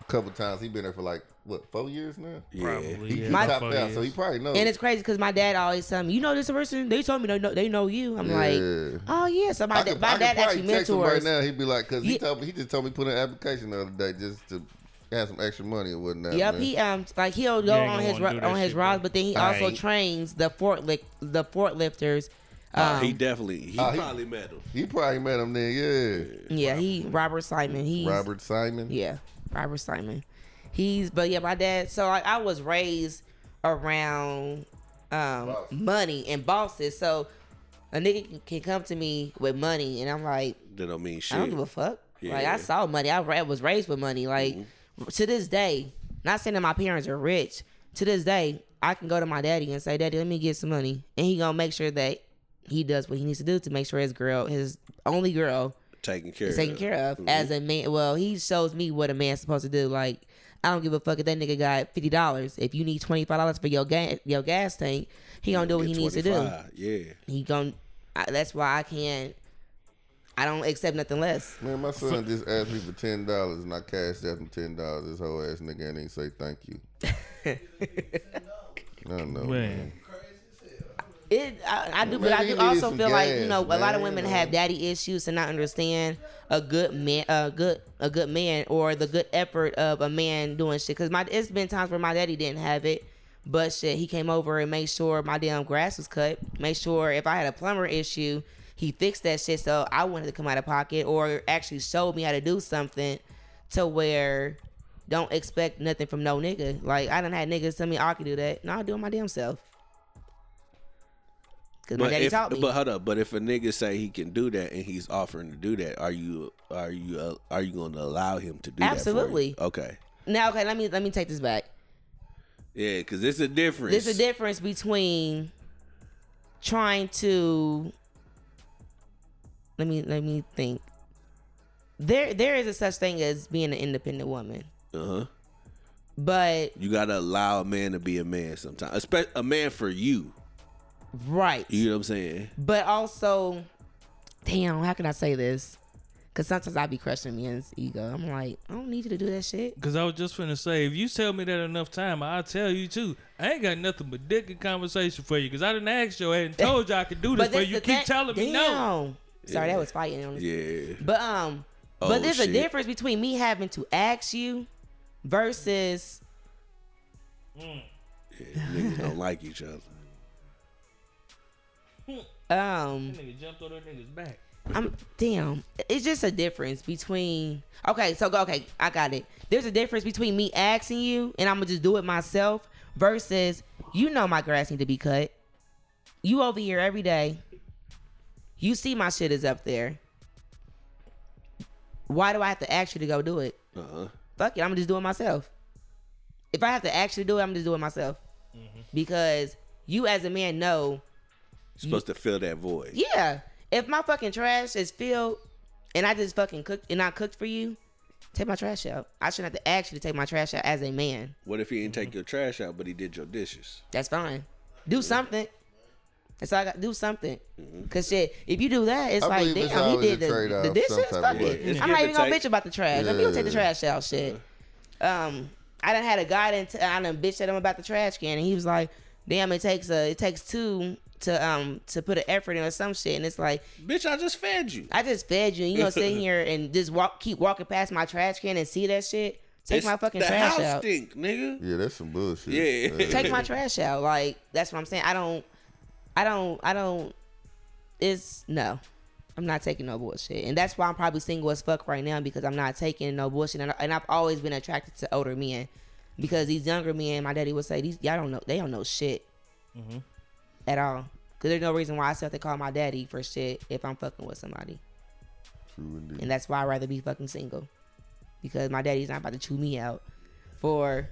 a couple times. He been there for like what four years now. Yeah. Probably. He, yeah, he My- topped four out, so he probably knows. And it's crazy because my dad always tell me, you know this person. They told me they know they know you. I'm Yeah. like, oh yeah. So my, I da- my I could dad probably actually text him right now. He'd be like, because he Yeah. told me, he just told me put an application the other day just to have some extra money or whatnot. Yep, man. he um like he'll go You on his ro- on his shit, rods, but then he also Aight. trains the forklift the forklifters. Uh, Um, he definitely. He he- probably met him. He probably met him then, yeah, Yeah, he Robert Simon. He's yeah. Robert Simon. Yeah, Robert Simon. He's but yeah, my dad. So like I was raised around um Boss. money and bosses. So a nigga can- can come to me with money, and I'm like, That don't mean shit. I don't give a fuck. Like Yeah. Mm-hmm. I saw money. I was raised with money. Like to this day, not saying that my parents are rich. To this day, I can go to my daddy and say, "Daddy, let me get some money," and he gonna make sure that he does what he needs to do to make sure his girl, his only girl, Taken care is of. taken care of Mm-hmm. as a man. Well, he shows me what a man's supposed to do. Like I don't give a fuck if that nigga got fifty dollars. If you need twenty five dollars for your gas your gas tank, he gonna do what he Get needs to do. Yeah. He gonna. I, that's why I can't. I don't accept nothing less. Man, my son just asked me for ten dollars, and I cashed out him ten dollars. This whole ass nigga ain't even say thank you. I don't know, man. Man. It, I, I do, but I do also some feel like you gas, know a lot of women you have daddy issues and not understand a good man, a good a good man, or the good effort of a man doing shit. Because my it's been times where my daddy didn't have it, but shit, he came over and made sure my damn grass was cut. Made sure if I had a plumber issue, he fixed that shit so I wanted to come out of pocket, or actually showed me how to do something to where don't expect nothing from no nigga. Like I done had niggas tell me I can do that. No, I'll do it my damn self. Cause my But daddy if, taught me. but hold up, but if a nigga say he can do that and he's offering to do that, are you are you uh, are you going to allow him to do Absolutely. that? Absolutely. Okay. now, okay, let me let me take this back. Yeah, because it's a difference. There's a difference between trying to let me let me think. There there is a such thing as being an independent woman, Uh huh. but You got to allow a man to be a man sometimes. Espe- a man for you. right. You know what I'm saying? but also, damn, how can I say this? Because sometimes I be crushing men's ego. I'm like, I don't need you to do that shit. Cause I was just finna say, if you tell me that enough time, I'll tell you too. I ain't got nothing but dick and conversation for you. Cause I didn't ask your ass and told you I could do this for this you. Keep thing- telling me no. Damn. Sorry, that was fighting on this. Yeah. But um, Oh, but there's a difference between me having to ask you versus yeah niggas don't like each other. um. Nigga jumped on that nigga's back. I'm damn. It's just a difference between. Okay, so go. Okay, I got it. There's a difference between me asking you and I'm gonna just do it myself versus you know my grass need to be cut. You over here every day. You see my shit is up there. Why do I have to ask you to go do it? Uh huh. fuck it, I'm gonna just do it myself. If I have to actually do it, I'm gonna just do it myself. Because you as a man know, You're Supposed to fill that void. yeah, if my fucking trash is filled and I just fucking cooked and I cooked for you, take my trash out. I shouldn't have to ask you to take my trash out as a man. What if he didn't take your trash out, but he did your dishes? That's fine. Do something. That's all I got to Do something. Cause shit, if you do that, it's I like believe it's he did a the, the dishes. some type of Fuck it. It's I'm not even gonna bitch about the trash. If you don't take the trash out, shit. Um, I done had a guy that t- I done bitched at him about the trash can, and he was like, "Damn, it takes a it takes two to um to put an effort in or some shit." And it's like, Bitch, I just fed you. I just fed you, and you gonna sit here and just walk, keep walking past my trash can and see that shit. Take It's my fucking the trash house out. stink, nigga. Yeah, that's some bullshit. Yeah. take my trash out. Like that's what I'm saying. I don't, I don't, I don't. It's no, I'm not taking no bullshit, and that's why I'm probably single as fuck right now because I'm not taking no bullshit, and, I, and I've always been attracted to older men because these younger men, my daddy would say these y'all don't know, they don't know shit mm-hmm. at all. Cause there's no reason why I still have to call my daddy for shit if I'm fucking with somebody, True indeed. and that's why I'd rather be fucking single because my daddy's not about to chew me out for.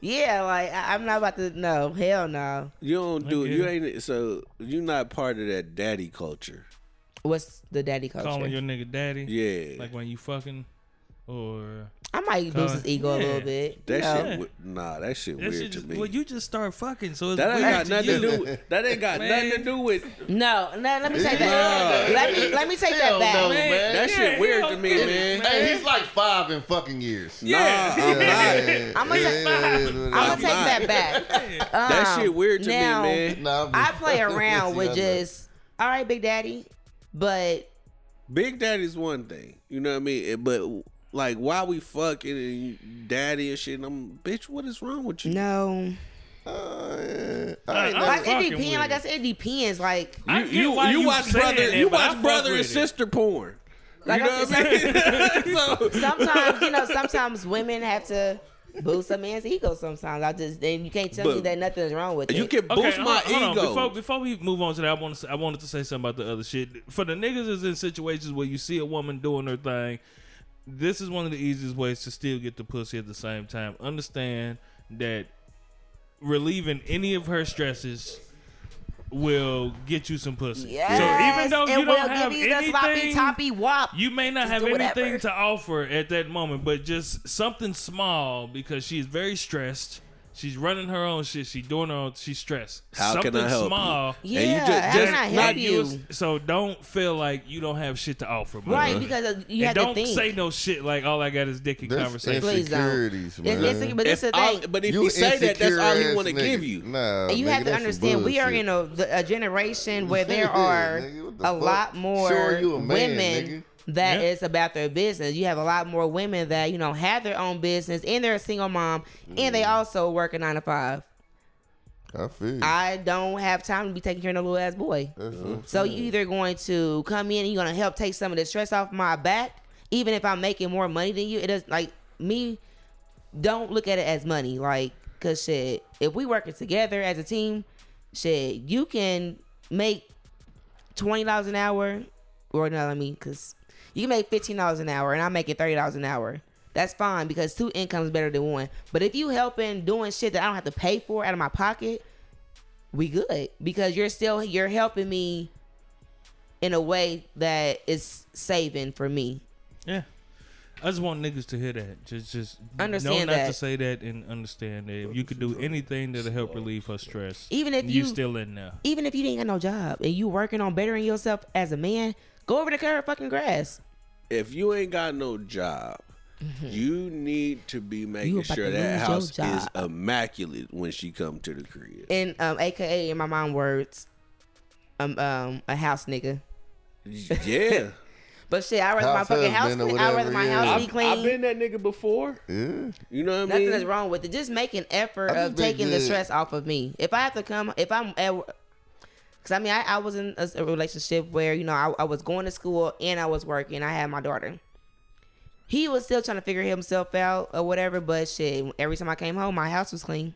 Yeah, like I, I'm not about to. No, hell no. You don't do I it. You it. ain't so you're not part of that daddy culture. What's the daddy culture? Calling your nigga daddy. Yeah. Like when you fucking or I might boost his ego a little bit. that know. shit Yeah. nah, that shit that weird shit to me. well, you just start fucking, so it's that ain't weird got to nothing you. to do with that ain't got Man. nothing to do with No, no, let me take that. Let me let me take that back. no, Man, man. that shit weird to me, don't man. Hey, he's like five in fucking years. Nah, Yeah. I'm not. Yeah, I'ma take- yeah, I'm gonna take that back. That Um, shit weird to now, me, man. Nah, I'm I just- play around with I just all right, Big Daddy, but Big Daddy's one thing, you know what I mean. Eh, But like, why we fucking and daddy and shit? And I'm bitch. What is wrong with you? no. Uh, yeah. I- I I- never- Like it depends. Like I it. said, it depends. Like I You you, you you watch brother that, you watch brother and with it. sister porn. Like you know what I mean? so, sometimes you know, sometimes women have to boost a man's ego. Sometimes I just then you can't tell me that nothing's wrong with you it. You can boost Okay, my hold, hold ego. on. Before before we move on to that, I want to say, I wanted to say something about the other shit. For the niggas is in situations where you see a woman doing her thing, this is one of the easiest ways to still get the pussy at the same time. Understand that relieving any of her stresses will get you some pussy. Yes, so even though you don't have you sloppy anything, toppy wop. you may not have anything whatever. to offer at that moment, but just something small because she's very stressed. She's running her own shit. She's doing her own. She's stressed. How can Something I help you? small. Yeah, And you just- how just can I not help you? use- So don't feel like you don't have shit to offer, man. Right, because uh, you and have don't to think. say no shit like all I got is dick in That's conversation. Please don't. insecurities, man. It's insecure, but this is If the all- thing. but if You you say that, that's all he insecure want to give you. Nah, And you nigga, have to understand, we are in a, a generation where there are nigga, the a fuck? lot more Sure, you a man, women nigga. That Yeah. is about their business. You have a lot more women that you know have their own business and they're a single mom and they Mm. also work a nine to five. I feel. I don't have time to be taking care of no little ass boy. That's what I'm So you either going to come in and you're gonna help take some of the stress off my back, even if I'm making more money than you. It is like me. Don't look at it as money, like, cause shit. If we working together as a team, shit, you can make twenty dollars an hour, or no, I mean, cause you make fifteen dollars an hour, and I'm making thirty dollars an hour. That's fine because two incomes better than one. But if you helping doing shit that I don't have to pay for out of my pocket, we good because you're still you're helping me in a way that is saving for me. Yeah. I just want niggas to hear that. Just, just Understand know not to say that and understand that if you could do anything that'll help relieve her stress, Even if you you- still in there. Even if you didn't got no job and you working on bettering yourself as a man, go over to cut her fucking grass. If you ain't got no job, you need to be making Mm-hmm. sure that house is immaculate when she come to the crib. And um, AKA in my mom words, um, um, a house nigga. yeah. But shit, I rather my fucking house. husband or Clean. I rather my yeah. house be I've, clean. I've been that nigga before. Yeah. You know what I Nothing mean? is wrong with it. Just make an effort I just of been taking the stress off of me. If I have to come, if I'm at, because I mean, I, I was in a, a relationship where you know I, I was going to school and I was working. I had my daughter. He was still trying to figure himself out or whatever, but shit, every time I came home, my house was clean.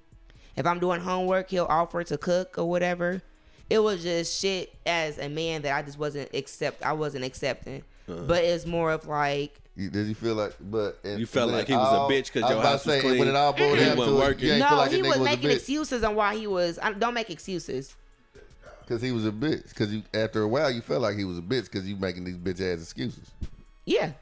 If I'm doing homework, he'll offer to cook or whatever. It was just shit as a man that I just wasn't accept. I wasn't accepting. Uh-huh. But it's more of like You, did you feel like, but and You felt when like he was a bitch because your about house was say, clean When it all boiled and he down wasn't to it, working. you ain't no, feel like he was was making excuses on why he was. I, don't make excuses. Because he was a bitch. Because you, after a while, you felt like he was a bitch because you making these bitch ass excuses. Yeah, You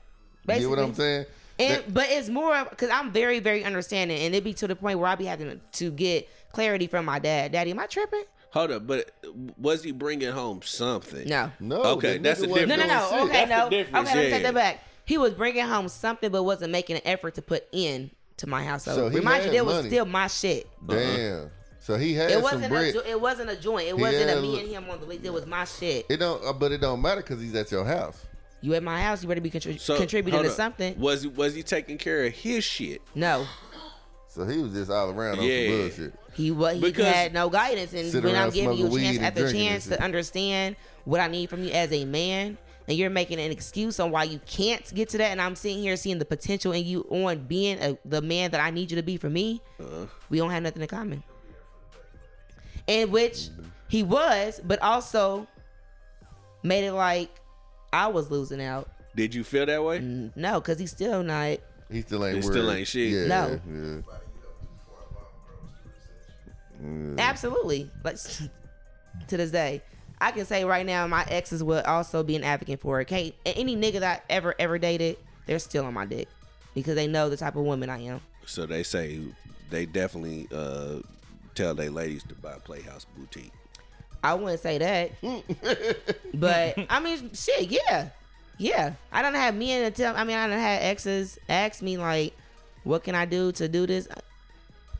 basically. get what I'm saying? And That- but it's more because I'm very very understanding, and it be to the point where I be having to get clarity from my dad. Daddy, am I tripping? Hold up, but was he bringing home something? No. no. Okay, that's nigga a wasn't No, no, no. shit. Okay, That's no. Okay, difference, let me yeah. take that back. He was bringing home something, but wasn't making an effort to put in to my household. So Remind you, had it was still my shit. Damn. So he had It wasn't a bread. jo- it wasn't a joint. It He wasn't a a me li- and him on the list. It was my shit. It don't, uh, but it don't matter because he's at your house. You at my house, you better be contri- So, contributing to up. something. Was he was he taking care of his shit? No, So he was just all around on Yeah. some bullshit. He was he Because- had no guidance, and when I'm giving you a chance weed and after chance to understand what I need from you as a man, and you're making an excuse on why you can't get to that, and I'm sitting here seeing the potential in you on being a, the man that I need you to be for me, Uh-huh. we don't have nothing in common. In which he was, but also made it like I was losing out. Did you feel that way? No, because he's still not. He still ain't. He still worried. ain't shit. Yeah, No. Yeah. Absolutely. Like to this day. I can say right now my exes would also be an advocate for it. Kate, any nigga that I ever ever dated, they're still on my dick. Because they know the type of woman I am. So they say they definitely uh, tell their ladies to buy Playhouse Boutique. I wouldn't say that. but I mean shit, yeah. Yeah. I don't have men to tell I mean I don't have exes ask me like, what can I do to do this?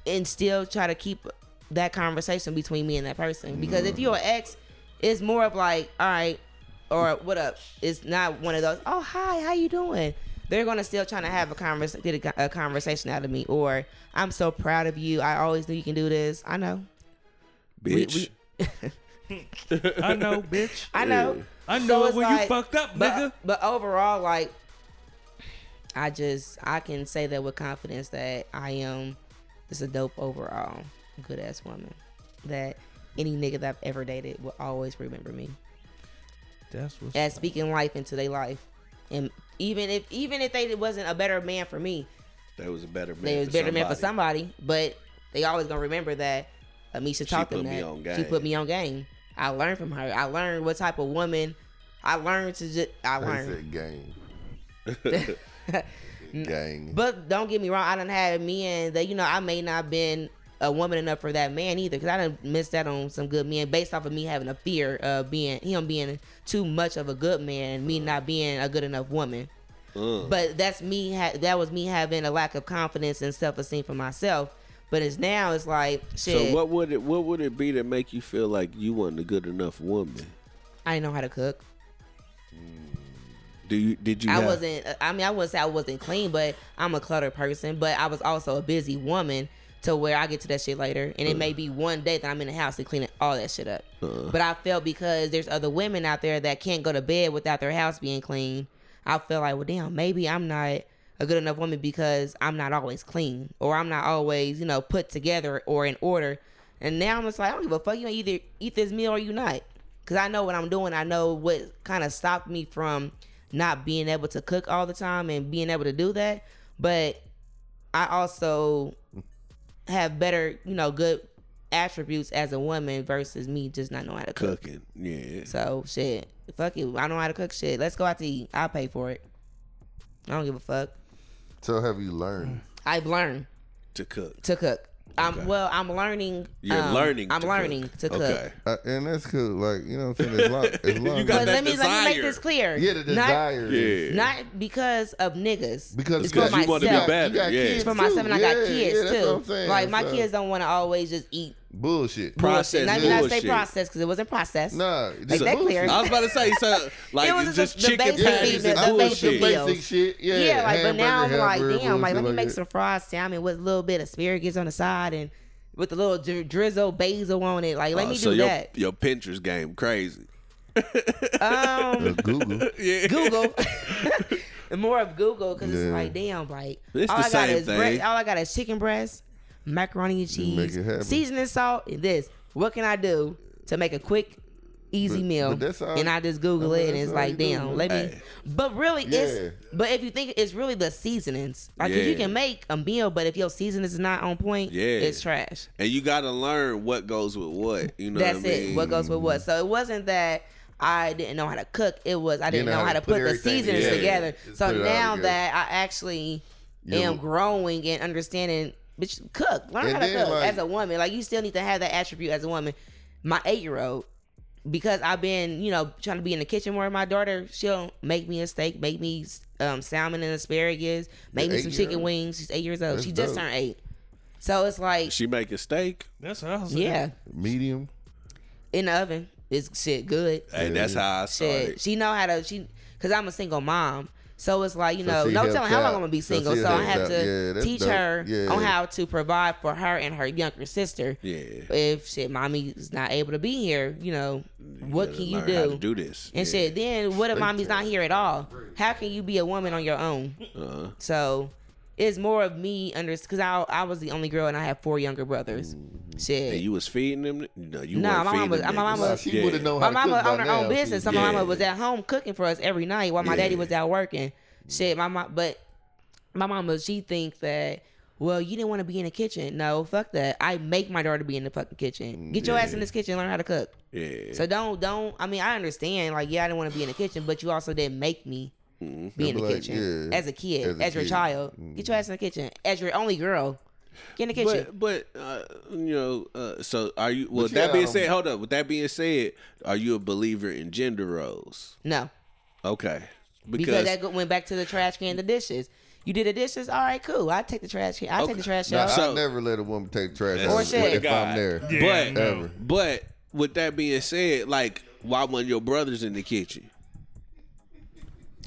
And still try to keep that conversation between me and that person. Because if you're an ex, it's more of like, all right, or what up? It's not one of those, oh hi, how you doing? They're gonna still trying to have a conversation, get a, a conversation out of me, or I'm so proud of you. I always knew you can do this. I know. We- Bitch. I know, bitch. I know. I So know it it's when you fucked up, but, nigga. But overall, like, I just I can say that with confidence that I am just a dope overall good ass woman. That any nigga that I've ever dated will always remember me That's what's as speaking life into their life, and even if even if they wasn't a better man for me, That was a better man. they was for better man for somebody. somebody. But they always gonna remember that Ameisha taught them put me that on she put me on game. I learned from her. I learned what type of woman. I learned to just. I They learned. said gang. gang. But don't get me wrong, I done had men that you know I may not been a woman enough for that man either, because I done missed that on some good men based off of me having a fear of being him being too much of a good man, and me not being a good enough woman. Uh. But that's me. Ha- that was me having a lack of confidence and self esteem for myself. But it's now it's like shit. So what would it what would it be to make you feel like you weren't a good enough woman? I didn't know how to cook. Do you did you I have- wasn't. I mean, I wouldn't say I wasn't clean, but I'm a cluttered person. But I was also a busy woman to where I get to that shit later, and it may uh. be one day that I'm in the house and cleaning all that shit up. Uh. But I felt because there's other women out there that can't go to bed without their house being clean. I felt like, well, damn, maybe I'm not a good enough woman because I'm not always clean or I'm not always, you know, put together or in order. And now I'm just like, I don't give a fuck. You either eat this meal or you not. Cause I know what I'm doing. I know what kind of stopped me from not being able to cook all the time and being able to do that. But I also have better, you know, good attributes as a woman versus me just not knowing how to cook. cooking? Yeah. So shit, fuck it. I know how to cook shit. Let's go out to eat. I'll pay for it. I don't give a fuck. So have you learned? I've learned To cook. to cook. I'm Okay. well. I'm learning. You're um, learning. I'm to learning cook. to cook. Okay. Uh, and that's cool. Like you know what I'm saying. As long, as long You got But that let me let me make this clear. yeah, the Not- desire. is- Yeah. Not because of niggas. Because it's Because for you want to be myself. better. You got yeah. kids It's for myself, and I got kids yeah, that's too. what I'm saying. Like my So- kids don't want to always just eat bullshit. Processed Not even I say process because it wasn't processed. Nah, Make just that bullshit. clear. I was about to say so like It was it's just just the chicken basic patties and the I the bullshit. basic shit. Yeah, Yeah, like but now I'm like, damn, like let me bullshit make that. some fried salmon with a little bit of asparagus on the side and with a little dri- drizzle basil on it. Like let Oh, me so do your, that. Your Pinterest game crazy. Um, Google. Yeah. Google. And more of Google because it's like, damn, like It's all the I got is thing. breast, all I got is chicken breast, macaroni and cheese, seasoning salt, and this. What can I do to make a quick, easy But- meal? but all- and I just Google I mean, it, and it's like, you do, damn, let me. Hey. But really, Yeah. it's. But if you think it's really the seasonings, like 'cause you can make a meal, but if your seasonings is not on point, Yeah. it's trash. And you gotta learn what goes with what. You know That's what I mean? it. What goes with what? So it wasn't that I didn't know how to cook. It was I didn't know, how to put, the everything seasonings together. together. Just So put it all now together. that I actually Yeah. am growing and understanding, bitch, cook. Learn And how to then, cook like- as a woman. Like you still need to have that attribute as a woman. My eight year old. Because I've been, you know, trying to be in the kitchen more. My daughter, she'll make me a steak, make me um, salmon and asparagus, make me some chicken eight-year-old? wings. She's eight years old. That's she just dope. turned eight. So it's like, She make a steak. That's awesome. yeah, Medium. in the oven. It's shit good. Hey, that's how I started. Shit, she know how to she because I'm a single mom. So it's like you So know, no telling how long. I'm gonna be single. she So, I have out. to Yeah, teach dope. her Yeah. on how to provide for her and her younger sister. Yeah. If shit, mommy is not able to be here, you know, what can you do? do this. And Yeah. shit, then what if mommy's not here at all? How can you be a woman on your own? Uh-huh. So it's more of me under because I I was the only girl and I have four younger brothers. Mm-hmm. Shit. And you was feeding them? No, you no, my feeding mama- them my niggas. mama- Nah, she Yeah. would have known My how mama owned her now. own business. So She- my mama was at home cooking for us every night while my daddy was out working. Shit, my mom, but my mama, she thinks that. Well, you didn't want to be in the kitchen. No, fuck that. I make my daughter be in the fucking kitchen. Mm, Get your ass in this kitchen, learn how to cook. Yeah. So don't don't. I mean, I understand. Like, yeah, I didn't want to be in the kitchen, but you also didn't make me be in the Like, kitchen yeah, as a kid, as as, a your kid. child. Get your ass in the kitchen as your only girl. Get in the kitchen. But but uh, you know, uh, so are you? Well, But that yeah, being said, hold up. With that being said, are you a believer in gender roles? no. Okay, because, because, that went back to the trash can, the dishes. You did the dishes, all right, cool. I take the trash can. I Okay. take the trash Nah, out. So- I never let a woman take trash out Or shit. if God. I'm there. Yeah, but no. Ever. but with that being said, like why weren't your brothers in the kitchen?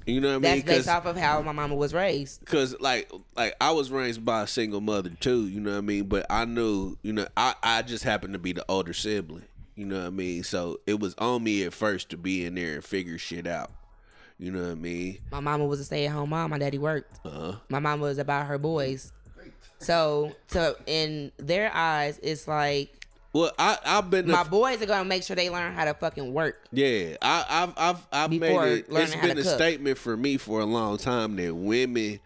You know what I mean? That's based off of how my mama was raised. Cause like like I was raised by a single mother too, you know what I mean? But I knew, you know, I, I just happened to be the older sibling. You know what I mean? So it was on me at first to be in there and figure shit out. You know what I mean? My mama was a stay at home mom. My daddy worked. Uh-huh. My mama was about her boys. So to in their eyes, it's like Well, I I've been my boys are gonna make sure they learn how to fucking work. Yeah, I, I've I've I've Before made it. It's been a cook. statement for me for a long time that women,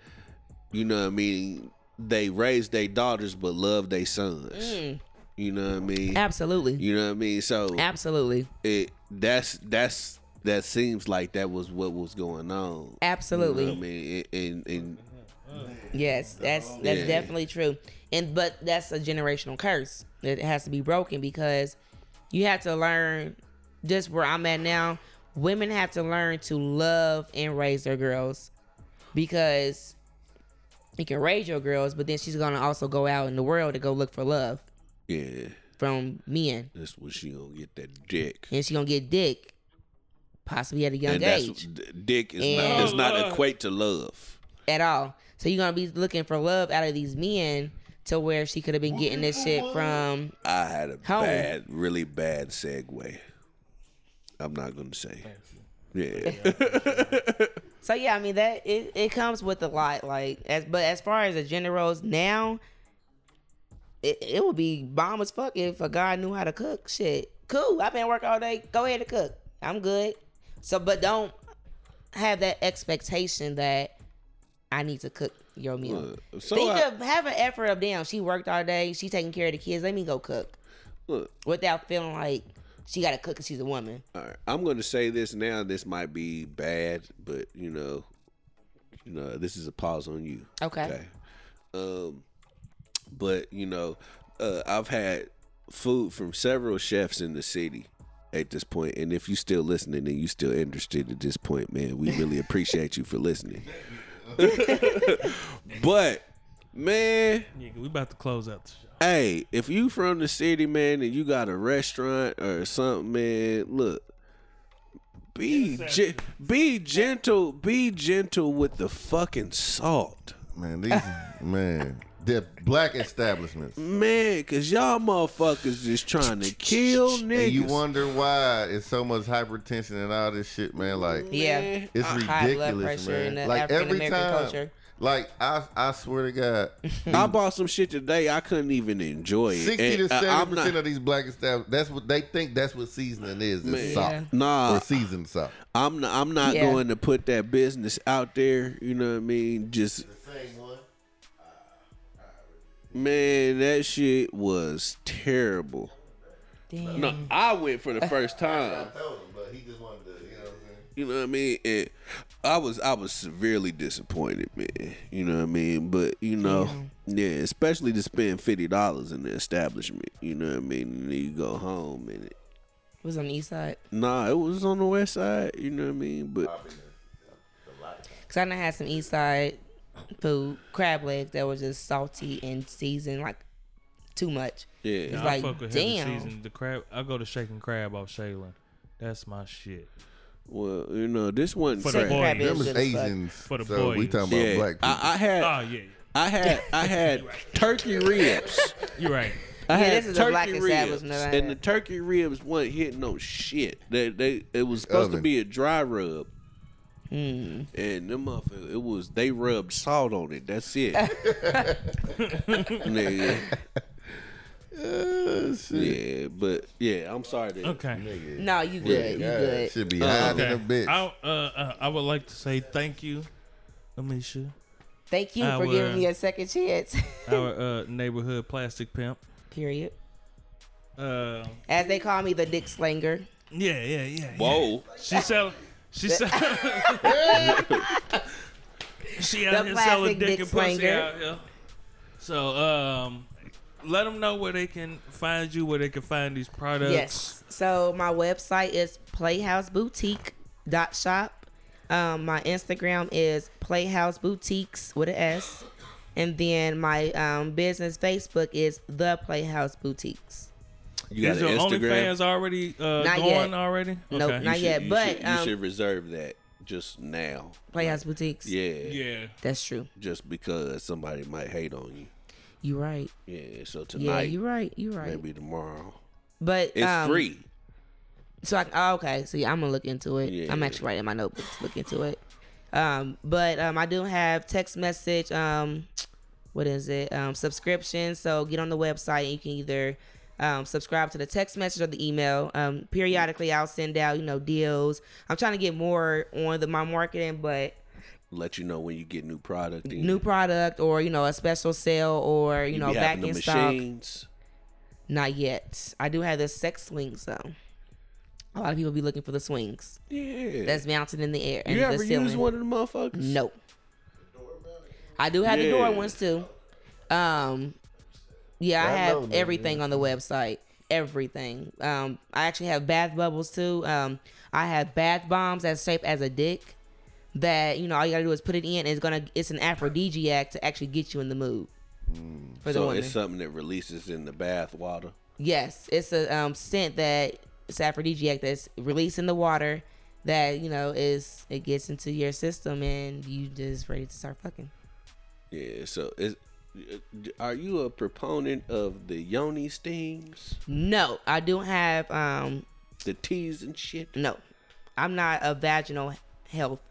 you know, what I mean, they raise their daughters but love their sons. Mm. You know what I mean? Absolutely. You know what I mean? So Absolutely. it that's that's that seems like that was what was going on. Absolutely. You know what I mean, and, and, and Yes, that's that's Yeah. definitely true. And but that's a generational curse. That it has to be broken because you have to learn just where I'm at now, women have to learn to love and raise their girls because you can raise your girls, but then she's gonna also go out in the world to go look for love Yeah, from men. that's when she gonna get that dick. And she gonna get dick possibly at a young and that's age. d- dick is And- not does not Oh, equate to love. at all. So you're gonna be looking for love out of these men to where she could have been getting this shit from I had a Home. bad, really bad segue. I'm not gonna say. Yeah, So yeah, I mean that it, it comes with a lot. Like as but as far as the gender roles now, it, it would be bomb as fuck if a guy knew how to cook. Shit, cool. I've been at work all day. Go ahead and cook. I'm good. So, but don't have that expectation that I need to cook your meal. so Think I- of have an effort of damn. She worked all day. She taking care of the kids. Let me go cook look, without feeling like she got to cook because she's a woman. all right, I'm gonna say this now. This might be bad, but you know, you know, this is a pause on you. Okay. Um, but you know, uh, I've had food from several chefs in the city at this point, and if you're still listening and you still interested at this point, man, we really appreciate you for listening. but man, Yeah, we about to close out the show. hey, if you from the city, man, and you got a restaurant or something, man, look. Be ge- be gentle, be gentle with the fucking salt. Man, these man, they're black establishments. Man, cause y'all motherfuckers just trying to kill niggas. And you wonder why it's so much hypertension and all this shit, man. Like Yeah. it's High blood ridiculous, in man. the Like every time, culture. like I, I swear to God, I bought some shit today. I couldn't even enjoy it. sixty And to seventy I'm percent not- of these black establishments, that's what they think. That's what seasoning is. Is salt Yeah. Nah, or seasoned salt. I'm not. I'm not Yeah. going to put that business out there. You know what I mean? Just Same one. Man, that shit was terrible. Damn. No, I went for the first time. told him, but he just wanted to, you know what I'm saying? You know what I mean? And I was I was severely disappointed, man. You know what I mean? But you know, yeah, especially to spend fifty dollars in the establishment. You know what I mean? And then you go home and it, It was on the east side. nah, it was on the west side. You know what I mean? But Cause I done had some east side food, crab legs that was just salty and seasoned like too much. yeah, It's I like, fuck with heavy damn. season. The crab. I go to shaking crab off Shadeland. That's my shit. well, you know, this wasn't For the crab. boy. Crab Them is is good as fuck. Asians. For the so we talking about Yeah, black people. I, I had Oh yeah, I had I had turkey ribs. you're right. I Yeah, had this is a turkey black ribs, establishment and the turkey ribs wasn't hitting no shit. They they it was supposed to be a dry rub. Hmm. And them motherfuckers, it was they rubbed salt on it. That's it. Nigga. Uh, shit. Yeah, but yeah, I'm sorry. That, Okay. No, you good. you God, good. Should be Uh, hiding Okay. a bitch. I, uh, uh, I would like to say thank you, Ameisha, Thank you I for giving me a second chance. our uh, neighborhood plastic pimp. Period. Uh, As they call me, the dick slanger. yeah, yeah, yeah. yeah. Whoa. She sell. She sell. she out The here selling dick dick and pussy out here. So, um, let them know where they can find you, where they can find these products. Yes. So my website is playhouseboutique.shop. Um, my Instagram is Playhouse Boutiques with an S. And then my um, business Facebook is The Playhouse Boutiques. You got Is an your Instagram? OnlyFans already uh, Not going yet. already? Nope, Okay. not You yet, you but, should, you um, should reserve that just now. Playhouse Boutiques. Yeah, Yeah. That's true. just because somebody might hate on you. You right. Yeah, so Yeah, tonight, you right. You right. maybe tomorrow. But It's um, free. So I, oh, okay, see, I'm gonna look into it. I'm Yeah. actually writing my notebook to look into it. Um, but um, I do have text message. Um, what is it? Um, subscription. So get on the website and you can either um, subscribe to the text message or the email. Um, periodically, I'll send out you know deals. I'm trying to get more on the my marketing, but Let you know when you get new product. and new product or you know a special sale or you, you know back in the stock. Not yet. I do have the sex swings though. A lot of people be looking for the swings Yeah. that's mounted in the air. you and ever the ceiling. use one of the motherfuckers? No. I do have the door ones too. Um, yeah, I I have know that, everything on the website. Everything. Um, I actually have bath bubbles too. Um, I have bath bombs that's shaped as a dick. That you know, all you gotta do is put it in. And it's gonna. It's an aphrodisiac to actually get you in the mood. For the So woman. it's something that releases in the bath water. Yes, it's a um, scent that it's aphrodisiac that's released in the water. That you know is it gets into your system and you just ready to start fucking. Yeah. So is are you a proponent of the yoni steams, No, I don't have um the teas and shit? no. I'm not a vaginal health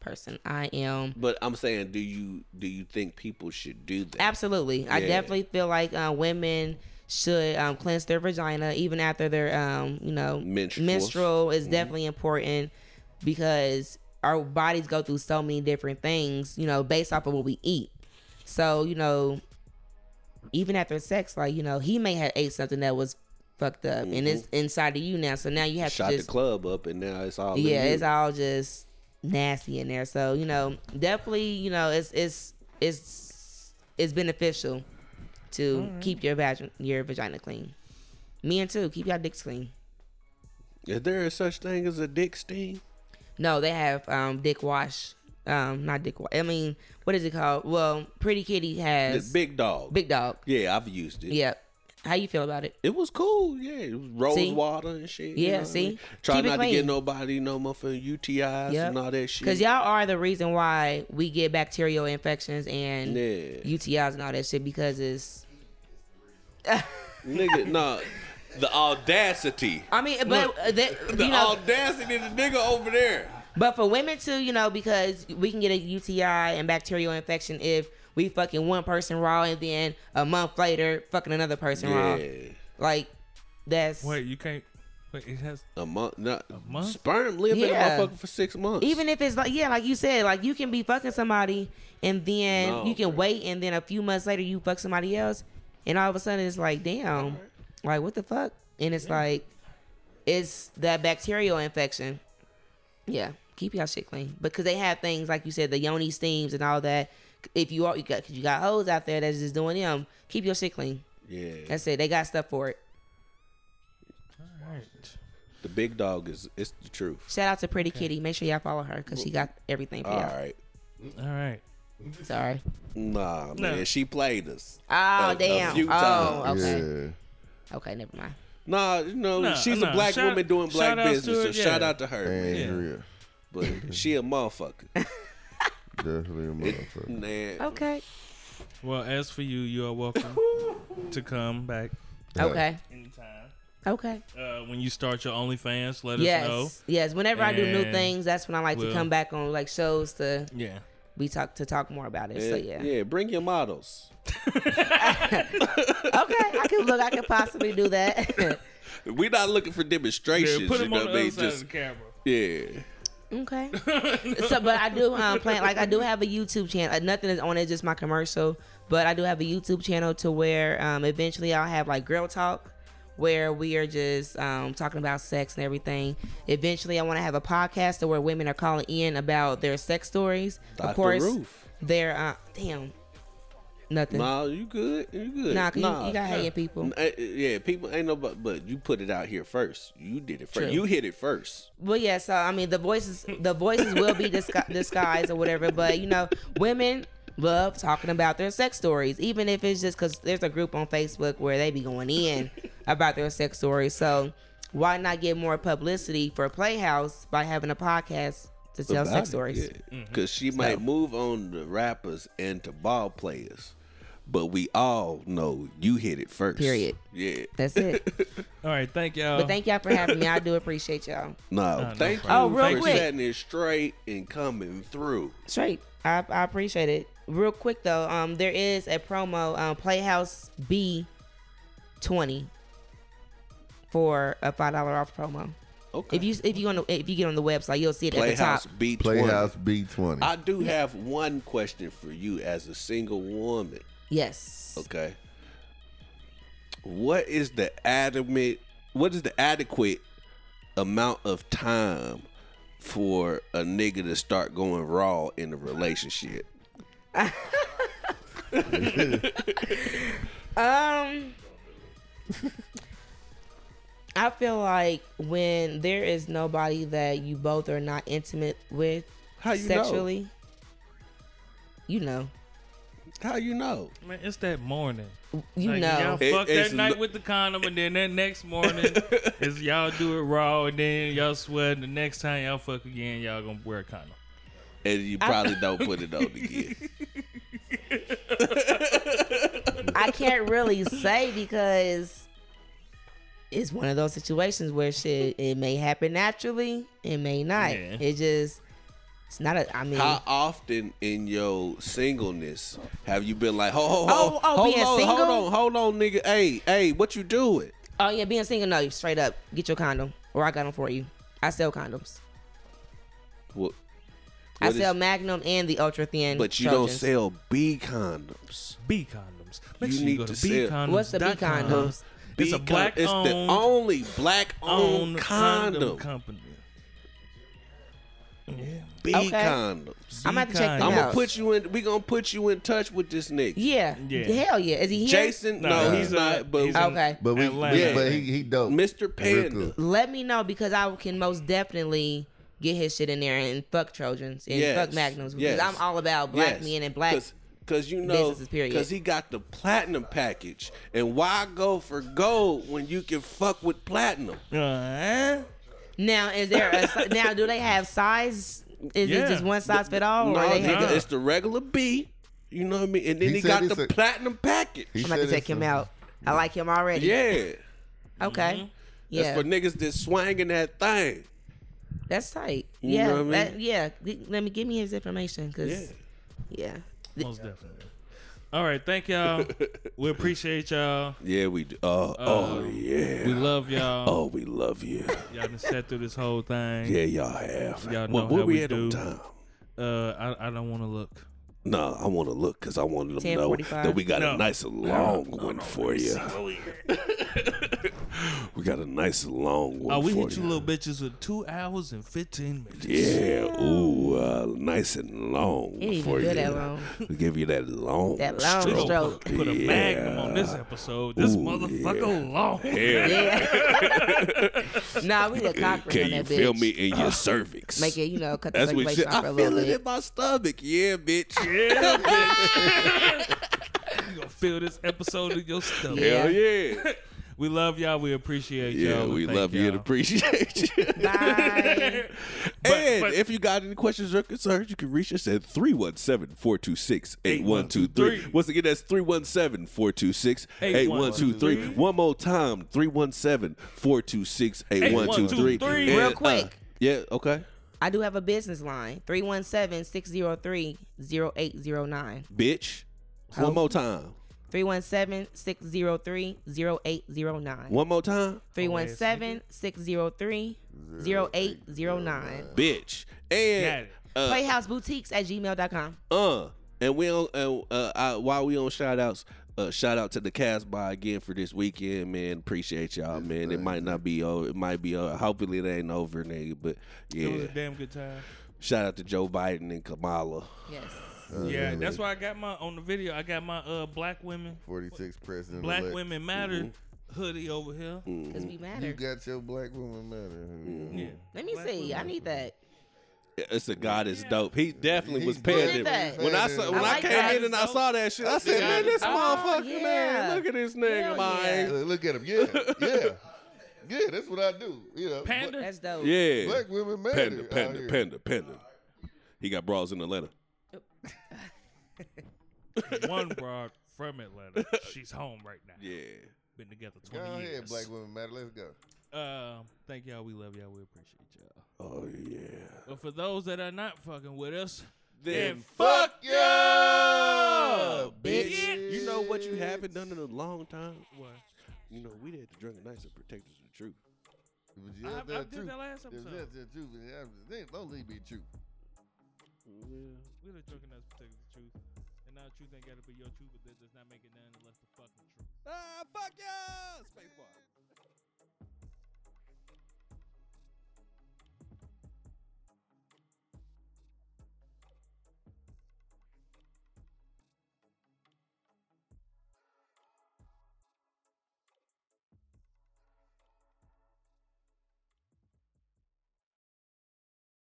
person. I am But I'm saying, do you do you think people should do that? absolutely. I definitely feel like uh, women should um, cleanse their vagina even after their um you know Menstruals. menstrual is definitely important because our bodies go through so many different things you know based off of what we eat. So you know even after sex, like you know he may have ate something that was fucked up and it's inside of you now. So now you have Shot to just the club up, and now it's all. in yeah, you. it's all just nasty in there. So you know, definitely, you know, it's it's it's it's beneficial to keep your vagina your vagina clean. Men too, keep your dicks clean. Is there a such thing as a dick steam? No, they have um dick wash. Um, not dick. I mean, what is it called? Well, Pretty Kitty The has big dog. Big Dog. Yeah, I've used it. Yep. How you feel about it? It was cool, yeah. It was rose See? water and shit. you Yeah, know what I see? mean? Try Keep not to get nobody no motherfucking UTIs Yep. and all that shit. Because y'all are the reason why we get bacterial infections and Yeah. UTIs and all that shit because it's nigga, nah, the audacity. I mean, but uh, that, The you know, audacity of the nigga over there. But for women too, you know, because we can get a UTI and bacterial infection if we fucking one person raw and then a month later fucking another person raw. Yeah. Like that's Wait, you can't. Wait, it has. A month, not a month? Sperm live Yeah. in a motherfucker for six months. even if it's like yeah, like you said, like you can be fucking somebody and then No, you can bro. wait and then a few months later you fuck somebody else and all of a sudden it's like damn, like what the fuck? And it's like it's that bacterial infection. Yeah, keep y'all shit clean because they have things like you said, the yoni steams and all that. If you are you got cause you got hoes out there that's just doing them, keep your shit clean. yeah, That's it. They got stuff for it. All right. the big dog is it's the truth. Shout out to Pretty Kitty. Make sure y'all follow her because she got everything for All y'all. right, All right. Sorry. nah, No. man, she played us. Oh A- a damn. few oh, times. okay. Yeah. Okay, never mind. Nah, you know, Nah, she's nah, a black shout- woman doing black shout outs to business, her, so shout out to her, man. Andrea. But she a motherfucker, Definitely a motherfucker. man. Okay. Well, as for you, you are welcome to come back Okay. anytime. Okay. Uh, when you start your OnlyFans, let Yes. us know. Yes. Whenever I do new things, that's when I like to we'll- come back on like shows to Yeah. we talk to talk more about it. So yeah. yeah, bring your models. Okay. I could look. I could possibly do that. We're not looking for demonstrations. Yeah, put you know on the what I mean? other side Just of the camera. yeah. Okay. so, but I do um plan like I do have a YouTube channel. Uh, nothing is on it, just my commercial. But I do have a YouTube channel to where um eventually I'll have like girl talk. Where we are just um, talking about sex and everything. Eventually, I want to have a podcast to where women are calling in about their sex stories. Dr. Of course, Ruth. they're uh, damn nothing. Nah, you good? You good? Nah, 'cause you- you got hating people. Eh, Yeah, people ain't no but, but you put it out here first. You did it first. True. You hit it first. Well, yeah. So I mean, the voices, the voices will be disgu- disguised or whatever. But you know, women love talking about their sex stories, even if it's just because there's a group on Facebook where they be going in about their sex stories. So why not get more publicity for Playhouse by having a podcast to tell sex it, stories? yeah. Cause she might move on the rappers and to ball players. But we all know you hit it first. Period. Yeah. That's it. All right. Thank y'all. But thank y'all for having me. I do appreciate y'all. No, no thank you problem. Oh, real for quick. setting it straight and coming through. Straight. I, I appreciate it. Real quick though, um, there is a promo, um, Playhouse B twenty for a five dollar off promo. Okay. If you if you on the, if you get on the website, you'll see it at the top. Playhouse beat Playhouse B20. I do have one question for you as a single woman. Yes. Okay. What is the adequate what is the adequate amount of time for a nigga to start going raw in a relationship? Um, I feel like when there is nobody that you both are not intimate with How you sexually, you know, know? How you know? Man, it's that morning. you Like, know. y'all It- fuck it's that night lo- with the condom, and then that next morning is y'all do it raw, and then y'all sweat. And the next time y'all fuck again, y'all gonna wear a condom. And you probably don't put it on again. I can't really say because it's one of those situations where shit it may happen naturally, it may not. Yeah. It just it's not a. I mean, How often in your singleness have you been like, ho, ho, ho, Oh, oh, hold being on, single? hold on, hold on, nigga. Hey, hey, what you doing? oh yeah, being single, no, straight up, get your condom or I got them for you. I sell condoms. What? I what is- sell Magnum and the ultra thin. but you don't sell B condoms. B condoms. Make You sure need you go to to, sell- B-condoms. What's the B condoms? It's B a black con- It's the only black owned owned condom. company. Yeah. B Okay. condoms. I'm gonna check them I'm gonna put you in. We gonna put you in touch with this nigga. Yeah. Yeah. Hell yeah. Is he here? Jason, no, No, he's he's not. a- but he's a- Okay. But we, Atlanta. yeah, but he he dope. Mr. Real Panda. cool. Let me know because I can most definitely get his shit in there and fuck Trojans and Yes. fuck Magnums because Yes. I'm all about black Yes. men and black. Cause, Cause you know, businesses, period. cause he got the platinum package, and why go for gold when you can fuck with platinum? Uh, Now, is there a now? Do they have size? Is Yeah. it just one size fit all, No, or they have? it's the regular B. You know what I mean? And then He he, got the a- platinum package. I'm about to said check him a- out. I like him already. yeah, Okay. Mm-hmm. Yeah. that's for niggas that swanging that thing. That's tight. You yeah. know what I mean? that- yeah. Let me give me his information because yeah. most definitely. All right, thank y'all. we appreciate y'all. Yeah, we do. Oh, oh Um, yeah. We love y'all. oh, we love you. Y'all done sat through this whole thing. Yeah, y'all have. Y'all know What, where how we, we on do. time? Uh, I, I don't want to look. No, I want to look because I wanted them to know 10:45. that we got No. a nice long one for you. we got a nice long one Oh, we for hit you little bitches with two hours and fifteen minutes. Yeah, ooh, uh, nice and long It ain't for even good you. that long. We give you that long, That long stroke. stroke. Put a magnum on this episode. This Ooh, motherfucker long. Yeah. nah, we did cock ring Can on you that feel bitch. me in your cervix? Make it, you know, cut the That's what circulation shit. off I a feel little it bit. in my stomach. Yeah, bitch. Yeah, bitch. you gonna feel this episode in your stomach. Yeah. Hell yeah. We love y'all. We appreciate Yeah, y'all. we Thank love you and y'all. appreciate you. Bye. and but- if you got any questions or concerns, you can reach us at 317-426-8123. Once again, that's 317-426-8123. One more time, 317-426-8123. Real And, uh, quick. yeah, okay. I do have a business line 317 603 0809. Bitch. One more time. 317 603 0809. One more time. 317 603 0809. Bitch. And it. uh, Playhouseboutiques at gmail.com. Uh, and we on uh, uh I, while we on shout outs, uh, shout out to the cast by again for this weekend, man. Appreciate y'all, man. It might not be over, it might be over. Hopefully it ain't over, nigga. But It was yeah, a damn good time. shout out to Joe Biden and Kamala. Yes. Uh, yeah, that's why I got my on the video. I got my uh black women, 46 president. black elect. women matter mm-hmm. hoodie over here. Mm-hmm. Because we matter. You got your black woman matter. Mm-hmm. Yeah. Let me Black see. I women. need that. It's a god is dope. He definitely was He paying did that. When I saw, when I I, came that. in and I saw that shit, I said, God man, this dope. motherfucker, yeah. man, look at this nigga, Hell man. Uh, Look at him. Yeah, yeah, yeah. That's what I do. You know, Panda. That's dope. Yeah. Black women matter. Panda, out panda, panda, panda. He got bras in Atlanta. One broad from Atlanta. She's home right now. Yeah. Been together Go 20 ahead, years. black women matter. Let's go. Uh, thank y'all. We love y'all. We appreciate y'all. Oh yeah. But for those that are not fucking with us, Then fuck fuck ya, bitch. bitch. You know what you haven't done in a long time? what? You know, we had to drink a nice and protect us the truth. But you I- have I that did truth. that last If episode. That's the truth. that's- They don't leave me truth. We're the drunken us protecting the truth. And now truth ain't gotta be your truth, but that does not make it none unless the fucking truth. Ah, fuck ya!